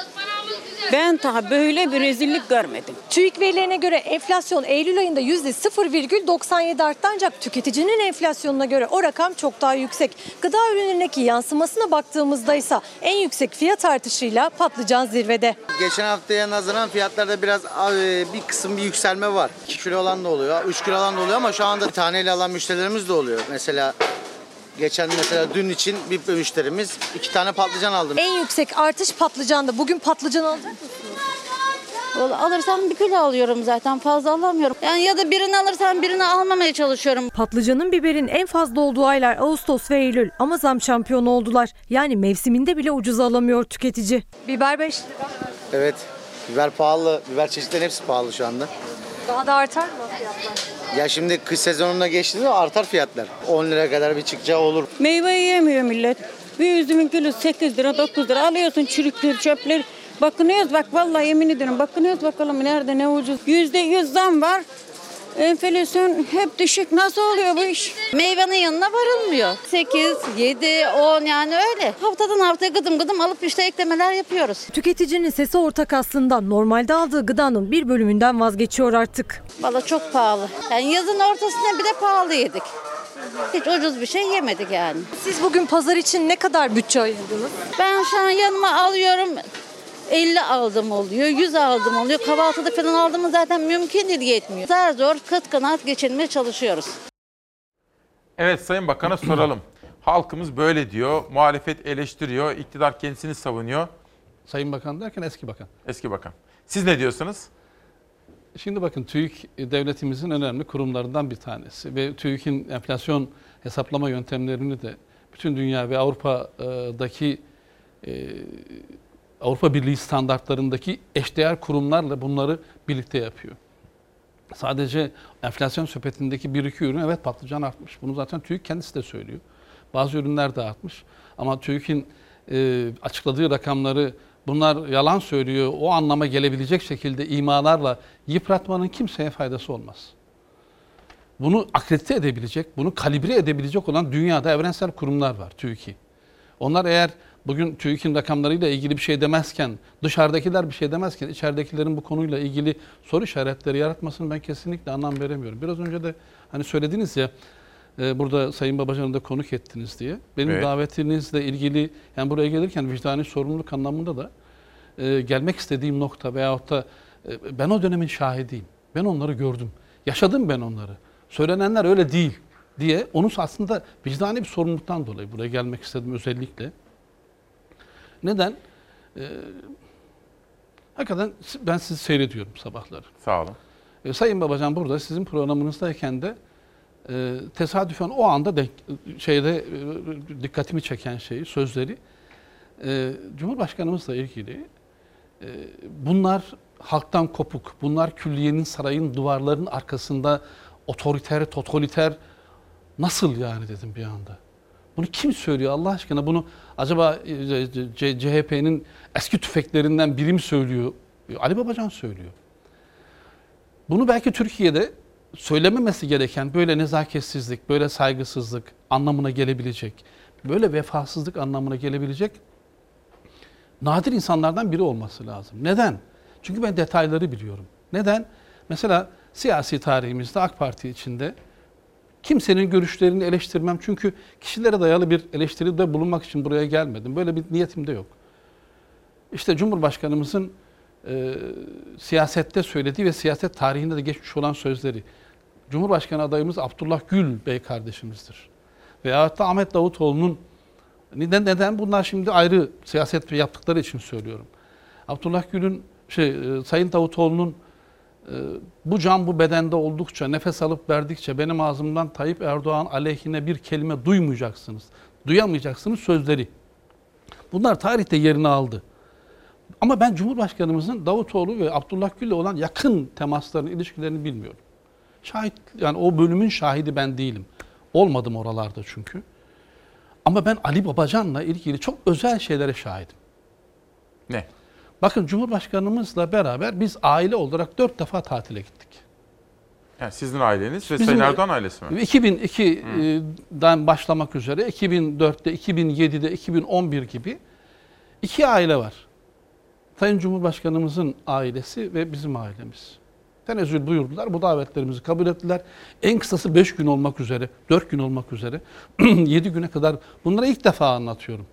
Ben daha böyle bir rezillik görmedim. TÜİK verilerine göre enflasyon Eylül ayında %0,97 arttı ancak tüketicinin enflasyonuna göre o rakam çok daha yüksek. Gıda ürünlerindeki yansımasına baktığımızda ise en yüksek fiyat artışıyla patlıcan zirvede. Geçen haftaya nazaran fiyatlarda biraz e, bir kısım bir yükselme var. 2 kilo olan da oluyor, 3 kilo olan da oluyor ama şu anda taneyle alan müşterilerimiz de oluyor. Mesela Geçen mesela dün için bir müşterimiz iki tane patlıcan aldı. En yüksek artış patlıcanda. Bugün patlıcan alacak mısınız? Vallahi alırsam bir kilo alıyorum zaten fazla alamıyorum. Yani ya da birini alırsam birini almamaya çalışıyorum. Patlıcanın biberin en fazla olduğu aylar Ağustos ve Eylül ama zam şampiyonu oldular. Yani mevsiminde bile ucuza alamıyor tüketici. Biber 5 lira. Evet biber pahalı. Biber çeşitleri hepsi pahalı şu anda. Daha da artar mı fiyatlar? Ya şimdi kış sezonuna geçtiğinde artar fiyatlar. 10 lira kadar bir çıkacağı olur. Meyve yiyemiyor millet. Bir üzümün kilosu 8 lira 9 lira alıyorsun çürükleri çöpleri. Bakınıyoruz bak vallahi yemin ederim bakınıyoruz bakalım nerede ne ucuz. Yüzde yüz zam var. Enflasyon hep düşük. Nasıl oluyor bu iş? Meyvenin yanına varılmıyor. 8, 7, 10 yani öyle. Haftadan haftaya gıdım gıdım alıp işte eklemeler yapıyoruz. Tüketicinin sesi ortak aslında. Normalde aldığı gıdanın bir bölümünden vazgeçiyor artık. Valla çok pahalı. Yani yazın ortasında bir de pahalı yedik. Hiç ucuz bir şey yemedik yani. Siz bugün pazar için ne kadar bütçe ayırdınız? Ben şu an yanıma alıyorum 50 aldım oluyor, 100 aldım oluyor. Kahvaltıda falan aldığımız zaten mümkün değil yetmiyor. Zar zor kıt kanat geçinmeye çalışıyoruz. Evet Sayın Bakan'a [clears throat] soralım. Halkımız böyle diyor, muhalefet eleştiriyor, iktidar kendisini savunuyor. Sayın Bakan derken eski bakan. Eski bakan. Siz ne diyorsunuz? Şimdi bakın TÜİK devletimizin önemli kurumlarından bir tanesi ve TÜİK'in enflasyon hesaplama yöntemlerini de bütün dünya ve Avrupa'daki e, Avrupa Birliği standartlarındaki eşdeğer kurumlarla bunları birlikte yapıyor. Sadece enflasyon sepetindeki bir iki ürün evet patlıcan artmış. Bunu zaten TÜİK kendisi de söylüyor. Bazı ürünler de artmış. Ama TÜİK'in e, açıkladığı rakamları bunlar yalan söylüyor, o anlama gelebilecek şekilde imalarla yıpratmanın kimseye faydası olmaz. Bunu akredite edebilecek, bunu kalibre edebilecek olan dünyada evrensel kurumlar var TÜİK'i. Onlar eğer bugün TÜİK'in rakamlarıyla ilgili bir şey demezken, dışarıdakiler bir şey demezken, içeridekilerin bu konuyla ilgili soru işaretleri yaratmasını ben kesinlikle anlam veremiyorum. Biraz önce de hani söylediniz ya, e, burada Sayın Babacan'ı da konuk ettiniz diye. Benim evet. davetinizle ilgili, yani buraya gelirken vicdani sorumluluk anlamında da e, gelmek istediğim nokta veyahut da e, ben o dönemin şahidiyim. Ben onları gördüm. Yaşadım ben onları. Söylenenler öyle değil diye onu aslında vicdani bir sorumluluktan dolayı buraya gelmek istedim özellikle. Neden? Ee, hakikaten ben sizi seyrediyorum sabahları. Sağ olun. Ee, Sayın Babacan burada sizin programınızdayken de e, tesadüfen o anda denk, şeyde e, dikkatimi çeken şeyi, sözleri e, Cumhurbaşkanımızla ilgili e, bunlar halktan kopuk, bunlar külliyenin sarayın duvarlarının arkasında otoriter, totaliter nasıl yani dedim bir anda. Bunu kim söylüyor Allah aşkına? Bunu acaba e, CHP'nin eski tüfeklerinden biri mi söylüyor? Ali Babacan söylüyor. Bunu belki Türkiye'de söylememesi gereken böyle nezaketsizlik, böyle saygısızlık anlamına gelebilecek, böyle vefasızlık anlamına gelebilecek nadir insanlardan biri olması lazım. Neden? Çünkü ben detayları biliyorum. Neden? Mesela siyasi tarihimizde AK Parti içinde kimsenin görüşlerini eleştirmem. Çünkü kişilere dayalı bir eleştiride bulunmak için buraya gelmedim. Böyle bir niyetim de yok. İşte Cumhurbaşkanımızın e, siyasette söylediği ve siyaset tarihinde de geçmiş olan sözleri. Cumhurbaşkanı adayımız Abdullah Gül Bey kardeşimizdir. Veyahut da Ahmet Davutoğlu'nun neden neden bunlar şimdi ayrı siyaset yaptıkları için söylüyorum. Abdullah Gül'ün şey e, Sayın Davutoğlu'nun bu can bu bedende oldukça nefes alıp verdikçe benim ağzımdan Tayyip Erdoğan aleyhine bir kelime duymayacaksınız. Duyamayacaksınız sözleri. Bunlar tarihte yerini aldı. Ama ben Cumhurbaşkanımızın Davutoğlu ve Abdullah Gül'le olan yakın temaslarını, ilişkilerini bilmiyorum. Şahit yani o bölümün şahidi ben değilim. Olmadım oralarda çünkü. Ama ben Ali Babacan'la ilgili çok özel şeylere şahidim. Ne? Bakın Cumhurbaşkanımızla beraber biz aile olarak dört defa tatile gittik. Yani sizin aileniz ve Bizim- Sayın Erdoğan ailesi mi? 2002'den başlamak üzere 2004'te, 2007'de, 2011 gibi iki aile var. Sayın Cumhurbaşkanımızın ailesi ve bizim ailemiz. Tenezzül buyurdular. Bu davetlerimizi kabul ettiler. En kısası 5 gün olmak üzere, 4 gün olmak üzere [clears throat] 7 güne kadar bunları ilk defa anlatıyorum.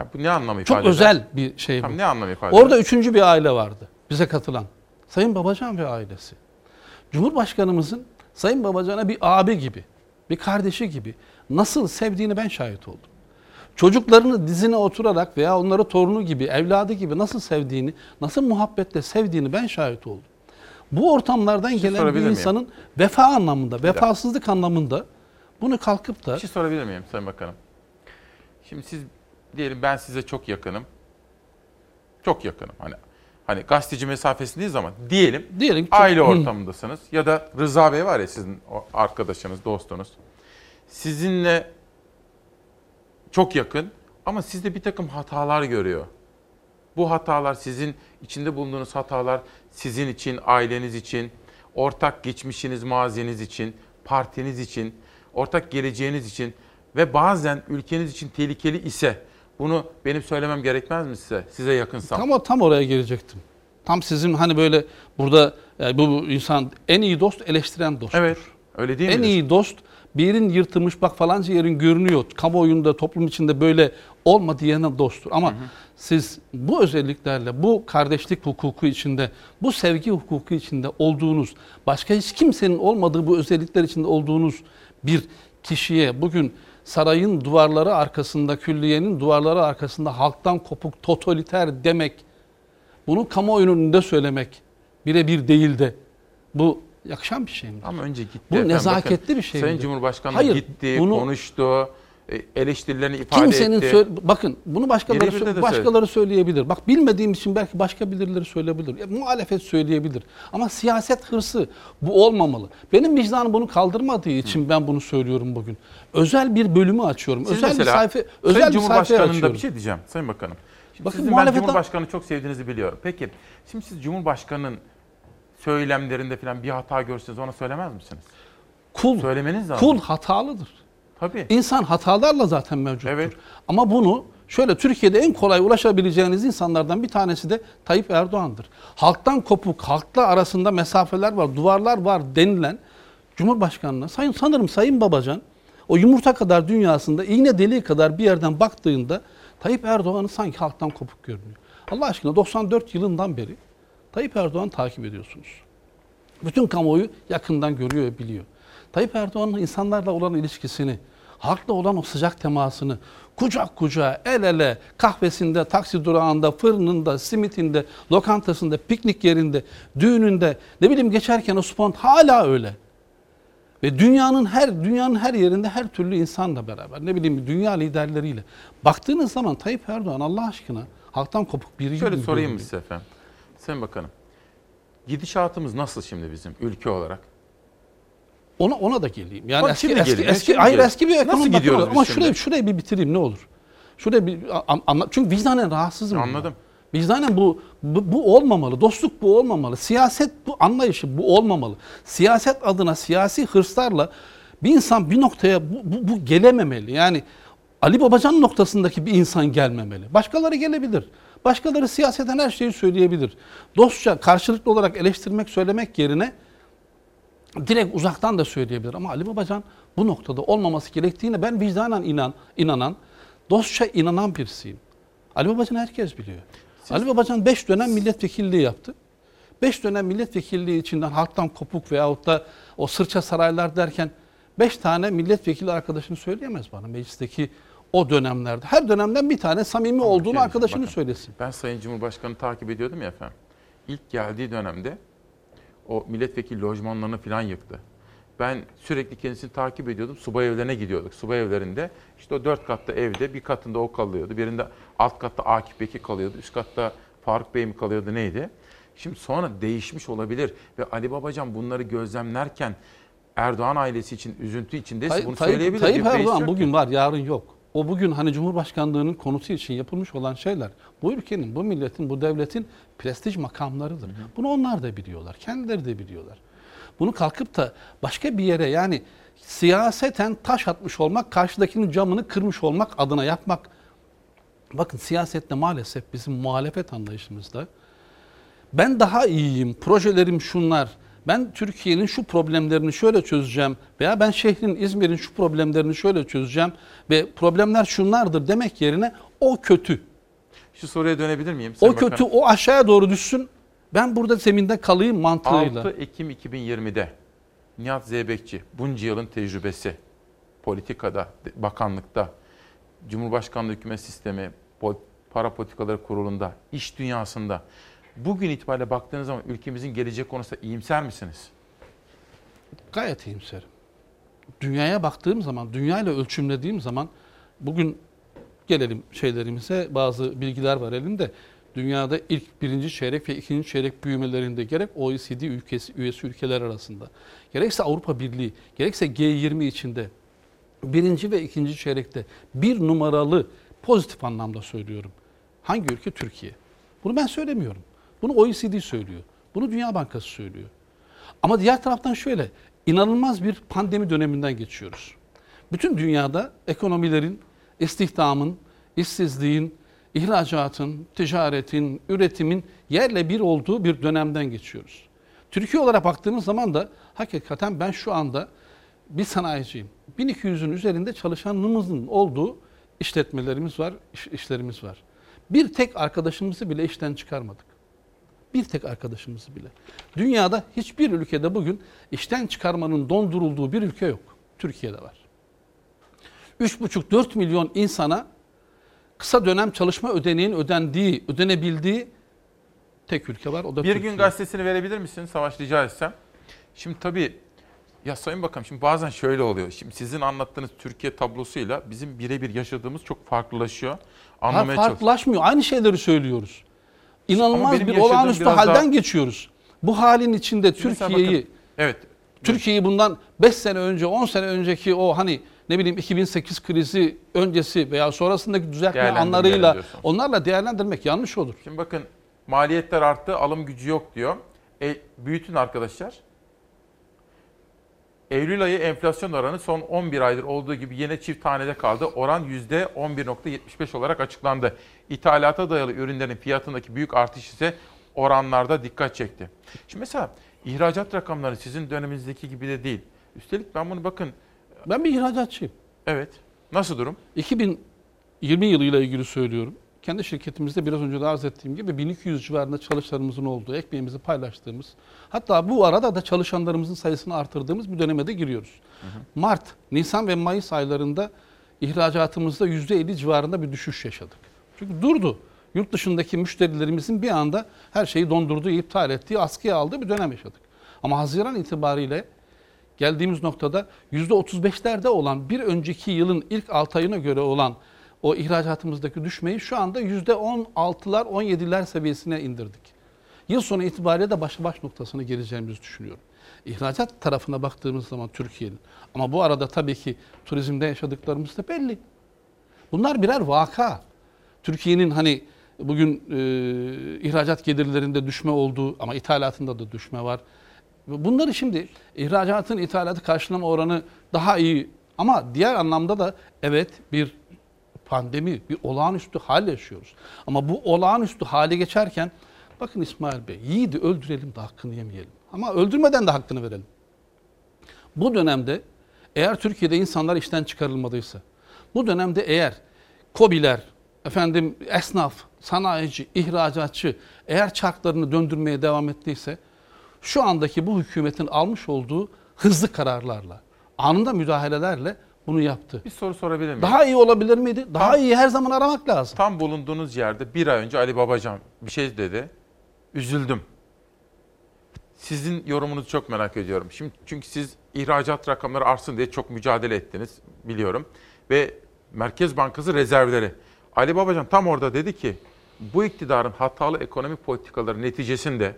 Ha, bu ne anlamı Çok ifade eder? özel bir şey bu. Tamam, ne anlamı ifade eder? Orada üçüncü bir aile vardı bize katılan. Sayın Babacan ve ailesi. Cumhurbaşkanımızın Sayın Babacan'a bir abi gibi, bir kardeşi gibi nasıl sevdiğini ben şahit oldum. Çocuklarını dizine oturarak veya onları torunu gibi, evladı gibi nasıl sevdiğini, nasıl muhabbetle sevdiğini ben şahit oldum. Bu ortamlardan gelen bir sorabilir miyim? insanın vefa anlamında, vefasızlık anlamında bunu kalkıp da Bir şey sorabilir miyim Sayın Bakanım? Şimdi siz diyelim ben size çok yakınım. Çok yakınım. Hani hani gazeteci mesafesindeyiz ama diyelim, Diyelim çok- aile ortamındasınız ya da Rıza Bey var ya sizin arkadaşınız, dostunuz. Sizinle çok yakın ama sizde bir takım hatalar görüyor. Bu hatalar sizin içinde bulunduğunuz hatalar sizin için, aileniz için, ortak geçmişiniz, maziniz için, partiniz için, ortak geleceğiniz için ve bazen ülkeniz için tehlikeli ise bunu benim söylemem gerekmez mi size? Size yakınsam. Tam, o- tam oraya gelecektim. Tam sizin hani böyle burada yani bu bu insan en iyi dost eleştiren dosttur. Evet. Öyle değil En midir? iyi dost bir yerin yırtılmış bak falanca yerin görünüyor. Kamuoyunda toplum içinde böyle olma diyene dosttur. Ama siz bu özelliklerle bu kardeşlik hukuku içinde bu sevgi hukuku içinde olduğunuz başka hiç kimsenin olmadığı bu özellikler içinde olduğunuz bir kişiye bugün sarayın duvarları arkasında külliyenin duvarları arkasında halktan kopuk totaliter demek bunu kamuoyunun önünde söylemek birebir değil de bu yakışan bir şey mi? Ama önce gitti. Bu efendim. nezaketli Bakın, bir şey Sayın midir? Cumhurbaşkanı Hayır, gitti, bunu- konuştu, eleştirilerini ifade Kimsenin etti. söyle- bakın bunu başkaları sö- başkaları söyleyebilir. Bak bilmediğim için belki başka birileri söyleyebilir. Ya, muhalefet söyleyebilir. Ama siyaset hırsı bu olmamalı. Benim vicdanım bunu kaldırmadığı için ben bunu söylüyorum bugün. Özel bir bölümü açıyorum. Siz özel bir mesela sayfa Sayın özel bir sayfa açıyorum. bir şey diyeceğim Sayın Bakanım. Şimdi Bakın sizin ben muhalefetten- Cumhurbaşkanı çok sevdiğinizi biliyorum. Peki şimdi siz Cumhurbaşkanı'nın söylemlerinde falan bir hata görseniz ona söylemez misiniz? Kul, Söylemeniz lazım. kul hatalıdır. Tabii. İnsan hatalarla zaten mevcuttur. Ama bunu şöyle Türkiye'de en kolay ulaşabileceğiniz insanlardan bir tanesi de Tayyip Erdoğan'dır. Halktan kopuk, halkla arasında mesafeler var, duvarlar var denilen Cumhurbaşkanı'na sayın sanırım Sayın Babacan o yumurta kadar dünyasında iğne deliği kadar bir yerden baktığında Tayyip Erdoğan'ı sanki halktan kopuk görünüyor. Allah aşkına 94 yılından beri Tayyip Erdoğan'ı takip ediyorsunuz. Bütün kamuoyu yakından görüyor biliyor. Tayyip Erdoğan'ın insanlarla olan ilişkisini, halkla olan o sıcak temasını, kucak kucağa, el ele, kahvesinde, taksi durağında, fırınında, simitinde, lokantasında, piknik yerinde, düğününde, ne bileyim geçerken o spont hala öyle. Ve dünyanın her dünyanın her yerinde her türlü insanla beraber, ne bileyim dünya liderleriyle. Baktığınız zaman Tayyip Erdoğan Allah aşkına halktan kopuk biri Şöyle sorayım size efendim? Sayın Bakanım, gidişatımız nasıl şimdi bizim ülke olarak? Ona ona da geleyim. Yani Bak eski şimdi eski eski hayır eski bir Nasıl ekonomi gidiyoruz bakımı- ama şimdi? şuraya bir bitireyim ne olur. Şuraya bir an- anla çünkü vicdanen rahatsızım. Anladım. Vicdanen bu, bu bu olmamalı. Dostluk bu olmamalı. Siyaset bu anlayışı bu olmamalı. Siyaset adına siyasi hırslarla bir insan bir noktaya bu, bu, bu gelememeli. Yani Ali Babacan noktasındaki bir insan gelmemeli. Başkaları gelebilir. Başkaları siyaseten her şeyi söyleyebilir. Dostça karşılıklı olarak eleştirmek söylemek yerine direkt uzaktan da söyleyebilir. Ama Ali Babacan bu noktada olmaması gerektiğine ben vicdanen inan, inanan, dostça inanan birisiyim. Ali Babacan herkes biliyor. Ali Babacan 5 dönem milletvekilliği yaptı. 5 dönem milletvekilliği içinden halktan kopuk veyahut da o sırça saraylar derken 5 tane milletvekili arkadaşını söyleyemez bana meclisteki o dönemlerde. Her dönemden bir tane samimi olduğunu şey arkadaşını bakın, söylesin. Ben Sayın Cumhurbaşkanı takip ediyordum ya efendim. İlk geldiği dönemde o milletvekili lojmanlarını falan yıktı. Ben sürekli kendisini takip ediyordum. Subay evlerine gidiyorduk. Subay evlerinde işte o dört katlı evde bir katında o kalıyordu. Birinde alt katta Akif Beki kalıyordu. Üst katta Faruk Bey mi kalıyordu neydi? Şimdi sonra değişmiş olabilir. Ve Ali Babacan bunları gözlemlerken Erdoğan ailesi için üzüntü içindeyse Tay- bunu Tayyip, söyleyebilir. Tayyip Erdoğan bugün ki. var yarın yok. O bugün hani Cumhurbaşkanlığının konusu için yapılmış olan şeyler bu ülkenin, bu milletin, bu devletin prestij makamlarıdır. Bunu onlar da biliyorlar. Kendileri de biliyorlar. Bunu kalkıp da başka bir yere yani siyaseten taş atmış olmak, karşıdakinin camını kırmış olmak adına yapmak. Bakın siyasette maalesef bizim muhalefet anlayışımızda ben daha iyiyim, projelerim şunlar, ben Türkiye'nin şu problemlerini şöyle çözeceğim veya ben şehrin İzmir'in şu problemlerini şöyle çözeceğim ve problemler şunlardır demek yerine o kötü. Şu soruya dönebilir miyim? O Sayın kötü Bakanım? o aşağıya doğru düşsün. Ben burada zeminde kalayım mantığıyla. 6 Ekim 2020'de Nihat Zeybekçi bunca yılın tecrübesi politikada, bakanlıkta, Cumhurbaşkanlığı hükümet sistemi, para politikaları kurulunda, iş dünyasında bugün itibariyle baktığınız zaman ülkemizin gelecek konusunda iyimser misiniz? Gayet iyimserim. Dünyaya baktığım zaman, dünyayla ölçümlediğim zaman bugün gelelim şeylerimize bazı bilgiler var elimde. Dünyada ilk birinci çeyrek ve ikinci çeyrek büyümelerinde gerek OECD ülkesi, üyesi ülkeler arasında, gerekse Avrupa Birliği, gerekse G20 içinde birinci ve ikinci çeyrekte bir numaralı pozitif anlamda söylüyorum. Hangi ülke? Türkiye. Bunu ben söylemiyorum. Bunu OECD söylüyor. Bunu Dünya Bankası söylüyor. Ama diğer taraftan şöyle, inanılmaz bir pandemi döneminden geçiyoruz. Bütün dünyada ekonomilerin, istihdamın, işsizliğin, ihracatın, ticaretin, üretimin yerle bir olduğu bir dönemden geçiyoruz. Türkiye olarak baktığımız zaman da hakikaten ben şu anda bir sanayiciyim. 1200'ün üzerinde çalışanımızın olduğu işletmelerimiz var, iş- işlerimiz var. Bir tek arkadaşımızı bile işten çıkarmadık. Bir tek arkadaşımızı bile. Dünyada hiçbir ülkede bugün işten çıkarmanın dondurulduğu bir ülke yok. Türkiye'de var. 3,5-4 milyon insana kısa dönem çalışma ödeneğinin ödendiği, ödenebildiği tek ülke var. O da Bir Türkiye. gün gazetesini verebilir misin Savaş rica etsem? Şimdi tabii ya Sayın Bakanım şimdi bazen şöyle oluyor. Şimdi sizin anlattığınız Türkiye tablosuyla bizim birebir yaşadığımız çok farklılaşıyor. Ha, Anlamaya çalışıyorum. farklılaşmıyor. Aynı şeyleri söylüyoruz. İnanılmaz bir olağanüstü halden daha- geçiyoruz. Bu halin içinde Türkiye'yi evet. Türkiye'yi bundan 5 sene önce, 10 sene önceki o hani ne bileyim 2008 krizi öncesi veya sonrasındaki düzeltme anlarıyla onlarla değerlendirmek yanlış olur. Şimdi bakın maliyetler arttı, alım gücü yok diyor. E, büyütün arkadaşlar. Eylül ayı enflasyon oranı son 11 aydır olduğu gibi yine çift tanede kaldı. Oran %11.75 olarak açıklandı. İthalata dayalı ürünlerin fiyatındaki büyük artış ise oranlarda dikkat çekti. Şimdi mesela ihracat rakamları sizin döneminizdeki gibi de değil. Üstelik ben bunu bakın... Ben bir ihracatçıyım. Evet. Nasıl durum? 2020 yılıyla ilgili söylüyorum. Kendi şirketimizde biraz önce de arz ettiğim gibi 1200 civarında çalışanlarımızın olduğu, ekmeğimizi paylaştığımız, hatta bu arada da çalışanlarımızın sayısını artırdığımız bir döneme de giriyoruz. Mart, Nisan ve Mayıs aylarında ihracatımızda %50 civarında bir düşüş yaşadık. Çünkü durdu. Yurt dışındaki müşterilerimizin bir anda her şeyi dondurduğu, iptal ettiği, askıya aldığı bir dönem yaşadık. Ama Haziran itibariyle geldiğimiz noktada %35'lerde olan bir önceki yılın ilk 6 ayına göre olan o ihracatımızdaki düşmeyi şu anda %16'lar 17'ler seviyesine indirdik. Yıl sonu itibariyle de başlı baş noktasına geleceğimizi düşünüyorum. ihracat tarafına baktığımız zaman Türkiye'nin. Ama bu arada tabii ki turizmde yaşadıklarımız da belli. Bunlar birer vaka. Türkiye'nin hani bugün e, ihracat gelirlerinde düşme olduğu ama ithalatında da düşme var. Bunları şimdi ihracatın ithalatı karşılama oranı daha iyi ama diğer anlamda da evet bir pandemi, bir olağanüstü hal yaşıyoruz. Ama bu olağanüstü hale geçerken bakın İsmail Bey yiğidi öldürelim de hakkını yemeyelim. Ama öldürmeden de hakkını verelim. Bu dönemde eğer Türkiye'de insanlar işten çıkarılmadıysa, bu dönemde eğer KOBİ'ler, efendim esnaf, sanayici, ihracatçı eğer çarklarını döndürmeye devam ettiyse şu andaki bu hükümetin almış olduğu hızlı kararlarla, anında müdahalelerle bunu yaptı. Bir soru sorabilir miyim? Daha iyi olabilir miydi? Daha Tam- iyi her zaman aramak lazım. Tam bulunduğunuz yerde bir ay önce Ali Babacan bir şey dedi. Üzüldüm. Sizin yorumunuzu çok merak ediyorum. Şimdi çünkü siz ihracat rakamları artsın diye çok mücadele ettiniz biliyorum. Ve Merkez Bankası rezervleri. Ali Babacan tam orada dedi ki bu iktidarın hatalı ekonomi politikaları neticesinde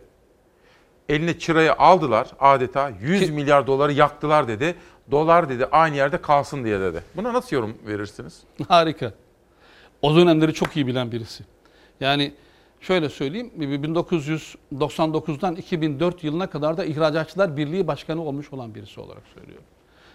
eline çırayı aldılar adeta 100 milyar doları yaktılar dedi. Dolar dedi aynı yerde kalsın diye dedi. Buna nasıl yorum verirsiniz? Harika. O dönemleri çok iyi bilen birisi. Yani şöyle söyleyeyim 1999'dan 2004 yılına kadar da İhracatçılar Birliği Başkanı olmuş olan birisi olarak söylüyorum.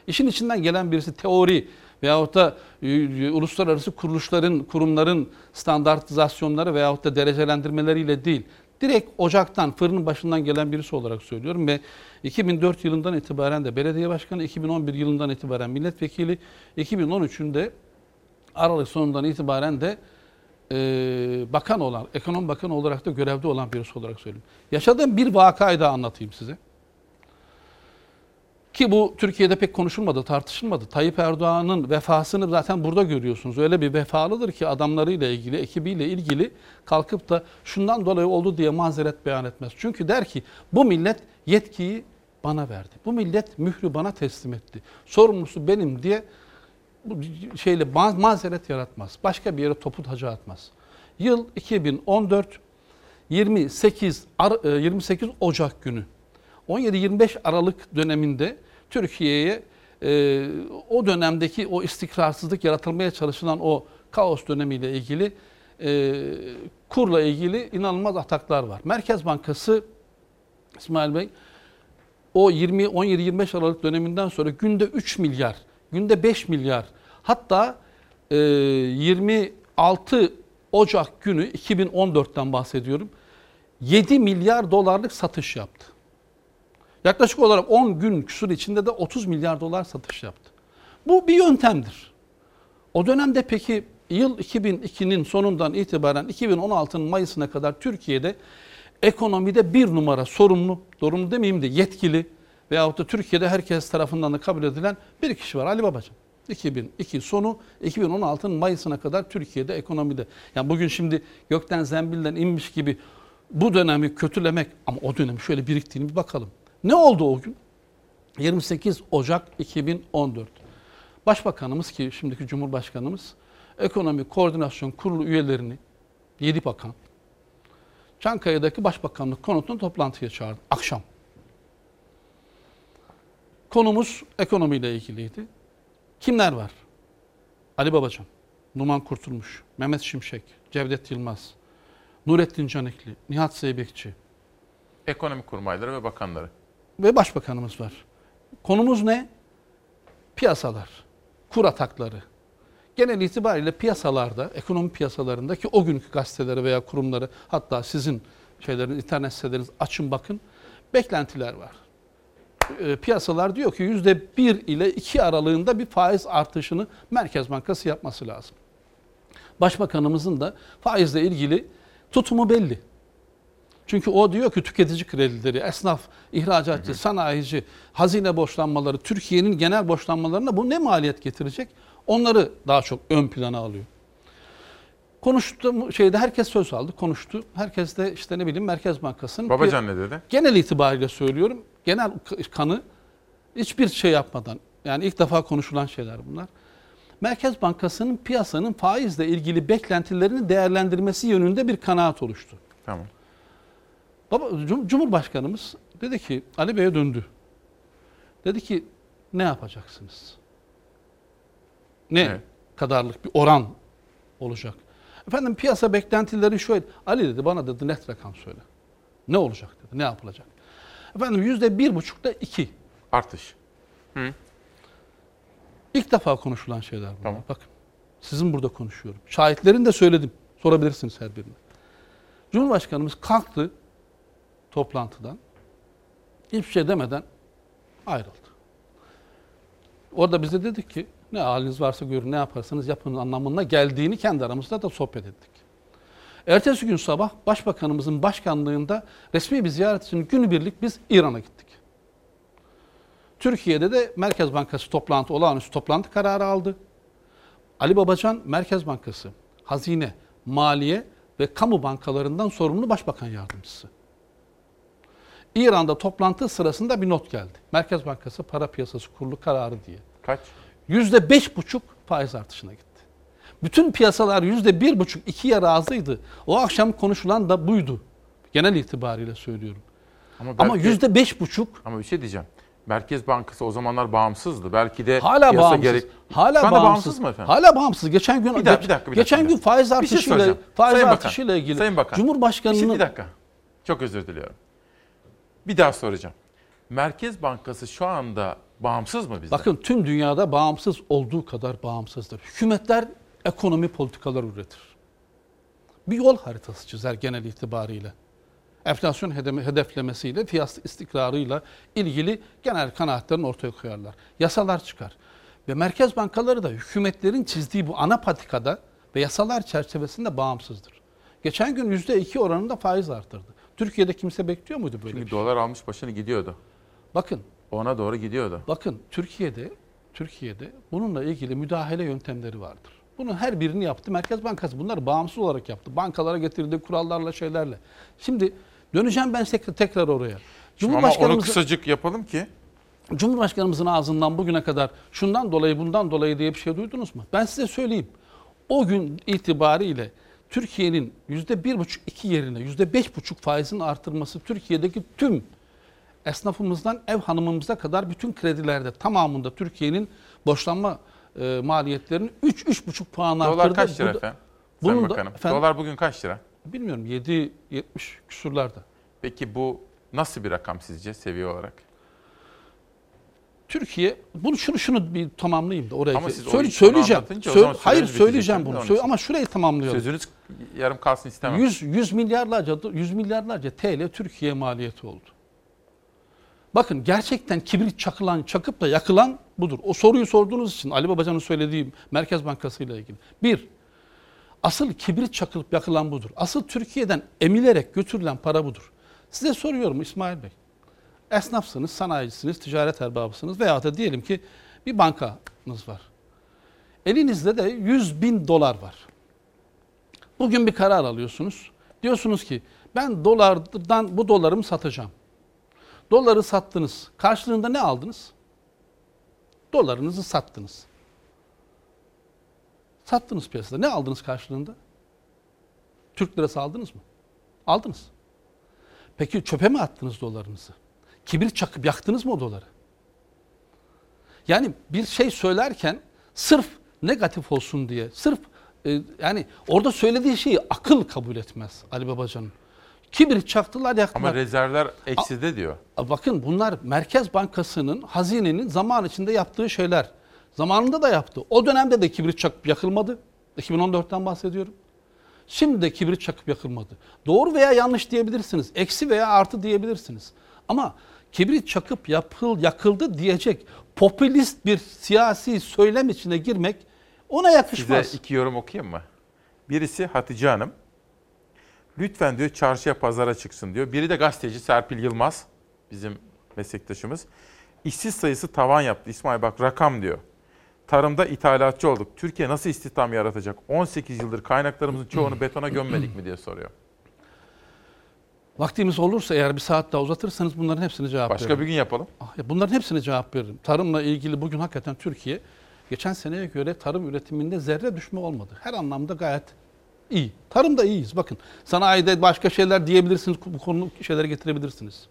İşin içinden gelen birisi teori veyahut da e, uluslararası kuruluşların, kurumların standartizasyonları veyahut da derecelendirmeleriyle değil, direkt ocaktan, fırının başından gelen birisi olarak söylüyorum ve 2004 yılından itibaren de belediye başkanı, 2011 yılından itibaren milletvekili, 2013'ün de Aralık sonundan itibaren de e, bakan olan, ekonomi bakanı olarak da görevde olan birisi olarak söylüyorum. Yaşadığım bir vakayı da anlatayım size. Ki bu Türkiye'de pek konuşulmadı, tartışılmadı. Tayyip Erdoğan'ın vefasını zaten burada görüyorsunuz. Öyle bir vefalıdır ki adamlarıyla ilgili, ekibiyle ilgili kalkıp da şundan dolayı oldu diye mazeret beyan etmez. Çünkü der ki bu millet yetkiyi bana verdi. Bu millet mührü bana teslim etti. Sorumlusu benim diye bu şeyle ma- mazeret yaratmaz. Başka bir yere topu taca atmaz. Yıl 2014 28 Ar- e, 28 Ocak günü 17-25 Aralık döneminde Türkiye'ye e, o dönemdeki o istikrarsızlık yaratılmaya çalışılan o kaos dönemiyle ilgili e, kurla ilgili inanılmaz ataklar var. Merkez Bankası İsmail Bey o 20 17-25 Aralık döneminden sonra günde 3 milyar, günde 5 milyar hatta e, 26 Ocak günü 2014'ten bahsediyorum. 7 milyar dolarlık satış yaptı. Yaklaşık olarak 10 gün küsur içinde de 30 milyar dolar satış yaptı. Bu bir yöntemdir. O dönemde peki yıl 2002'nin sonundan itibaren 2016'nın Mayıs'ına kadar Türkiye'de ekonomide bir numara sorumlu, sorumlu demeyeyim de yetkili veyahut da Türkiye'de herkes tarafından da kabul edilen bir kişi var Ali Babacan. 2002 sonu 2016'nın Mayıs'ına kadar Türkiye'de ekonomide. Yani bugün şimdi gökten zembilden inmiş gibi bu dönemi kötülemek ama o dönemi şöyle biriktiğini bir bakalım. Ne oldu o gün? 28 Ocak 2014. Başbakanımız ki şimdiki Cumhurbaşkanımız Ekonomi Koordinasyon Kurulu üyelerini 7 bakan Çankaya'daki Başbakanlık konutuna toplantıya çağırdı akşam. Konumuz ekonomiyle ilgiliydi. Kimler var? Ali Babacan, Numan Kurtulmuş, Mehmet Şimşek, Cevdet Yılmaz, Nurettin Canikli, Nihat Zeybekçi, Ekonomi kurmayları ve bakanları. Ve başbakanımız var. Konumuz ne? Piyasalar, kur atakları. Genel itibariyle piyasalarda, ekonomi piyasalarındaki o günkü gazeteleri veya kurumları hatta sizin şeylerin internet siteleriniz açın bakın. Beklentiler var. E, piyasalar diyor ki yüzde bir ile iki aralığında bir faiz artışını Merkez Bankası yapması lazım. Başbakanımızın da faizle ilgili tutumu belli. Çünkü o diyor ki tüketici kredileri, esnaf, ihracatçı, sanayici, hazine borçlanmaları, Türkiye'nin genel borçlanmalarına bu ne maliyet getirecek? Onları daha çok ön plana alıyor. Konuştu şeyde herkes söz aldı, konuştu. Herkes de işte ne bileyim Merkez Bankası'nın Babacan ne dedi? genel itibariyle söylüyorum. Genel kanı hiçbir şey yapmadan yani ilk defa konuşulan şeyler bunlar. Merkez Bankası'nın piyasanın faizle ilgili beklentilerini değerlendirmesi yönünde bir kanaat oluştu. Tamam. Baba, Cum- Cumhurbaşkanımız dedi ki Ali Bey'e döndü. Dedi ki ne yapacaksınız? Ne Evet. kadarlık bir oran olacak? Efendim piyasa beklentileri şöyle. Ali dedi bana dedi net rakam söyle. Ne olacak dedi. Ne yapılacak? Efendim yüzde bir buçukta iki. Artış. Hı. İlk defa konuşulan şeyler bunlar. Bakın sizin burada konuşuyorum. Şahitlerin de söyledim. Sorabilirsiniz her birine. Cumhurbaşkanımız kalktı toplantıdan. Hiçbir şey demeden ayrıldı. Orada bize dedik ki ne haliniz varsa görün ne yaparsanız yapın anlamına geldiğini kendi aramızda da sohbet ettik. Ertesi gün sabah Başbakanımızın başkanlığında resmi bir ziyaret için günübirlik biz İran'a gittik. Türkiye'de de Merkez Bankası toplantı, olağanüstü toplantı kararı aldı. Ali Babacan Merkez Bankası, Hazine, Maliye ve Kamu Bankalarından sorumlu Başbakan Yardımcısı. İran'da toplantı sırasında bir not geldi. Merkez Bankası Para Piyasası Kurulu kararı diye. Kaç? Yüzde beş buçuk faiz artışına gitti. Bütün piyasalar yüzde bir buçuk ikiye razıydı. O akşam konuşulan da buydu. Genel itibariyle söylüyorum. Ama yüzde beş buçuk Ama bir şey diyeceğim. Merkez Bankası o zamanlar bağımsızdı. Belki de hala bağımsız. gerek- Hala Şu anda bağımsız. mı efendim? Hala bağımsız. Geçen gün Bir dakika, bir dakika, bir geçen dakika. gün faiz şey artışıyla soracağım. faiz Sayın Bakan, artışıyla ilgili Sayın Bakan, Cumhurbaşkanının Bir, şey- bir dakika. Çok özür diliyorum. Bir daha soracağım. Merkez Bankası şu anda bağımsız mı bizden? Bakın tüm dünyada bağımsız olduğu kadar bağımsızdır. Hükümetler ekonomi politikalar üretir. Bir yol haritası çizer genel itibariyle. Enflasyon hedeflemesiyle, fiyat istikrarıyla ilgili genel kanaatlerini ortaya koyarlar. Yasalar çıkar. Ve merkez bankaları da hükümetlerin çizdiği bu ana patikada ve yasalar çerçevesinde bağımsızdır. Geçen gün %2 oranında faiz arttırdı. Türkiye'de kimse bekliyor muydu böyle Çünkü bir şey? dolar almış başını gidiyordu. Bakın. Ona doğru gidiyordu. Bakın Türkiye'de Türkiye'de bununla ilgili müdahale yöntemleri vardır. Bunun her birini yaptı Merkez Bankası. Bunları bağımsız olarak yaptı. Bankalara getirdiği kurallarla şeylerle. Şimdi döneceğim ben tekrar, oraya. Şimdi ama onu kısacık yapalım ki. Cumhurbaşkanımızın ağzından bugüne kadar şundan dolayı bundan dolayı diye bir şey duydunuz mu? Ben size söyleyeyim. O gün itibariyle Türkiye'nin yüzde bir buçuk iki yerine yüzde beş buçuk faizin artırması Türkiye'deki tüm esnafımızdan ev hanımımıza kadar bütün kredilerde tamamında Türkiye'nin borçlanma e, maliyetlerinin 3-3,5 puan arttırdı. Dolar kaç lira Bu da- efendim? Bunun Sayın da- Bakanım. efendim, Dolar bugün kaç lira? Bilmiyorum 7-70 küsurlarda. Peki bu nasıl bir rakam sizce seviye olarak? Türkiye bunu şunu şunu bir tamamlayayım da oraya. Ama siz Söyle- söyleyeceğim. Söyle- hayır söyleyeceğim bunu. Söyle- ama şurayı tamamlıyorum. Sözünüz yarım kalsın istemem. 100 100 milyarlarca 100 milyarlarca TL Türkiye maliyeti oldu. Bakın gerçekten kibrit çakılan, çakıp da yakılan budur. O soruyu sorduğunuz için Ali Babacan'ın söylediği Merkez Bankası ile ilgili. Bir, asıl kibrit çakılıp yakılan budur. Asıl Türkiye'den emilerek götürülen para budur. Size soruyorum İsmail Bey. Esnafsınız, sanayicisiniz, ticaret erbabısınız veya da diyelim ki bir bankanız var. Elinizde de 100 bin dolar var. Bugün bir karar alıyorsunuz. Diyorsunuz ki ben dolardan bu dolarımı satacağım. Doları sattınız. Karşılığında ne aldınız? Dolarınızı sattınız. Sattınız piyasada. Ne aldınız karşılığında? Türk lirası aldınız mı? Aldınız. Peki çöpe mi attınız dolarınızı? Kibrit çakıp yaktınız mı o doları? Yani bir şey söylerken sırf negatif olsun diye, sırf e, yani orada söylediği şeyi akıl kabul etmez Ali Babacan'ın. Kibrit çaktılar yaktılar. Ama rezervler ekside diyor. A- Bakın bunlar Merkez Bankası'nın, hazinenin zaman içinde yaptığı şeyler. Zamanında da yaptı. O dönemde de kibrit çakıp yakılmadı. 2014'ten bahsediyorum. Şimdi de kibrit çakıp yakılmadı. Doğru veya yanlış diyebilirsiniz. Eksi veya artı diyebilirsiniz. Ama kibrit çakıp yapıl, yakıldı diyecek popülist bir siyasi söylem içine girmek ona yakışmaz. Size iki yorum okuyayım mı? Birisi Hatice Hanım. Lütfen diyor çarşıya pazara çıksın diyor. Biri de gazeteci Serpil Yılmaz. Bizim meslektaşımız. İşsiz sayısı tavan yaptı. İsmail bak rakam diyor. Tarımda ithalatçı olduk. Türkiye nasıl istihdam yaratacak? 18 yıldır kaynaklarımızın çoğunu [clears throat] betona gömmedik mi diye soruyor. Vaktimiz olursa eğer bir saat daha uzatırsanız bunların hepsini cevap Başka veririm. bir gün yapalım. Ah, Bunların hepsine cevap veririm. Tarımla ilgili bugün hakikaten Türkiye geçen seneye göre tarım üretiminde zerre düşme olmadı. Her anlamda gayet iyi. Tarımda iyiyiz. Bakın sanayide başka şeyler diyebilirsiniz. Bu konu şeylere getirebilirsiniz.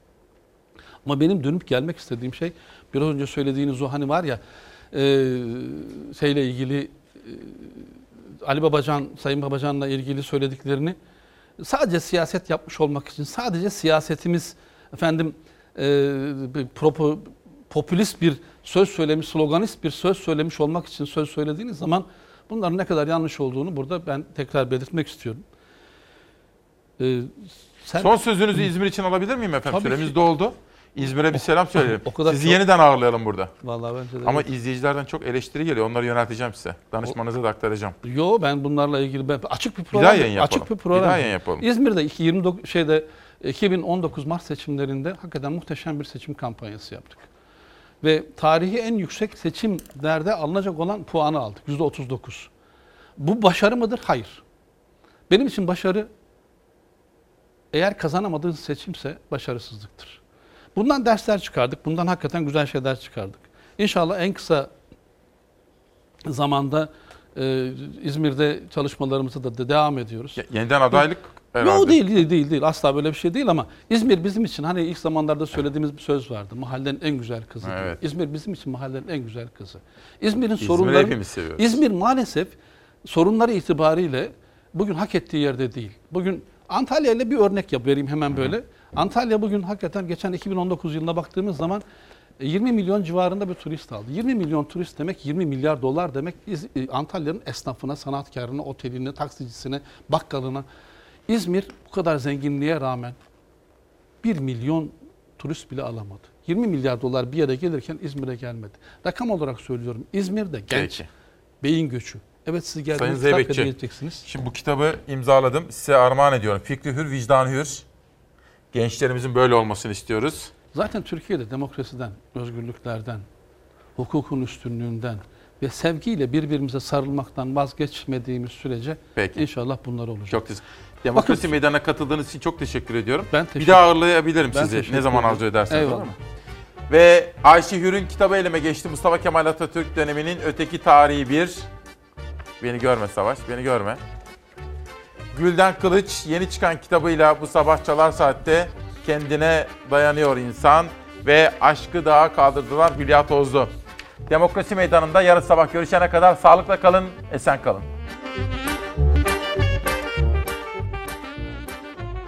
Ama benim dönüp gelmek istediğim şey biraz önce söylediğiniz o hani var ya e, şeyle ilgili e, Ali Babacan, Sayın Babacan'la ilgili söylediklerini sadece siyaset yapmış olmak için sadece siyasetimiz efendim e, propo, popülist bir söz söylemiş, sloganist bir söz söylemiş olmak için söz söylediğiniz zaman bunların ne kadar yanlış olduğunu burada ben tekrar belirtmek istiyorum. Ee, sen... Son sözünüzü İzmir için alabilir miyim efendim? Tabii Süremiz ki. doldu. İzmir'e bir selam söyleyelim. O kadar Sizi çok- yeniden ağırlayalım burada. Vallahi bence de Ama evet. izleyicilerden çok eleştiri geliyor. Onları yönelteceğim size. Danışmanınıza da aktaracağım. Yo ben bunlarla ilgili ben açık bir Bir program. daha yayın yapalım. Açık bir program. Bir daha yayın yapalım. İzmir'de iki- 29 şeyde 2019 Mart seçimlerinde hakikaten muhteşem bir seçim kampanyası yaptık. Ve tarihi en yüksek seçimlerde alınacak olan puanı aldık. %39. Bu başarı mıdır? Hayır. Benim için başarı eğer kazanamadığın seçimse başarısızlıktır. Bundan dersler çıkardık. Bundan hakikaten güzel şeyler çıkardık. İnşallah en kısa zamanda e, İzmir'de çalışmalarımıza da de- devam ediyoruz. Yeniden adaylık herhalde. Yok değil, değil, değil, değil. Asla böyle bir şey değil ama İzmir bizim için hani ilk zamanlarda söylediğimiz bir söz vardı. Mahallenin en güzel kızı. diye. Evet. İzmir bizim için mahallenin en güzel kızı. İzmir'in İzmir'i sorunları... İzmir maalesef sorunları itibariyle bugün hak ettiği yerde değil. Bugün Antalya ile bir örnek yap vereyim hemen böyle. Antalya bugün hakikaten geçen 2019 yılına baktığımız zaman e, 20 milyon civarında bir turist aldı. 20 milyon turist demek 20 milyar dolar demek e, Antalya'nın esnafına, sanatkarına, oteline, taksicisine, bakkalına. İzmir bu kadar zenginliğe rağmen 1 milyon turist bile alamadı. 20 milyar dolar bir yere gelirken İzmir'e gelmedi. Rakam olarak söylüyorum İzmir'de genç, Peki. beyin göçü. Evet siz Sayın geldiniz, kitap Zeybekçi. Şimdi bu kitabı imzaladım. Size armağan ediyorum. Fikri hür, vicdan hür. Gençlerimizin böyle olmasını istiyoruz. Zaten Türkiye'de demokrasiden, özgürlüklerden, hukukun üstünlüğünden ve sevgiyle birbirimize sarılmaktan vazgeçmediğimiz sürece Peki. inşallah bunlar olacak. Çok teşekkür Demokrasi Bakın- Meydanı'na katıldığınız için çok teşekkür ediyorum. Ben bir teşekkür- daha ağırlayabilirim Ben sizi ne zaman arzu ederseniz. Eyvallah. olur mu? Ve Ayşe Hür'ün kitabı elime geçti. Mustafa Kemal Atatürk döneminin öteki tarihi bir. Beni görme Savaş, beni görme. Gülden Kılıç yeni çıkan kitabıyla bu sabah Çalar Saat'te kendine dayanıyor insan ve aşkı dağa kaldırdılar Hülya Tozlu. Demokrasi Meydanı'nda yarın sabah görüşene kadar sağlıkla kalın, esen kalın.